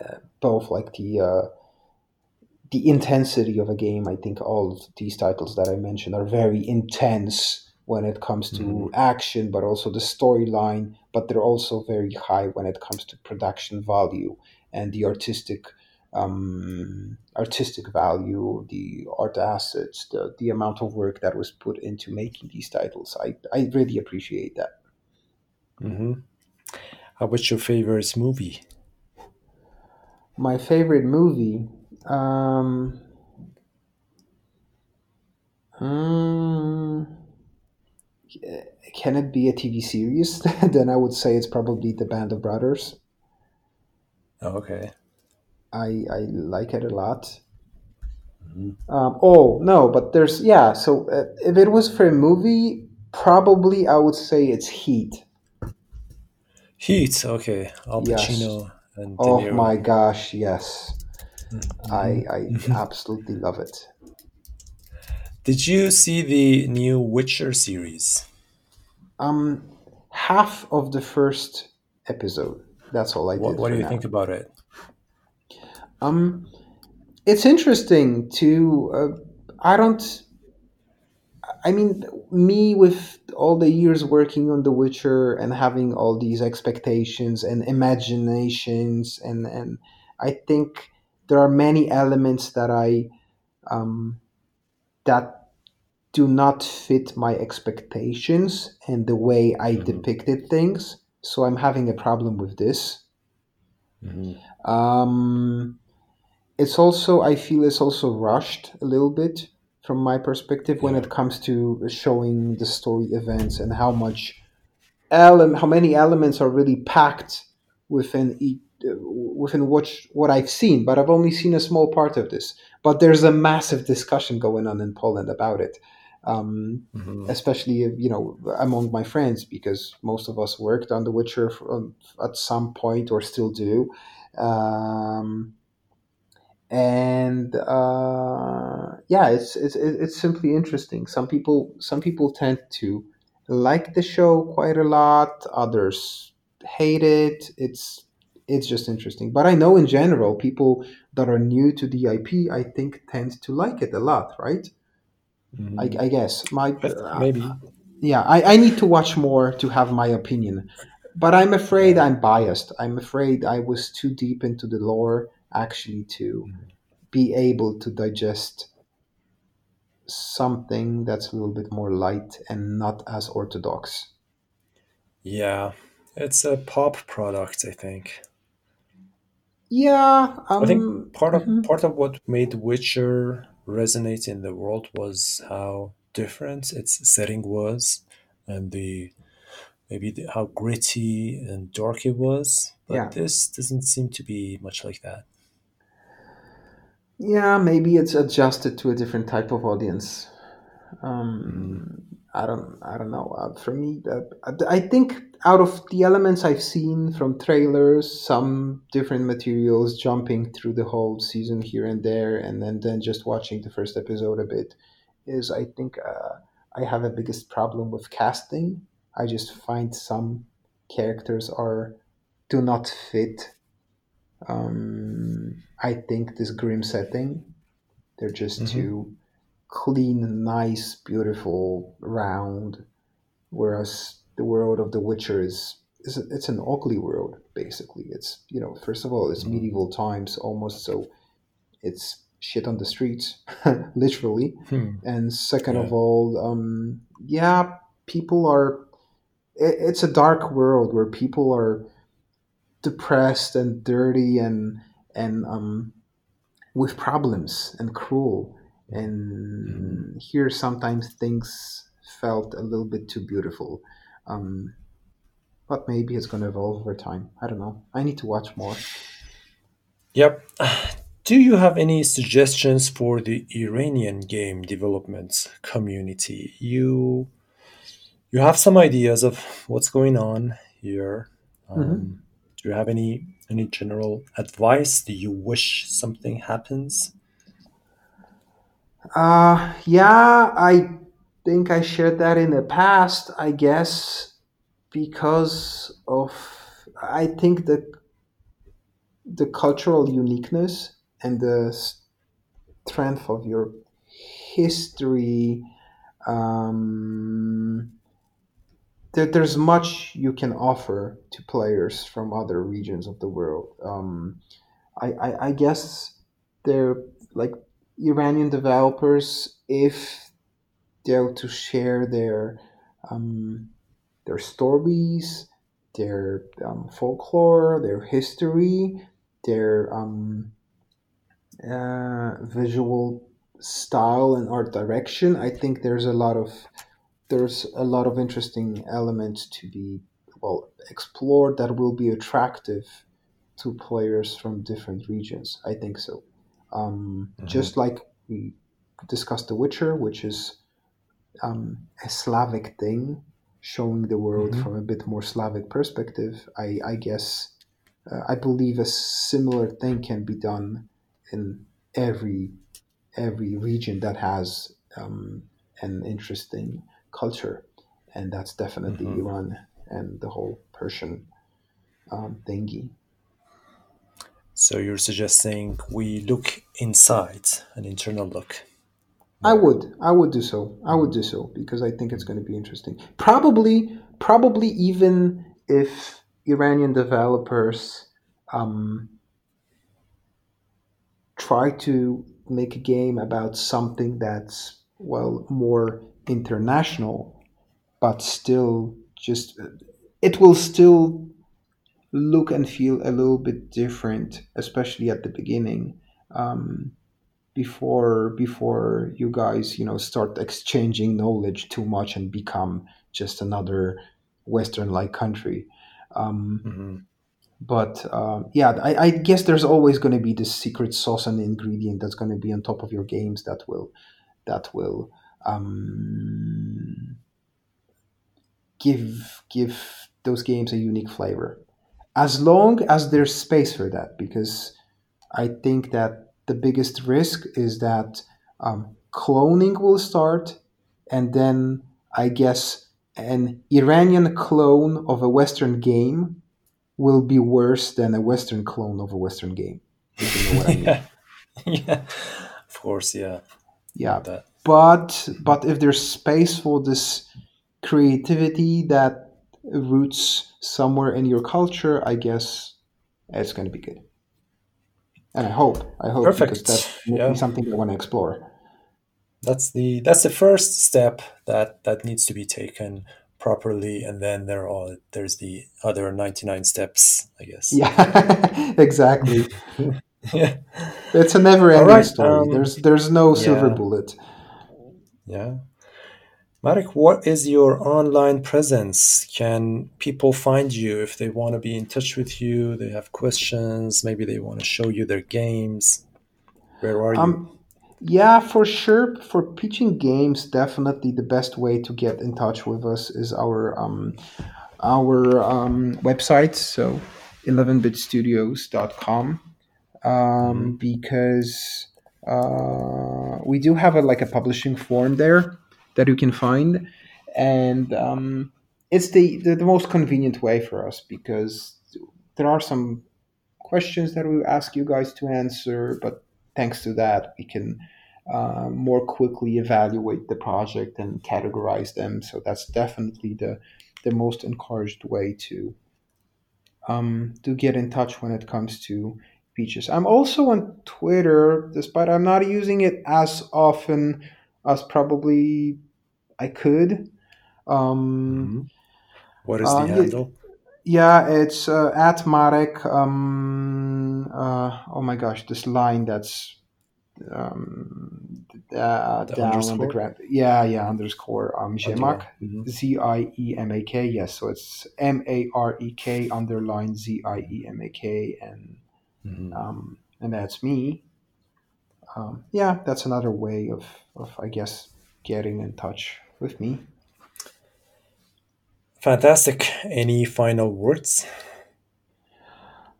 uh, both like the uh, the intensity of a game. I think all of these titles that I mentioned are very intense when it comes to Mhm. action, but also the storyline. But they're also very high when it comes to production value and the artistic um, artistic value, the art assets, the the amount of work that was put into making these titles. I I really appreciate that. hmm How about your favorite movie? My favorite movie. Um, mm, can it be a TV series? (laughs) then I would say it's probably The Band of Brothers. Oh, okay. I I like it a lot. Mhm. Um, oh no, but there's yeah. So uh, if it was for a movie, probably I would say it's Heat. Heat. Okay. Al Yes. Pacino and De Oh my gosh, yes. Mhm. I I (laughs) absolutely love it. Did you see the new Witcher series? Um, half of the first episode. That's all I did what for do you now. think about it? Um, it's interesting to. Uh, I don't. I mean, me with all the years working on The Witcher and having all these expectations and imaginations, and and I think there are many elements that I um, that do not fit my expectations and the way I Mhm. depicted things. So I'm having a problem with this. Mhm. Um, it's also I feel it's also rushed a little bit from my perspective when it comes to showing the story events and how much ele- how many elements are really packed within each, within what what I've seen. But I've only seen a small part of this. But there's a massive discussion going on in Poland about it. Um, Mhm. especially you know among my friends because most of us worked on The Witcher um, at some point or still do, um, and uh, yeah, it's, it's it's simply interesting. Some people some people tend to like the show quite a lot, others hate it. It's it's just interesting. But I know in general, people that are new to the IP, I think, tend to like it a lot, right? I, Mhm. I guess my uh, Maybe. yeah I, I need to watch more to have my opinion but i'm afraid i'm biased i'm afraid i was too deep into the lore actually to be able to digest something that's a little bit more light and not as orthodox Yeah. It's a pop product, I think. yeah I think um part of mhm. part of what made Witcher resonate in the world was how different its setting was, and the maybe the, how gritty and dark it was. But yeah this doesn't seem to be much like that. Yeah maybe it's adjusted to a different type of audience um, I don't, I don't know. Uh, for me, uh, I I think out of the elements I've seen from trailers, some different materials, jumping through the whole season here and there, and then then just watching the first episode a bit, is I think uh, I have a biggest problem with casting. I just find some characters are do not fit. Um, I think this grim setting. They're just Mhm. too clean, nice, beautiful, round. Whereas the world of The Witcher is is it's an ugly world basically. It's you know first of all it's Mhm. medieval times almost, so it's shit on the streets, (laughs) literally. Hmm. And second Yeah. of all, um, yeah, people are. It, it's a dark world where people are depressed and dirty and and um, with problems and cruel. And here sometimes things felt a little bit too beautiful. Um, but maybe it's going to evolve over time. I don't know. I need to watch more. Yep. Do you have any suggestions for the Iranian game development community? You you have some ideas of what's going on here. hmm Um, do you have any any general advice? Do you wish something happens? Uh, yeah, I think I shared that in the past. I guess because of I think the the cultural uniqueness and the strength of your history. Um, there, there's much you can offer to players from other regions of the world. Um, I, I, I guess they're like Iranian developers if they're to share their um, their stories, their um, folklore, their history, their um, uh, visual style and art direction. I think there's a lot of there's a lot of interesting elements to be well explored that will be attractive to players from different regions. I think so. Um, mm-hmm. Just like we discussed The Witcher, which is um, a Slavic thing, showing the world mm-hmm. from a bit more Slavic perspective. I, I guess uh, I believe a similar thing can be done in every every region that has um, an interesting culture, and that's definitely mm-hmm. Iran and the whole Persian um, thingy. So you're suggesting we look inside, an internal look. I would, I would do so. I would do so because I think it's going to be interesting. Probably, probably even if Iranian developers um, try to make a game about something that's well more international, but still just it will still look and feel a little bit different, especially at the beginning. Um, before before you guys you know start exchanging knowledge too much and become just another western like country um, mm-hmm. but um, yeah I, I, guess there's always going to be this secret sauce and ingredient that's going to be on top of your games that will that will um, give give those games a unique flavor as long as there's space for that because i think that the biggest risk is that um, cloning will start and then i guess an iranian clone of a western game will be worse than a western clone of a western game you know I (laughs) mean. yeah. (laughs) yeah of course yeah yeah but but if there's space for this creativity that roots somewhere in your culture, I guess it's going to be good. And I hope, I hope Perfect. because that's yeah. something I want to explore. That's the that's the first step that that needs to be taken properly, and then there are there's the other ninety nine steps, I guess. Yeah, (laughs) exactly. (laughs) yeah, it's a never ending right, story. Um, there's there's no silver yeah. bullet. Yeah. Marek, what is your online presence? Can people find you if they want to be in touch with you? They have questions, maybe they want to show you their games. Where are you? Um, yeah, for sure. For pitching games, definitely the best way to get in touch with us is our um, our um, website. So 11bitstudios.com um, mm-hmm. because uh, we do have a, like a publishing form there that you can find, and um, it's the, the, the most convenient way for us because there are some questions that we ask you guys to answer, but thanks to that we can uh, more quickly evaluate the project and categorize them. So that's definitely the the most encouraged way to um, to get in touch when it comes to features. I'm also on Twitter, despite I'm not using it as often as probably I could. Um, mm-hmm. What is the uh, handle? Yeah, it's uh, at Marek. Um, uh, oh my gosh, this line that's um, uh, down underscore? on the ground. Yeah, yeah, underscore um, Ziemak, mm-hmm. Z I E M A K. Yes, so it's M A R E K underline Z I E M A K, and mm-hmm. um, and that's me. Um, yeah, that's another way of, of I guess getting in touch with me. Fantastic. Any final words?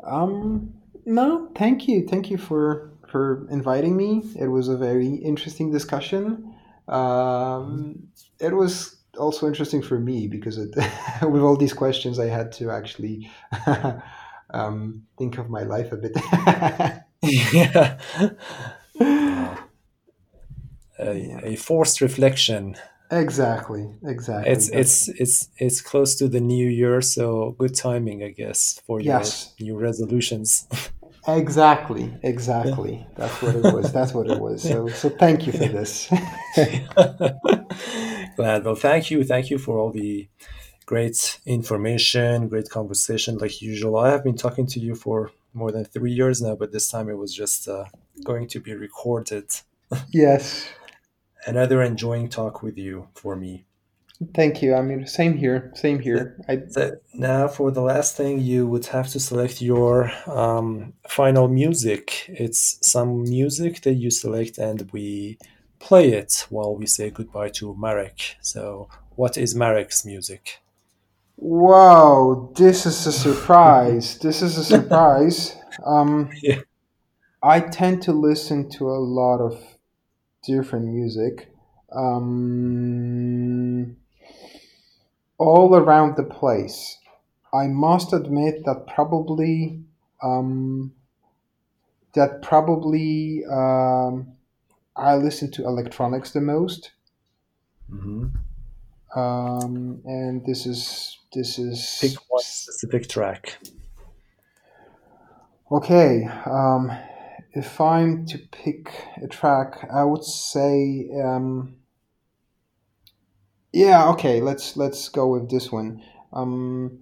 Um, no, thank you. Thank you for for inviting me. It was a very interesting discussion. Um, it was also interesting for me because it, (laughs) with all these questions, I had to actually (laughs) um, think of my life a bit. yeah. (laughs) (laughs) A, a, forced reflection. Exactly. Exactly. It's it's it's it's close to the new year, so good timing, I guess, for yes. your new resolutions. (laughs) Exactly, exactly. That's what it was. That's what it was. So, so thank you for this. Glad. Well, thank you, thank you for all the great information, great conversation, like usual. I have been talking to you for more than three years now, but this time it was just uh, going to be recorded. (laughs) Yes. Another enjoying talk with you for me. Thank you. I mean, same here. Same here. I... Now, for the last thing, you would have to select your um, final music. It's some music that you select, and we play it while we say goodbye to Marek. So, what is Marek's music? Wow, this is a surprise. this is a surprise. Um, (laughs) yeah. I tend to listen to a lot of different music. Um, all around the place. I must admit that probably um, that probably um, I listen to electronics the most. Mm-hmm. Um, and this is this is pick one specific track. Okay, um, if I'm to pick a track, I would say um, yeah, okay. Let's let's go with this one. Um,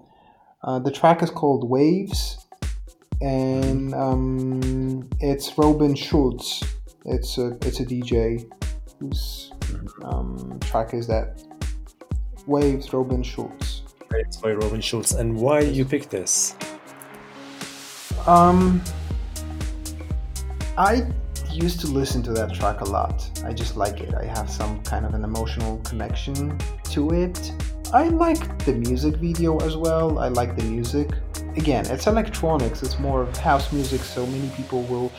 uh, the track is called Waves, and um, it's Robin Schulz. It's a it's a DJ whose um, track is that. Waves, Robin Schulz. It's by Robin Schulz. And why you picked this? Um, I used to listen to that track a lot. I just like it. I have some kind of an emotional connection to it. I like the music video as well. I like the music. Again, it's electronics, it's more of house music, so many people will.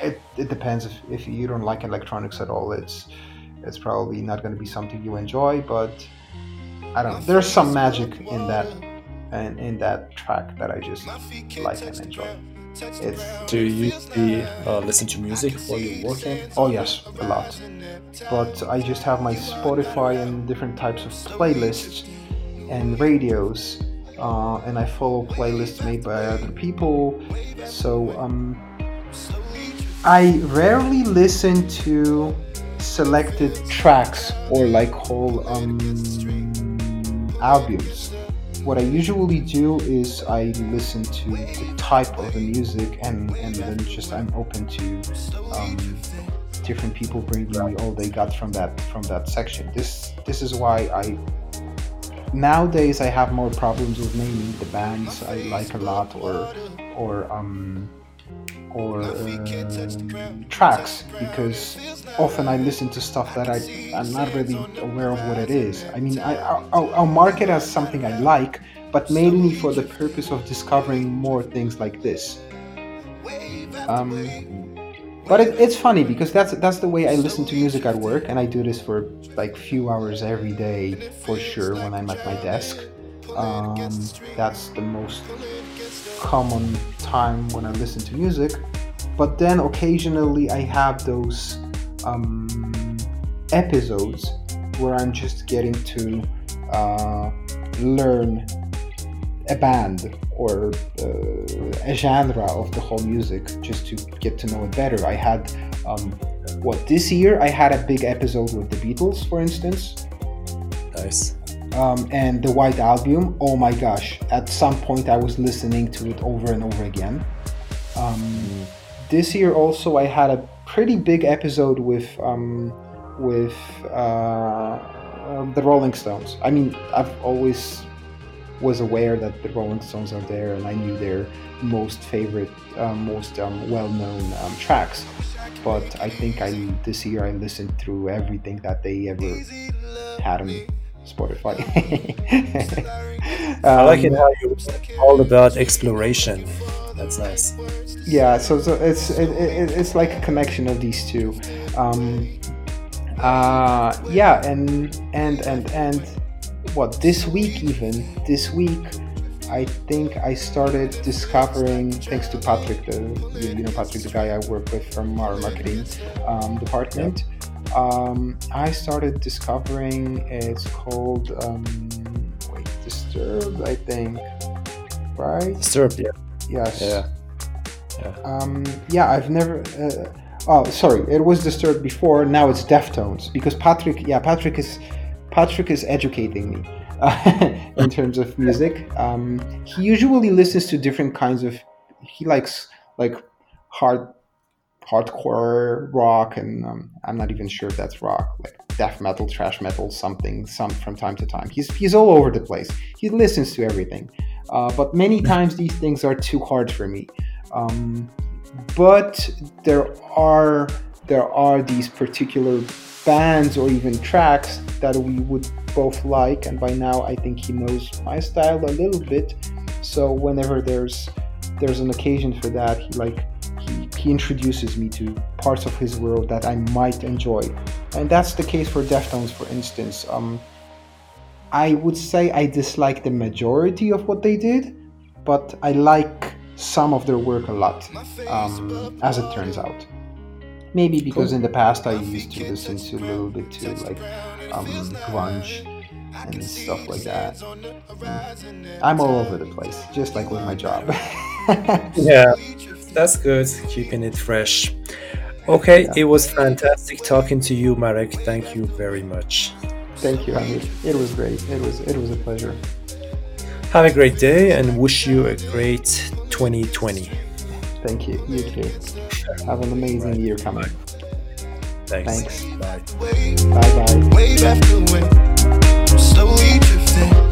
It, it depends if, if you don't like electronics at all. It's it's probably not going to be something you enjoy, but I don't know. There's some magic in that in, in that track that I just like and enjoy. It's Do you uh, listen to music while you're working? Oh yes, a lot. But I just have my Spotify and different types of playlists and radios, uh, and I follow playlists made by other people. So um, I rarely listen to selected tracks or like whole um, albums what I usually do is I listen to the type of the music and, and then just I'm open to um, different people bringing me all they got from that from that section. This this is why I nowadays I have more problems with naming the bands I like a lot or or um or um, tracks because often I listen to stuff that I, I'm not really aware of what it is. I mean, I, I'll, I'll mark it as something I like, but mainly for the purpose of discovering more things like this. Um, but it, it's funny because that's that's the way I listen to music at work, and I do this for like few hours every day for sure when I'm at my desk. Um, that's the most common time when I listen to music. But then occasionally I have those um, episodes where I'm just getting to uh, learn a band or uh, a genre of the whole music just to get to know it better. I had um, what this year I had a big episode with the Beatles, for instance. Nice um, and the White Album. Oh my gosh! At some point, I was listening to it over and over again. Um, this year also, I had a pretty big episode with um, with uh, um, the Rolling Stones. I mean, I've always was aware that the Rolling Stones are there, and I knew their most favorite, uh, most um, well-known um, tracks. But I think I this year I listened through everything that they ever had on Spotify. um, (laughs) (laughs) I like it how you all about exploration. That's nice. Yeah, so, so it's it, it, it's like a connection of these two. Um, uh, yeah, and and and and what this week even this week I think I started discovering, thanks to Patrick, the you know Patrick, the guy I work with from our marketing um, department. Um, I started discovering it's called um, wait, Disturbed, I think, right? Disturbed, yeah. Yes. Yeah. Yeah. Um, yeah, I've never. Uh, oh, sorry, it was Disturbed before. Now it's Deftones because Patrick. Yeah, Patrick is Patrick is educating me. (laughs) in terms of music. Um, he usually listens to different kinds of. He likes like hard, hardcore rock, and um, I'm not even sure if that's rock, like death metal, thrash metal, something, some from time to time. He's he's all over the place. He listens to everything, uh, but many times these things are too hard for me. Um, but there are there are these particular bands or even tracks that we would both like and by now i think he knows my style a little bit so whenever there's there's an occasion for that he like he, he introduces me to parts of his world that i might enjoy. And that's the case for deftones for instance. Um, i would say i dislike the majority of what they did but i like some of their work a lot um, as it turns out. Maybe because cool. in the past i used to listen to a little bit to like um, grunge and stuff like that. mm. i'm all over the place just like with my job. (laughs) Yeah that's good keeping it fresh okay yeah. it was fantastic talking to you marek thank you very much thank you Hamid. it was great it was it was a pleasure have a great day and wish you a great 2020 thank you you too have an amazing right. year coming. Thanks. Thanks. Bye. Bye bye.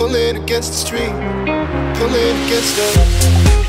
pulling against the stream, pulling against the.